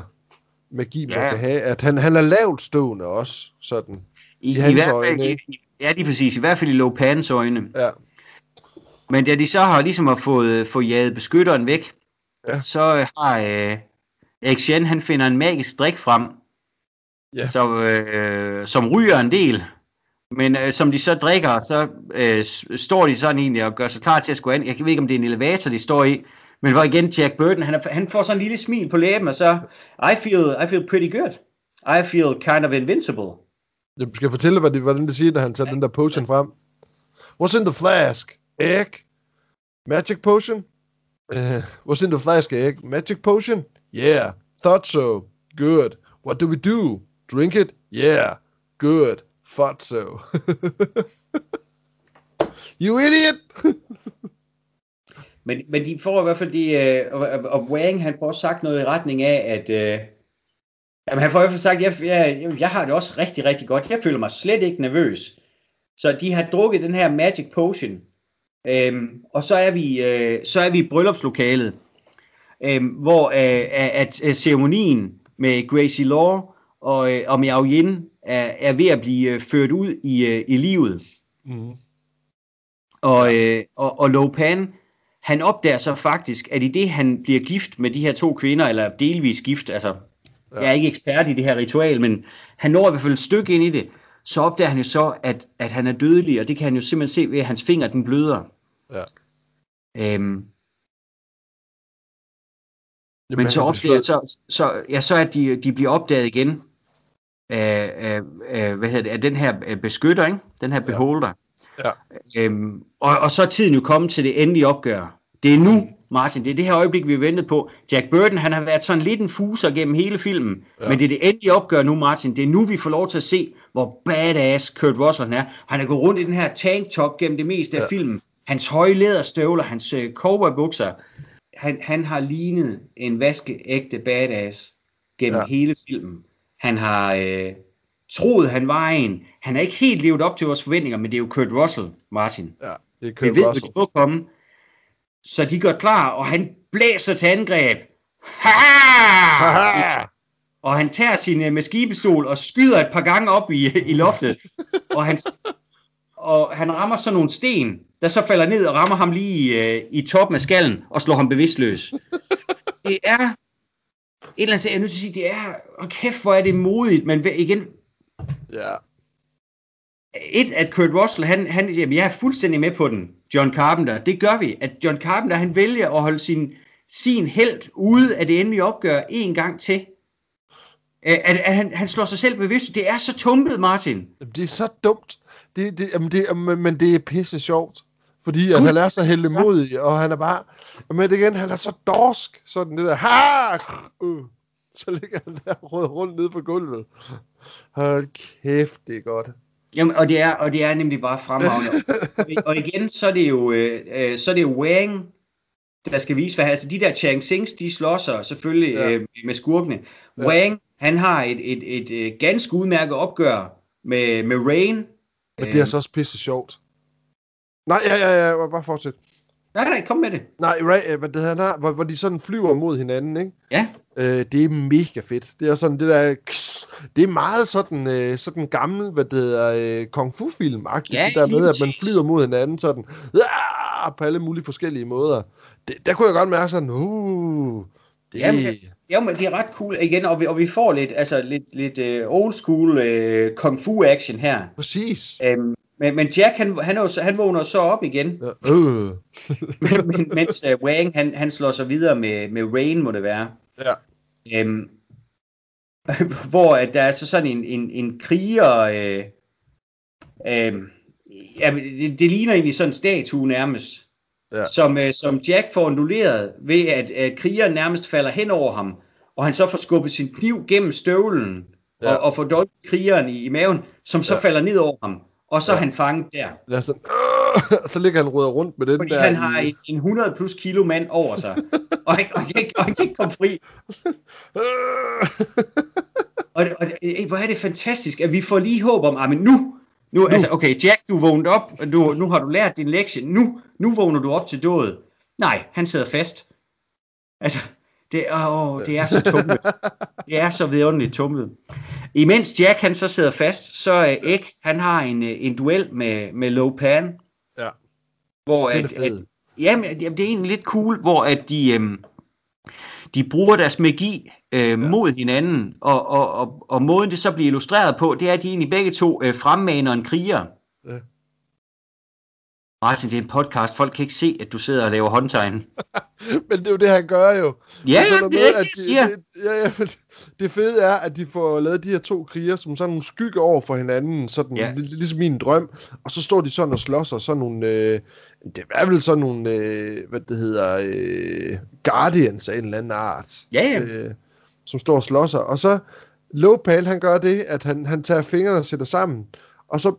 magi, man Ja. kan have. At han, han er lavt stående også, sådan. I, I i, hans hvert fald, øjne, i- ja, lige præcis. I hvert fald i Lopans øjne. Ja. Men da de så har ligesom har fået, fået jaget beskytteren væk, Ja. ja. så øh, har øh, Action, han finder en magisk drik frem, Ja. som, øh, som ryger en del. Men øh, som de så drikker, så øh, står de sådan egentlig og gør sig klar til at skulle an. Jeg ved ikke, om det er en elevator, de står i. Men hvor igen Jack Burton, han, er, han får sådan en lille smil på læben, og så, I feel, I feel pretty good. I feel kind of invincible. Jeg skal fortælle, hvad det, hvordan det siger, da han tager den der potion frem. What's in the flask? Egg? Magic potion? Uh, what's in the flask? Egg? Magic potion? Yeah. Thought so. Good. What do we do? Drink it? Yeah. Good. Thought so. you idiot! Men, men de får i hvert fald de, øh, og, og, Wang, han får også sagt noget i retning af, at øh, jamen, han får i hvert fald sagt, jeg, jeg, jeg har det også rigtig, rigtig godt. Jeg føler mig slet ikke nervøs. Så de har drukket den her Magic Potion, øhm, og så er vi, øh, så er vi i bryllupslokalet, øhm, hvor øh, at, at ceremonien med Gracie Law og, øh, og Miao Yin er, er ved at blive øh, ført ud i, øh, i livet. Mm. Og, øh, og, og Lopan, han opdager så faktisk, at i det han bliver gift med de her to kvinder, eller delvis gift, altså ja. jeg er ikke ekspert i det her ritual, men han når i hvert fald et stykke ind i det, så opdager han jo så, at, at han er dødelig, og det kan han jo simpelthen se ved, at hans finger den bløder. Ja. Øhm, Jamen, men så opdager så, så, ja, så at de, de bliver opdaget igen af, af, af, hvad hedder det, af den her øh, beskytter, ikke? den her beholder. Ja. Øhm, og, og så er tiden jo kommet til det endelige opgør. Det er nu, Martin, det er det her øjeblik, vi har ventet på. Jack Burton, han har været sådan lidt en fuser gennem hele filmen, Ja. ja. men det er det endelige opgør nu, Martin. Det er nu, vi får lov til at se, hvor badass Kurt Russell han er. Han er gået rundt i den her tanktop gennem det meste af Ja. filmen. Hans høje læderstøvler, hans øh, cowboybukser. Han, han har lignet en vaskeægte badass gennem Ja. hele filmen. Han har øh, troet, han var en. Han har ikke helt levet op til vores forventninger, men det er jo Kurt Russell, Martin. Ja, det er Vi Kurt ved, Russell. de må komme. Så de går klar, og han blæser til angreb. Ha! Haha! Og han tager sin uh, maskinpistol og skyder et par gange op i, i loftet. og, han, og han rammer så nogle sten, der så falder ned og rammer ham lige uh, i toppen af skallen og slår ham bevidstløs. det er et eller andet, jeg er nødt til at sige, det er, og kæft hvor er det modigt, men igen, Ja, et, at Kurt Russell, han, han, jamen, jeg er fuldstændig med på den, John Carpenter. Det gør vi. At John Carpenter, han vælger at holde sin, sin held ude af det endelige opgør en gang til. Øh, At, at han, han slår sig selv bevidst. Det er så tumpet, Martin. Det er så dumt. Det, det, jamen, det, jamen, men det er pisse sjovt. Fordi at han er så heldemodig, og han er bare... Men igen, han er så dorsk. Sådan det der... Ha! Uh. Så ligger han der rød rundt nede på gulvet. Hold kæft, det er godt. Jamen, og det er, og det er nemlig bare fremragende. og, igen, så er det jo, øh, øh, så er det jo Wang, der skal vise, hvad altså de der Chang Sings, de slår sig selvfølgelig Ja. øh, med skurkene. Ja. Ja. Wang, han har et, et, et, et ganske udmærket opgør med, med Rain. Men det er så også pisse sjovt. Nej, ja, ja, ja, bare fortsæt. Nej, nej, kom med det. Nej, Ray, øh, hvad det har, hvor, hvor de sådan flyver mod hinanden, ikke? Ja. Øh, det er mega fedt. Det er sådan det der... Kss, det er meget sådan, øh, sådan gammel, hvad det hedder, øh, kung fu film Ja, det der med, at man flyver mod hinanden sådan, ah, på alle mulige forskellige måder. Det, der kunne jeg godt mærke sådan, uh, det, Jamen, Ja, men det er ret cool igen, og vi, og vi får lidt, altså lidt, lidt uh, old school uh, kung fu action her. præcis. Um, men, men Jack, han, han, er jo så, han vågner så op igen, Ja, øh. men, men, mens uh, Wang, han, han slår sig videre med, med Rain, må det være. Ja. Um, hvor at der er så sådan en, en, en kriger, øh, øh, ja, det, det ligner egentlig sådan en statue nærmest, Ja. som, øh, som Jack får annulleret ved, at, at krigeren nærmest falder hen over ham, og han så får skubbet sin kniv gennem støvlen, Ja. og, og får dolket krigeren i, i maven, som så Ja. falder ned over ham, og så Ja. er han fanget der. Ja, sådan, øh, så ligger han røder rundt med den Fordi der... han har en, en 100 plus kilo mand over sig, og han, og han, kan, ikke, og han kan ikke komme fri. Og, og det- hvor er det fantastisk, at vi får lige håb om, at nu, nu, nu, altså okay, Jack, du vågnede op, du, nu har du lært din lektie, nu, nu vågner du op til dødet. Nej, han sidder fast. Altså, det, åh, det er så tumlet. Det er så vidunderligt tumlet. Imens Jack han så sidder fast, så er Egg, han har en, øh, en duel med, med Lopan. Ja. Hvor Den er at, at, jamen, det er egentlig lidt cool, hvor at de, øhm, de bruger deres magi øh, ja. mod hinanden, og, og, og, og måden det så bliver illustreret på, det er, at de egentlig begge to øh, fremmaner en kriger. Ja. Martin, det er en podcast. Folk kan ikke se, at du sidder og laver håndtegn. Men det er jo det, han gør jo. Ja, ja, det med, er ikke at det, siger. Det, ja, ja, men det fede er, at de får lavet de her to kriger som sådan nogle skygge over for hinanden, sådan, Ja. ja. ligesom min drøm, og så står de sådan og slås, og sådan nogle, øh, det er vel sådan nogle, øh, hvad det hedder, øh, guardians af en eller anden art, Ja, ja. øh, som står og slås, og så Lopal, han gør det, at han, han tager fingrene og sætter sammen, og så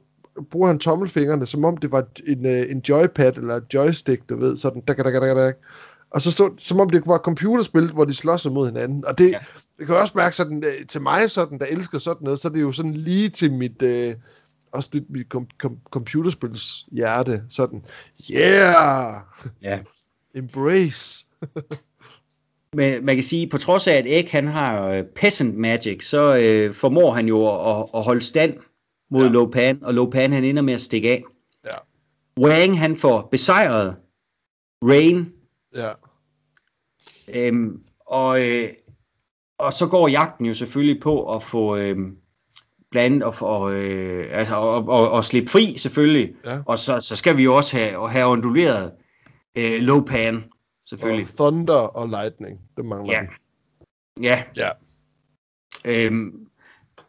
bruger han tommelfingrene, som om det var en, øh, en joypad eller et joystick, du ved, sådan, dak, dak, dak, dak. Og så stod, som om det var computerspil, hvor de slås mod hinanden. Og det, Ja. det kan jeg også mærke sådan, øh, til mig sådan, der elsker sådan noget, så er det jo sådan lige til mit, øh, også lidt mit com- com- computerspils hjerte. Sådan, yeah! Ja. Embrace! Men man kan sige, på trods af, at Egg han har øh, peasant magic, så øh, formår han jo at, at holde stand mod Ja. Lopan, og Lopan han ender med at stikke af. Ja. Wang han får besejret Rain. Ja. Øhm, og, øh, og så går jagten jo selvfølgelig på at få øh, blandt og, for, øh, altså, og, og, og slippe fri selvfølgelig. Ja. Og så, så skal vi jo også have, have onduleret øh, Lopan selvfølgelig. Og Thunder og Lightning, det mangler Ja. vi. Ja. Ja. Øhm,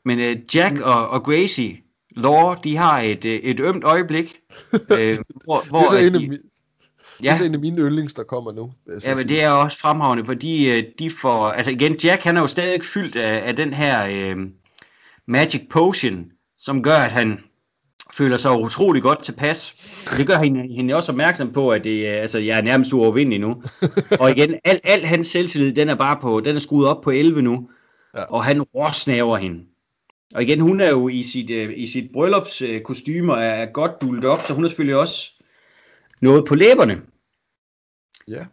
men øh, Jack og, og Gracie, Law, de har et, øh, et ømt øjeblik, øh, hvor, hvor det er så at en af, de, mi- det ja, er en af mine yndlings, der kommer nu. ja, men det er også fremragende, fordi øh, de får, altså igen, Jack han er jo stadig fyldt af, af den her øh, Magic Potion, som gør, at han føler sig utrolig godt tilpas. Det gør hende, hende også opmærksom på, at det, øh, altså, jeg er nærmest uovervindelig nu. Og igen, al, al hans selvtillid, den er bare på, den er skruet op på 11 nu, Ja. og han råsnaver hende. Og igen, hun er jo i sit, øh, i sit bryllupskostyme og er godt dullet op, så hun har selvfølgelig også noget på læberne, Ja,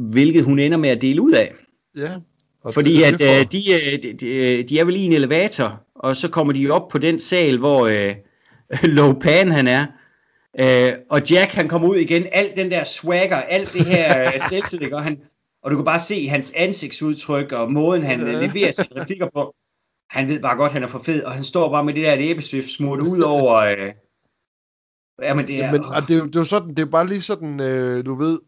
hvilket hun ender med at dele ud af. ja. Og Fordi det- at øh, de, øh, de, de, de er vel i en elevator, og så kommer de op på den sal, hvor øh, Lopan han er. Øh, og Jack han kommer ud igen, alt den der swagger, alt det her øh, selvtillid, og, han, og du kan bare se hans ansigtsudtryk og måden han øh, leverer sine replikker på. Han ved bare godt, han er for fed, og han står bare med det der æbestift smurt ud over... Øh, jamen det er... Ja, men det, er jo- det er jo sådan, det er bare lige sådan, øh, du ved,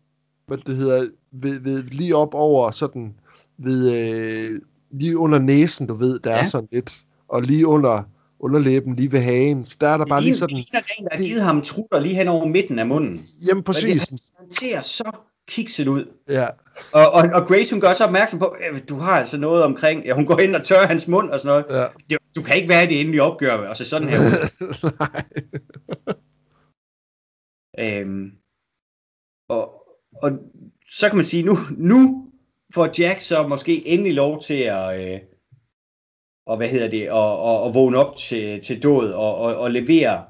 hvad det hedder, ved, ved, lige op over sådan, ved, øh, lige under næsen, du ved, der. Ja. er sådan lidt, og lige under underlæben, lige ved hagen, så der er der bare lige sådan, Det en, der har givet ham trutter lige hen over midten af munden. jamen Men præcis, Det, han ser så kikset ud. ja, Og, og, og Grace, hun gør så opmærksom på, at du har altså noget omkring, ja, hun går ind og tørrer hans mund og sådan noget. ja, du kan ikke være det endelige opgør, og så sådan her nej, øhm, og, og så kan man sige, nu, nu får Jack så måske endelig lov til at, øh, og hvad hedder det, og, og, og vågne op til, til død og, og, og levere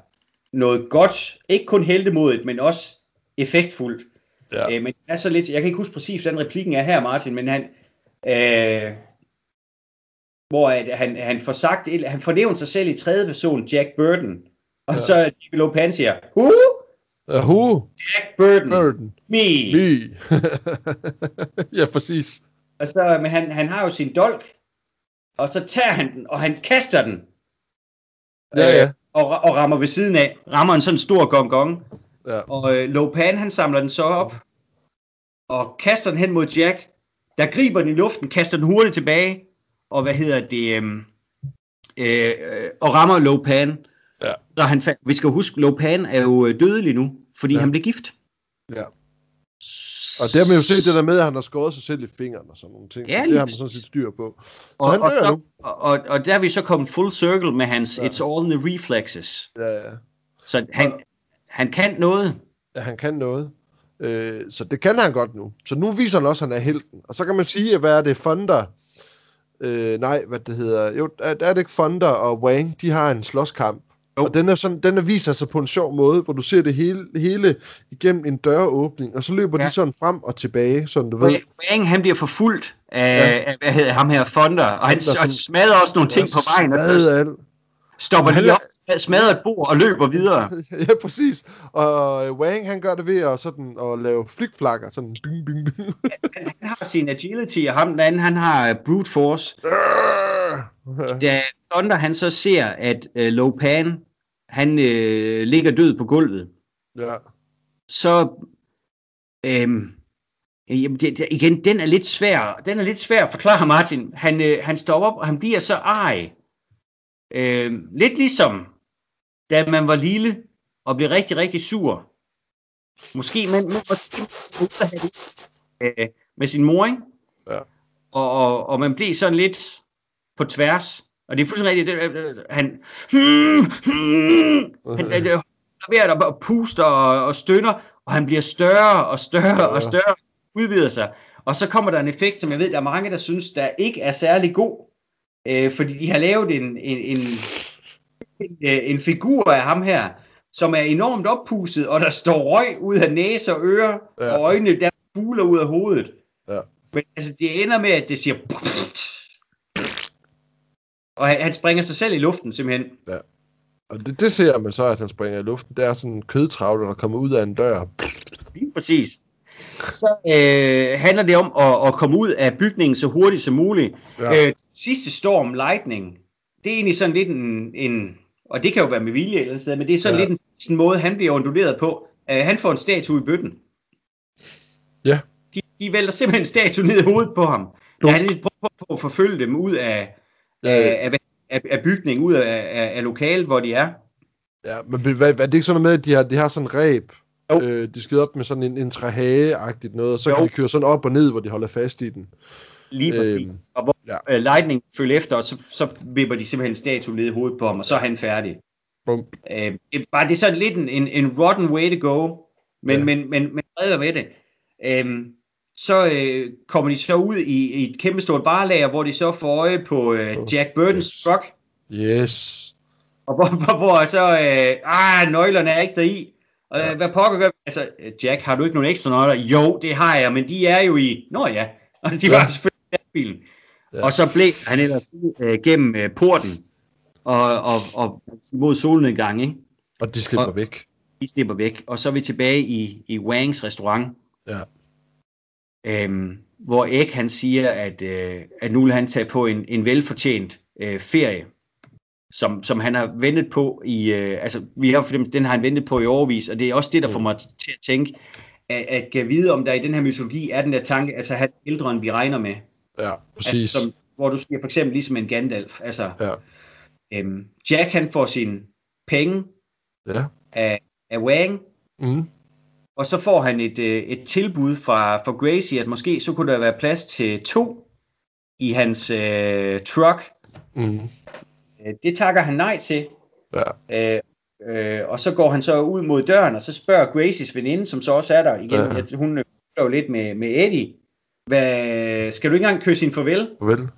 noget godt, ikke kun heldemodigt, men også effektfuldt. ja, Øh, men det er så lidt, jeg kan ikke huske præcis, hvordan replikken er her, Martin, men han, øh, hvor at han, han får sagt, han fornævner sig selv i tredje person, Jack Burton, og Ja. så Jimmy Lopan siger, Who? Who? Jack Burton, Burden. me. Me. ja, præcis. Og så, men han, han har jo sin dolk, og så tager han den, og han kaster den, Ja, ja. øh, og, og rammer ved siden af, rammer en sådan stor gong gong, Ja, Og øh, Lopan, han samler den så op, og kaster den hen mod Jack. Der griber den i luften, kaster den hurtigt tilbage, og hvad hedder det, øh, øh, og rammer Lopan. Ja. Så han, vi skal huske, Lopan er jo øh, dødelig nu, fordi ja. han blev gift. ja. Og det har man jo set det der med, at han har skåret sig selv i fingeren og sådan nogle ting. Ja, så det har man sådan set styr på. Så Og, han og, så, nu. og, og, og der er vi så kommet full circle med hans Ja. ja. It's all in the reflexes. Ja, ja. Så han, han kan noget. at han kan noget. Øh, så det kan han godt nu. Så nu viser han også, at han er helten. Og så kan man sige, at hvad er det, Thunder? Øh, nej, hvad det hedder. Jo, er, er det ikke Thunder og Wang? De har en slåskamp. Jo. Og den er, sådan, den er viser sig på en sjov måde, hvor du ser det hele, hele igennem en døråbning, og så løber ja. De sådan frem og tilbage, sådan du ved. Wang, han bliver forfulgt af, Ja. af hvad hedder ham her, Thunder, og han og smadrer også nogle ting på vejen, og så stopper Han lige op, smadrer et bord og løber videre. ja, præcis. Og øh, Wang, han gør det ved at, sådan, at lave flikflakker. Sådan, ding, ding, ding. Han har sin agility, og ham den anden, han har øh, brute force. Da Thunder, han så ser, at uh, Lopan, han øh, ligger død på gulvet, ja. så øhm, jamen det, det, igen, den er lidt svær. Den er lidt svær at forklare, Martin. Han, øh, han står op, og han bliver så ej. Øh, lidt ligesom, da man var lille og blev rigtig, rigtig sur. Måske, men måske øh, med sin mor, ikke? Ja. Og, og, og man blev sådan lidt på tværs. Og det er fuldstændig rigtigt. Han, hmm, hmm, han, han er ved at puster og, og stønner, og han bliver større og større og større, udvider sig. Og så kommer der en effekt, som jeg ved, der er mange, der synes, der ikke er særlig god. Øh, fordi de har lavet en, en, en, en, øh, en figur af ham her, som er enormt oppusset, og der står røg ud af næse og ører, Ja. og øjnene der buler ud af hovedet. Ja. Men altså, det ender med, at det siger... Og han, han springer sig selv i luften, simpelthen. Og det, det ser man så, at han springer i luften. Det er sådan en kødtravle, der kommer ud af en dør. Lige præcis. så øh, handler det om at, at komme ud af bygningen så hurtigt som muligt. Ja. Øh, sidste storm, Lightning, det er egentlig sådan lidt en, en og det kan jo være med vilje eller sted, men det er sådan ja. lidt en, en måde, han bliver unduleret på. Uh, han får en statue i bøtten. Ja. De, de vælter simpelthen en statue ned i hovedet på ham. Da han prøver på at forfølge dem ud af, ja. af, af, af bygningen, ud af, af, af lokalet, hvor de er. Ja, men hvad, hvad, er det ikke sådan noget med, at de har, de har sådan en ræb? Øh, de skyder op med sådan en, en trahage-agtigt noget, og så jo. kan de køre sådan op og ned, hvor de holder fast i den. Lige præcis. Øhm, og hvor ja. uh, Lightning følger efter, og så, så vipper de simpelthen statue ned i hovedet på ham, og så er han færdig. Bum. Uh, det, bare det er sådan lidt en, en, en rotten way to go, men, ja. men, men, men redder med det. Um, så uh, kommer de så ud i, i et kæmpe stort barlager, hvor de så får øje på uh, Jack Burtons yes. truck. Yes. Og hvor, hvor, hvor så, uh, ah, nøglerne er ikke deri. Og ja. hvad pokker gør Altså, Jack, har du ikke nogen ekstra nøgler? Jo, det har jeg, men de er jo i... Nå ja, og de var ja. selvfølgelig lastbilen. Ja. Og så blæser han ellers øh, gennem øh, porten og, og, og mod solnedgang, ikke? Og de slipper og, væk. De slipper væk. Og så er vi tilbage i, i Wangs restaurant. Ja. Øhm, hvor Ek han siger, at, øh, at nu vil han tage på en, en velfortjent øh, ferie, som, som han har ventet på i, øh, altså vi har, den har han ventet på i overvis, og det er også det, der får mm. mig til at tænke, at, at kan vide, om der i den her mytologi er den der tanke, altså han er ældre, end vi regner med. Ja, præcis. Altså, som, hvor du siger for eksempel ligesom en Gandalf. Altså, ja. øhm, Jack han får sin penge ja. af, af Wang, mm. Og så får han et, øh, et tilbud fra, fra Gracie, at måske så kunne der være plads til to i hans øh, truck. Mm. Øh, det takker han nej til. Ja. Øh, øh, og så går han så ud mod døren, og så spørger Gracies veninde, som så også er der igen, ja. at hun er jo lidt med, med Eddie, hvad, skal du ikke engang kysse sin farvel? Farvel.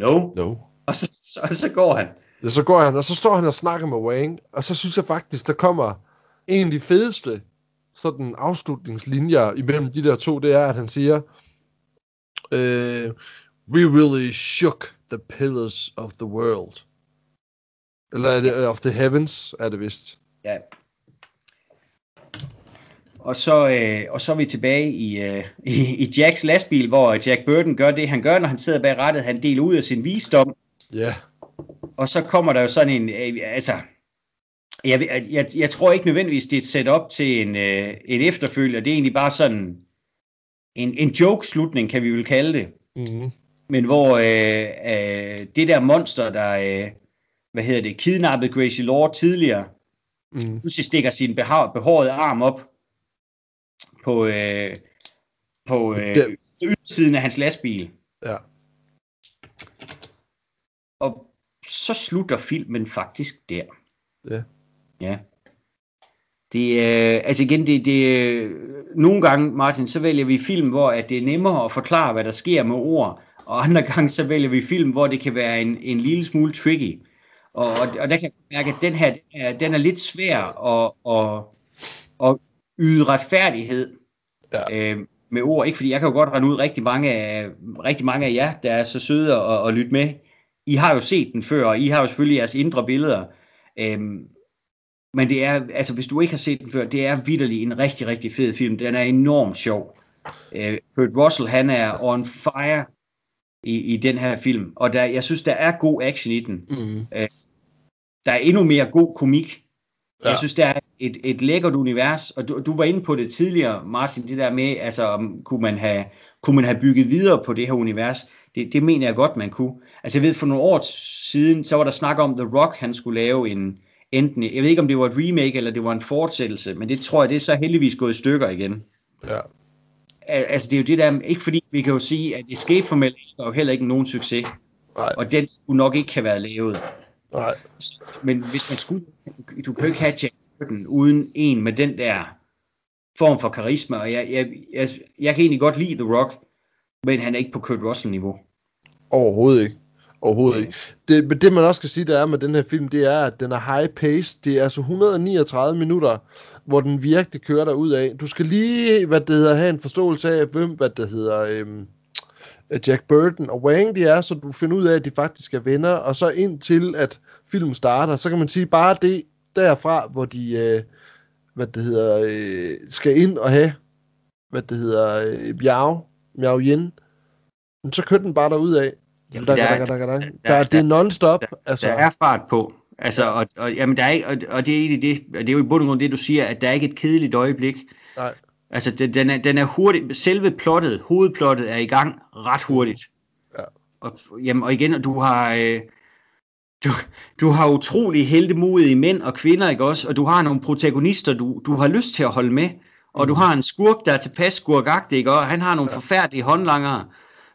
No. No. Og så, så, så går han. Ja, så går han, og så står han og snakker med Wang, og så synes jeg faktisk, der kommer en af de fedeste sådan afslutningslinjer imellem de der to, det er, at han siger, uh, we really shook the pillars of the world. Eller er det, of the heavens, er det vist. Ja, og så, øh, og så er vi tilbage i, øh, i, i Jacks lastbil, hvor Jack Burton gør det, han gør, når han sidder bag rattet. Han deler ud af sin visdom. Ja. Og så kommer der jo sådan en, øh, altså, jeg, jeg, jeg tror ikke nødvendigvis, det er et setup til en, øh, en efterfølger. Det er egentlig bare sådan en, en joke-slutning, kan vi vel kalde det. Mm-hmm. Men hvor øh, øh, det der monster, der, øh, hvad hedder det, kidnappede Gracie Lord tidligere, mm. pludselig stikker sin behårede arm op på, øh, på øh, ydersiden af hans lastbil. Ja. Og så slutter filmen faktisk der. Ja. Ja. Det er, altså igen, det, det, nogle gange, Martin, så vælger vi film, hvor at det er nemmere at forklare, hvad der sker med ord, og andre gange, så vælger vi film, hvor det kan være en, en lille smule tricky. Og, og, og der kan jeg mærke, at den her, den er, den er lidt svær at, at, at yde retfærdighed ja. øh, med ord. Ikke fordi jeg kan jo godt rende ud rigtig mange af, rigtig mange af jer, der er så søde at, at lytte med. I har jo set den før, og I har jo selvfølgelig jeres indre billeder. Øh, men det er, altså hvis du ikke har set den før, det er vidderlig en rigtig, rigtig fed film. Den er enormt sjov. Øh, Kurt Russell, han er on fire i, i den her film, og der, jeg synes, der er god action i den. Mm. Øh, der er endnu mere god komik. Ja. Jeg synes, der er et, et lækkert univers, og du, du var inde på det tidligere, Martin, det der med, altså, om, kunne, man have, kunne man have bygget videre på det her univers? Det, det mener jeg godt, man kunne. Altså, jeg ved, for nogle år siden, så var der snak om, The Rock, han skulle lave en, enten, jeg ved ikke, om det var et remake, eller det var en fortsættelse, men det tror jeg, det er så heldigvis gået i stykker igen. Ja. Altså, det er jo det der, ikke fordi vi kan jo sige, at Escape from LA er jo heller ikke nogen succes. Nej. Og den skulle nok ikke have været lavet. Nej. Men hvis man skulle, du kan jo ikke have Jack Burton uden en med den der form for karisma, og jeg, jeg, jeg, jeg kan egentlig godt lide The Rock, men han er ikke på Kurt Russell-niveau. Overhovedet ikke. Overhovedet ikke. Det, men det man også kan sige, der er med den her film, det er, at den er high pace. Det er altså 139 minutter, hvor den virkelig kører dig ud af. Du skal lige, hvad det hedder, have en forståelse af, hvem, hvad det hedder, øhm, Jack Burton og Wang de er, så du finder ud af, at de faktisk er venner, og så indtil at filmen starter, så kan man sige bare det derfra, hvor de, øh, hvad det hedder, øh, skal ind og have, hvad det hedder, øh, Miao, Miao Yin, men så kørte den bare derud af. Jamen, der, der, der, er- der, der, der, der- der, det er non-stop. der, altså, der er fart på. Altså, og, og, jamen, der er ikke, og, og det er egentlig det, og det er jo i bund og grund det, du siger, at der er ikke et kedeligt øjeblik. Nej. Altså, den, den, er, den er hurtigt, selve plottet, hovedplottet er i gang ret hurtigt. Ja. Og, jamen, og igen, du har, øh, du, du har utrolig heldemodige mænd og kvinder, ikke også? Og du har nogle protagonister, du, du har lyst til at holde med. Og du har en skurk, der er tilpas skurkagtig, ikke? Og han har nogle ja. forfærdelige håndlanger.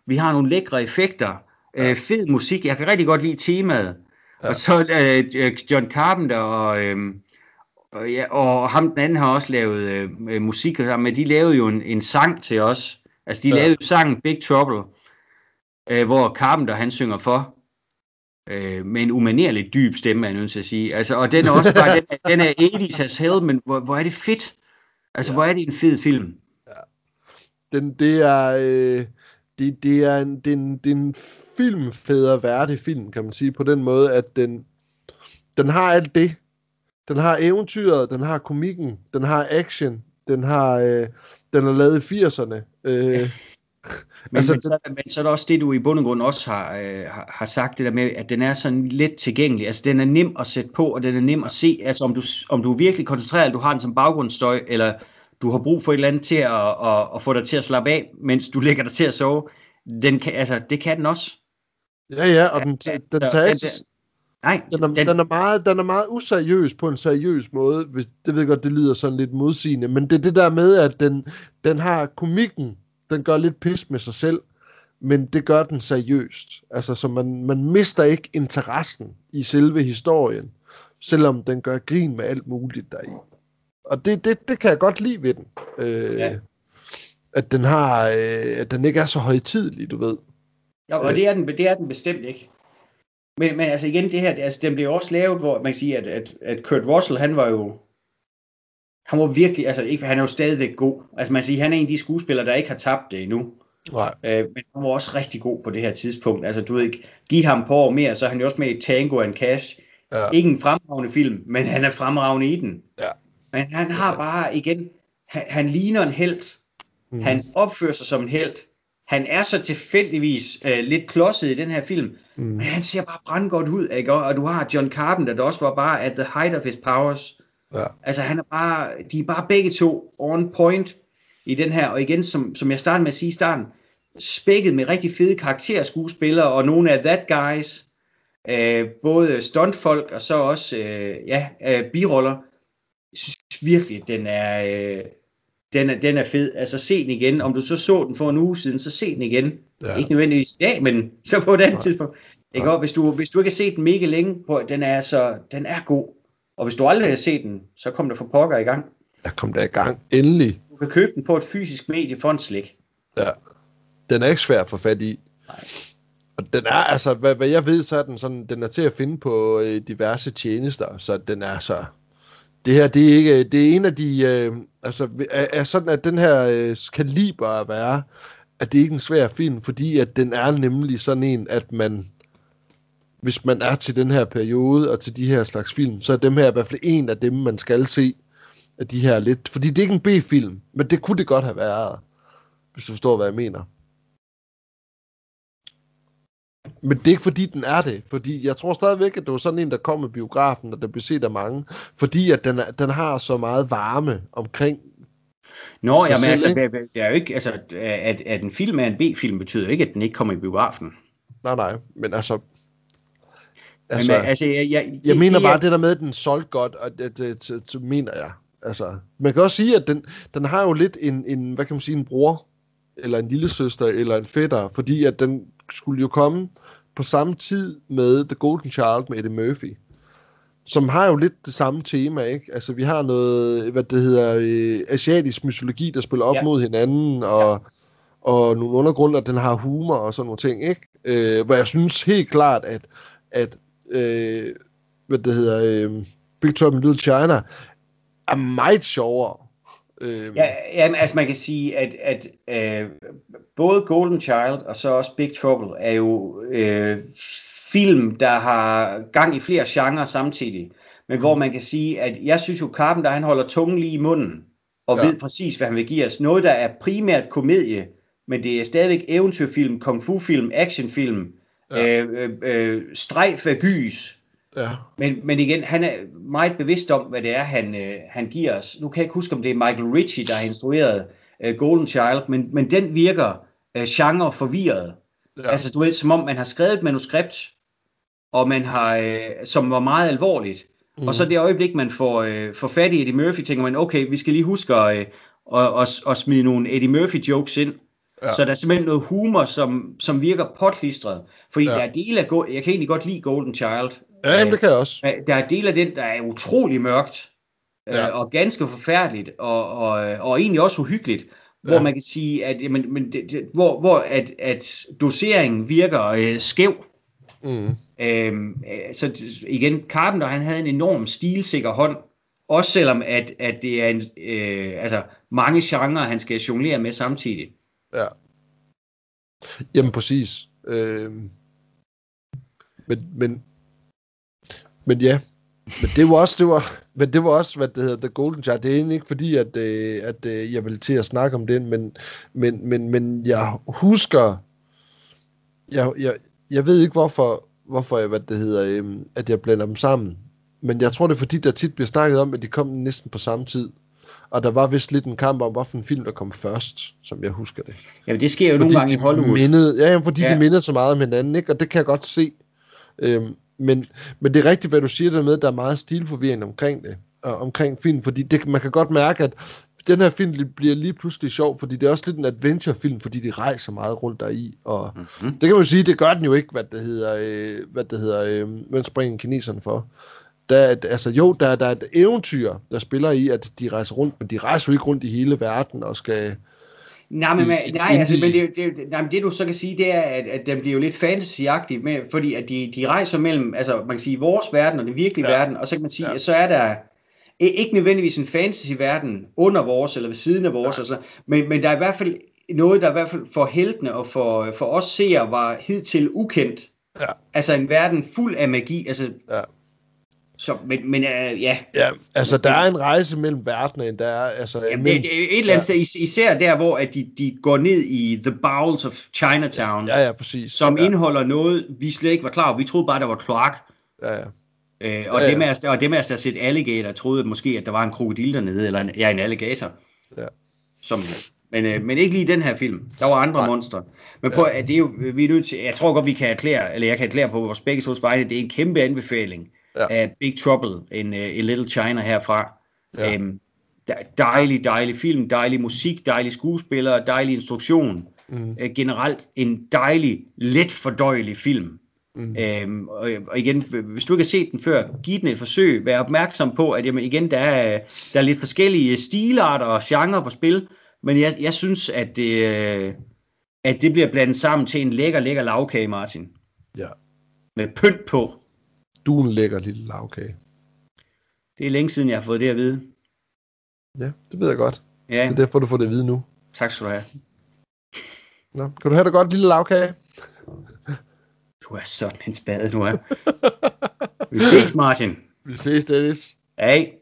Vi har nogle lækre effekter. Ja. Øh, fed musik. Jeg kan rigtig godt lide temaet. Ja. Og så øh, John Carpenter og, øh, og, ja, og ham den anden har også lavet øh, øh, musik, men de lavede jo en, en sang til os. Altså de Ja. ja. lavede jo sangen Big Trouble, øh, hvor Carpenter han synger for. Øh, med en umanerlig dyb stemme, er jeg nødt til at sige. Altså, og den er også bare, den, er- den er 80's as hell, men hvor, hvor er det fedt. Altså, ja. hvor er det en fed film. den, det er, øh, det, det er en, det er en, det er en filmfædre værdig film, kan man sige, på den måde, at den, den har alt det. Den har eventyret, den har komikken, den har action, den har, øh, den er lavet i 80'erne. Øh, Men, Altså, men, så, men så er det også det, du i bund og grund også har, øh, har, har sagt, det der med, at den er sådan let tilgængelig. Altså, den er nem at sætte på, og den er nem at se. Altså, om du, om du er virkelig koncentreret, eller du har den som baggrundsstøj, eller du har brug for et eller andet til at, at, at få dig til at slappe af, mens du lægger dig til at sove. Den kan, altså, det kan den også. Ja, ja, og den, Ja, den, den tager ikke Nej, Den er, den, den, er meget, den er meget useriøs på en seriøs måde. Hvis, det ved jeg godt, det lyder sådan lidt modsigende. Men det er det der med, at den, den har komikken. Den gør lidt pis med sig selv. Men det gør den seriøst. Altså, så man, man mister ikke interessen i selve historien. Selvom den gør grin med alt muligt deri. Og det, det, det kan jeg godt lide ved den. Øh, Ja. At den har, øh, at den ikke er så højtidlig, du ved. Ja, og det er den, det er den bestemt ikke. Men, men altså igen, det her, det- altså, den blev også lavet, hvor man kan sige, at, at, at Kurt Russell, han var jo, han var virkelig, altså ikke, han er jo stadigvæk god. Altså man kan sige, han er en af de skuespillere, der ikke har tabt det endnu. Nej. Øh, men han var også rigtig god på det her tidspunkt. Altså du ved ikke, giv ham på år mere, så er han jo også med i Tango and Cash. Ja. Ikke en fremragende film, men han er fremragende i den. Ja. Men han har bare, igen, han, han ligner en held. Mm. Han opfører sig som en held. Han er så tilfældigvis øh, lidt klodset i den her film, Mm. men han ser bare brandgodt ud, ikke? Og, og du har John Carpenter, der også var bare at the height of his powers. Ja. Altså han er bare, de er bare begge to on point i den her, og igen, som, som jeg startede med at sige i starten, spækket med rigtig fede karakterskuespillere, og nogle af that guys, øh, både stuntfolk, og så også, øh, ja, øh, biroller. Jeg synes virkelig, den er, øh, den er, den er fed. Altså se den igen. Om du så så den for en uge siden, så se den igen. Ja. Ja. Ikke nødvendigvis i dag, men så på et andet Nej. tidspunkt. Ikke? Nej. Og hvis du, hvis du ikke har set den mega længe, på, den er altså, den er god. Og hvis du aldrig har set den, så kom der for pokker i gang. Jeg kom der i gang. Endelig. Du kan købe den på et fysisk medie for en slik. Ja. Den er ikke svær at få fat i. Nej. Og den er, altså, hvad, hvad jeg ved, så er den sådan, den er til at finde på øh, diverse tjenester, så den er så... Det her, det er ikke, det er en af de, øh, altså, er, er sådan, at den her øh, kaliber at være, at det ikke er en svær film, fordi at den er nemlig sådan en, at man, hvis man er til den her periode, og til de her slags film, så er dem her i hvert fald en af dem, man skal se, af de her lidt, fordi det er ikke en B-film, men det kunne det godt have været, hvis du forstår, hvad jeg mener. Men det er ikke fordi, den er det. Fordi jeg tror stadigvæk, at det var sådan en, der kom med biografen, og der blev set af mange. Fordi at den, er, den har så meget varme omkring. Nå, jamen selv, altså, det, det er jo ikke, altså, at, at en film er en B-film, betyder ikke, at den ikke kommer i biografen. Nej, nej. Men altså... Altså, Altså, men, altså jeg, jeg, jeg mener det, bare det der med, at den solgte godt, og det, det, det, det mener jeg. Altså, man kan også sige, at den, den har jo lidt en, en, hvad kan man sige, en bror, eller en lille søster, eller en fætter, fordi at den skulle jo komme på samme tid med The Golden Child med Eddie Murphy, som har jo lidt det samme tema, ikke? Altså, vi har noget, hvad det hedder, øh, asiatisk mytologi, der spiller op Ja. mod hinanden, og, og nogle undergrunde, og den har humor og sådan nogle ting, ikke? Øh, hvor jeg synes helt klart, at, at øh, hvad det hedder, øh, Big Trouble in Little China, er meget sjovere. Øh, Ja, jamen, altså man kan sige, at, at øh, både Golden Child og så også Big Trouble er jo øh, film, der har gang i flere genrer samtidig. Men hvor man kan sige, at jeg synes jo, Carpenter han holder tungen lige i munden. og ja. ved præcis, hvad han vil give os. Noget, der er primært komedie, men det er stadigvæk eventyrfilm, kung fu-film, actionfilm, ja. øh, øh, øh, strejf af gys. Ja. Men, men igen, han er meget bevidst om, hvad det er, han, øh, han giver os. Nu kan jeg ikke huske, om det er Michael Ritchie, der har instrueret øh, Golden Child, men, men den virker øh, genre forvirret. Ja. Altså, du ved, som om man har skrevet et manuskript, og man har, øh, som var meget alvorligt. Mm. Og så det øjeblik, man får, øh, får fat i Eddie Murphy, tænker man, okay, vi skal lige huske at, øh, at, at, at smide nogle Eddie Murphy jokes ind. Ja. Så der er simpelthen noget humor, som, som virker potlistret. Fordi ja. der er dele af, jeg kan egentlig godt lide Golden Child. Ja, jamen, det kan jeg også. Der er dele af den, der er utrolig mørkt. Øh, ja. Øh, og ganske forfærdeligt. Og, og, og egentlig også uhyggeligt. Hvor ja. man kan sige, at, jamen, men det, det, hvor, hvor at, at doseringen virker øh, skæv. Mm. Øhm, øh, så igen, Carpenter, han havde en enorm stilsikker hånd, også selvom at, at det er en, øh, altså, mange genrer, han skal jonglere med samtidig. Ja. Jamen præcis. Øh, men, men, men ja, men det var også, det var, men det var også, hvad det hedder, The Golden Child. Det er egentlig ikke fordi, at, øh, at øh, jeg vil til at snakke om den, men, men, men, men jeg husker, jeg, jeg, jeg ved ikke hvorfor, hvorfor jeg, hvad det hedder, øh, at jeg blander dem sammen. Men jeg tror, det er fordi, der tit bliver snakket om, at de kom næsten på samme tid. Og der var vist lidt en kamp om, hvilken film der kom først, som jeg husker det. Jamen, det sker jo fordi nogle gange i Hollywood. Mindede, ja, fordi ja. de mindede så meget om hinanden, ikke? og det kan jeg godt se. Øhm, men, men det er rigtigt, hvad du siger der med, at der er meget stilforvirring omkring det, og omkring film, fordi det, man kan godt mærke, at den her film bliver lige pludselig sjov, fordi det er også lidt en adventure-film, fordi de rejser meget rundt deri, og mm-hmm. det kan man sige, det gør den jo ikke, hvad det hedder, øh, hvad det hedder, øh, hvad springer kineserne for. Der, altså jo, der, der er et eventyr, der spiller i, at de rejser rundt, men de rejser jo ikke rundt i hele verden og skal Nej, men, nej, altså, men det, det, nej, men det du så kan sige, det er, at, at den bliver jo lidt fantasyagtig, med, fordi at de, de rejser mellem, altså man kan sige, vores verden og det virkelige ja. verden, og så kan man sige, ja. at så er der ikke nødvendigvis en fantasy-verden under vores, eller ved siden af vores, ja. altså, men, men der er i hvert fald noget, der i hvert fald for heltene og for, for os seere var hidtil ukendt. Ja. Altså en verden fuld af magi, altså ja. Så, men, men uh, ja. Ja, altså der er en rejse mellem verdenene, der er altså... Jamen, mellem, det, et eller andet ja. sted, især der, hvor at de, de går ned i The Bowels of Chinatown. Ja, ja, præcis. Som ja. indeholder noget, vi slet ikke var klar over. Vi troede bare, der var kloak. Ja, ja. Øh, og, ja, ja. Dem af os, og dem af os, der har set alligator, troede måske, at der var en krokodil dernede, eller en, ja, en alligator. Ja. Som, men, øh, men ikke lige den her film. Der var andre monstre. Men på, ja. det er jo, vi er nødt til, jeg tror godt, vi kan erklære, eller jeg kan erklære på vores begge tos vegne, det er en kæmpe anbefaling ja. af Big Trouble in, uh, in Little China herfra. Ja. Um, dejlig, dejlig film, dejlig musik, dejlig skuespillere, dejlig instruktion. Mm. Uh, generelt en dejlig, let fordøjelig film. Mm. Um, og, og igen, hvis du ikke har set den før, giv den et forsøg. Vær opmærksom på, at jamen, igen, der er, der er lidt forskellige stilarter og genre på spil, men jeg, jeg synes, at det, at det bliver blandet sammen til en lækker, lækker lavkage, Martin. Ja. Med pynt på. Du er en lækker lille lavkage. Det er længe siden, jeg har fået det at vide. Ja, det ved jeg godt. Ja. Det er derfor, du får det at vide nu. Tak skal du have. Nå, kan du have det godt, lille lavkage? Du er sådan en spade, nu er. Vi ses, Martin. Vi ses, Dennis. Hej.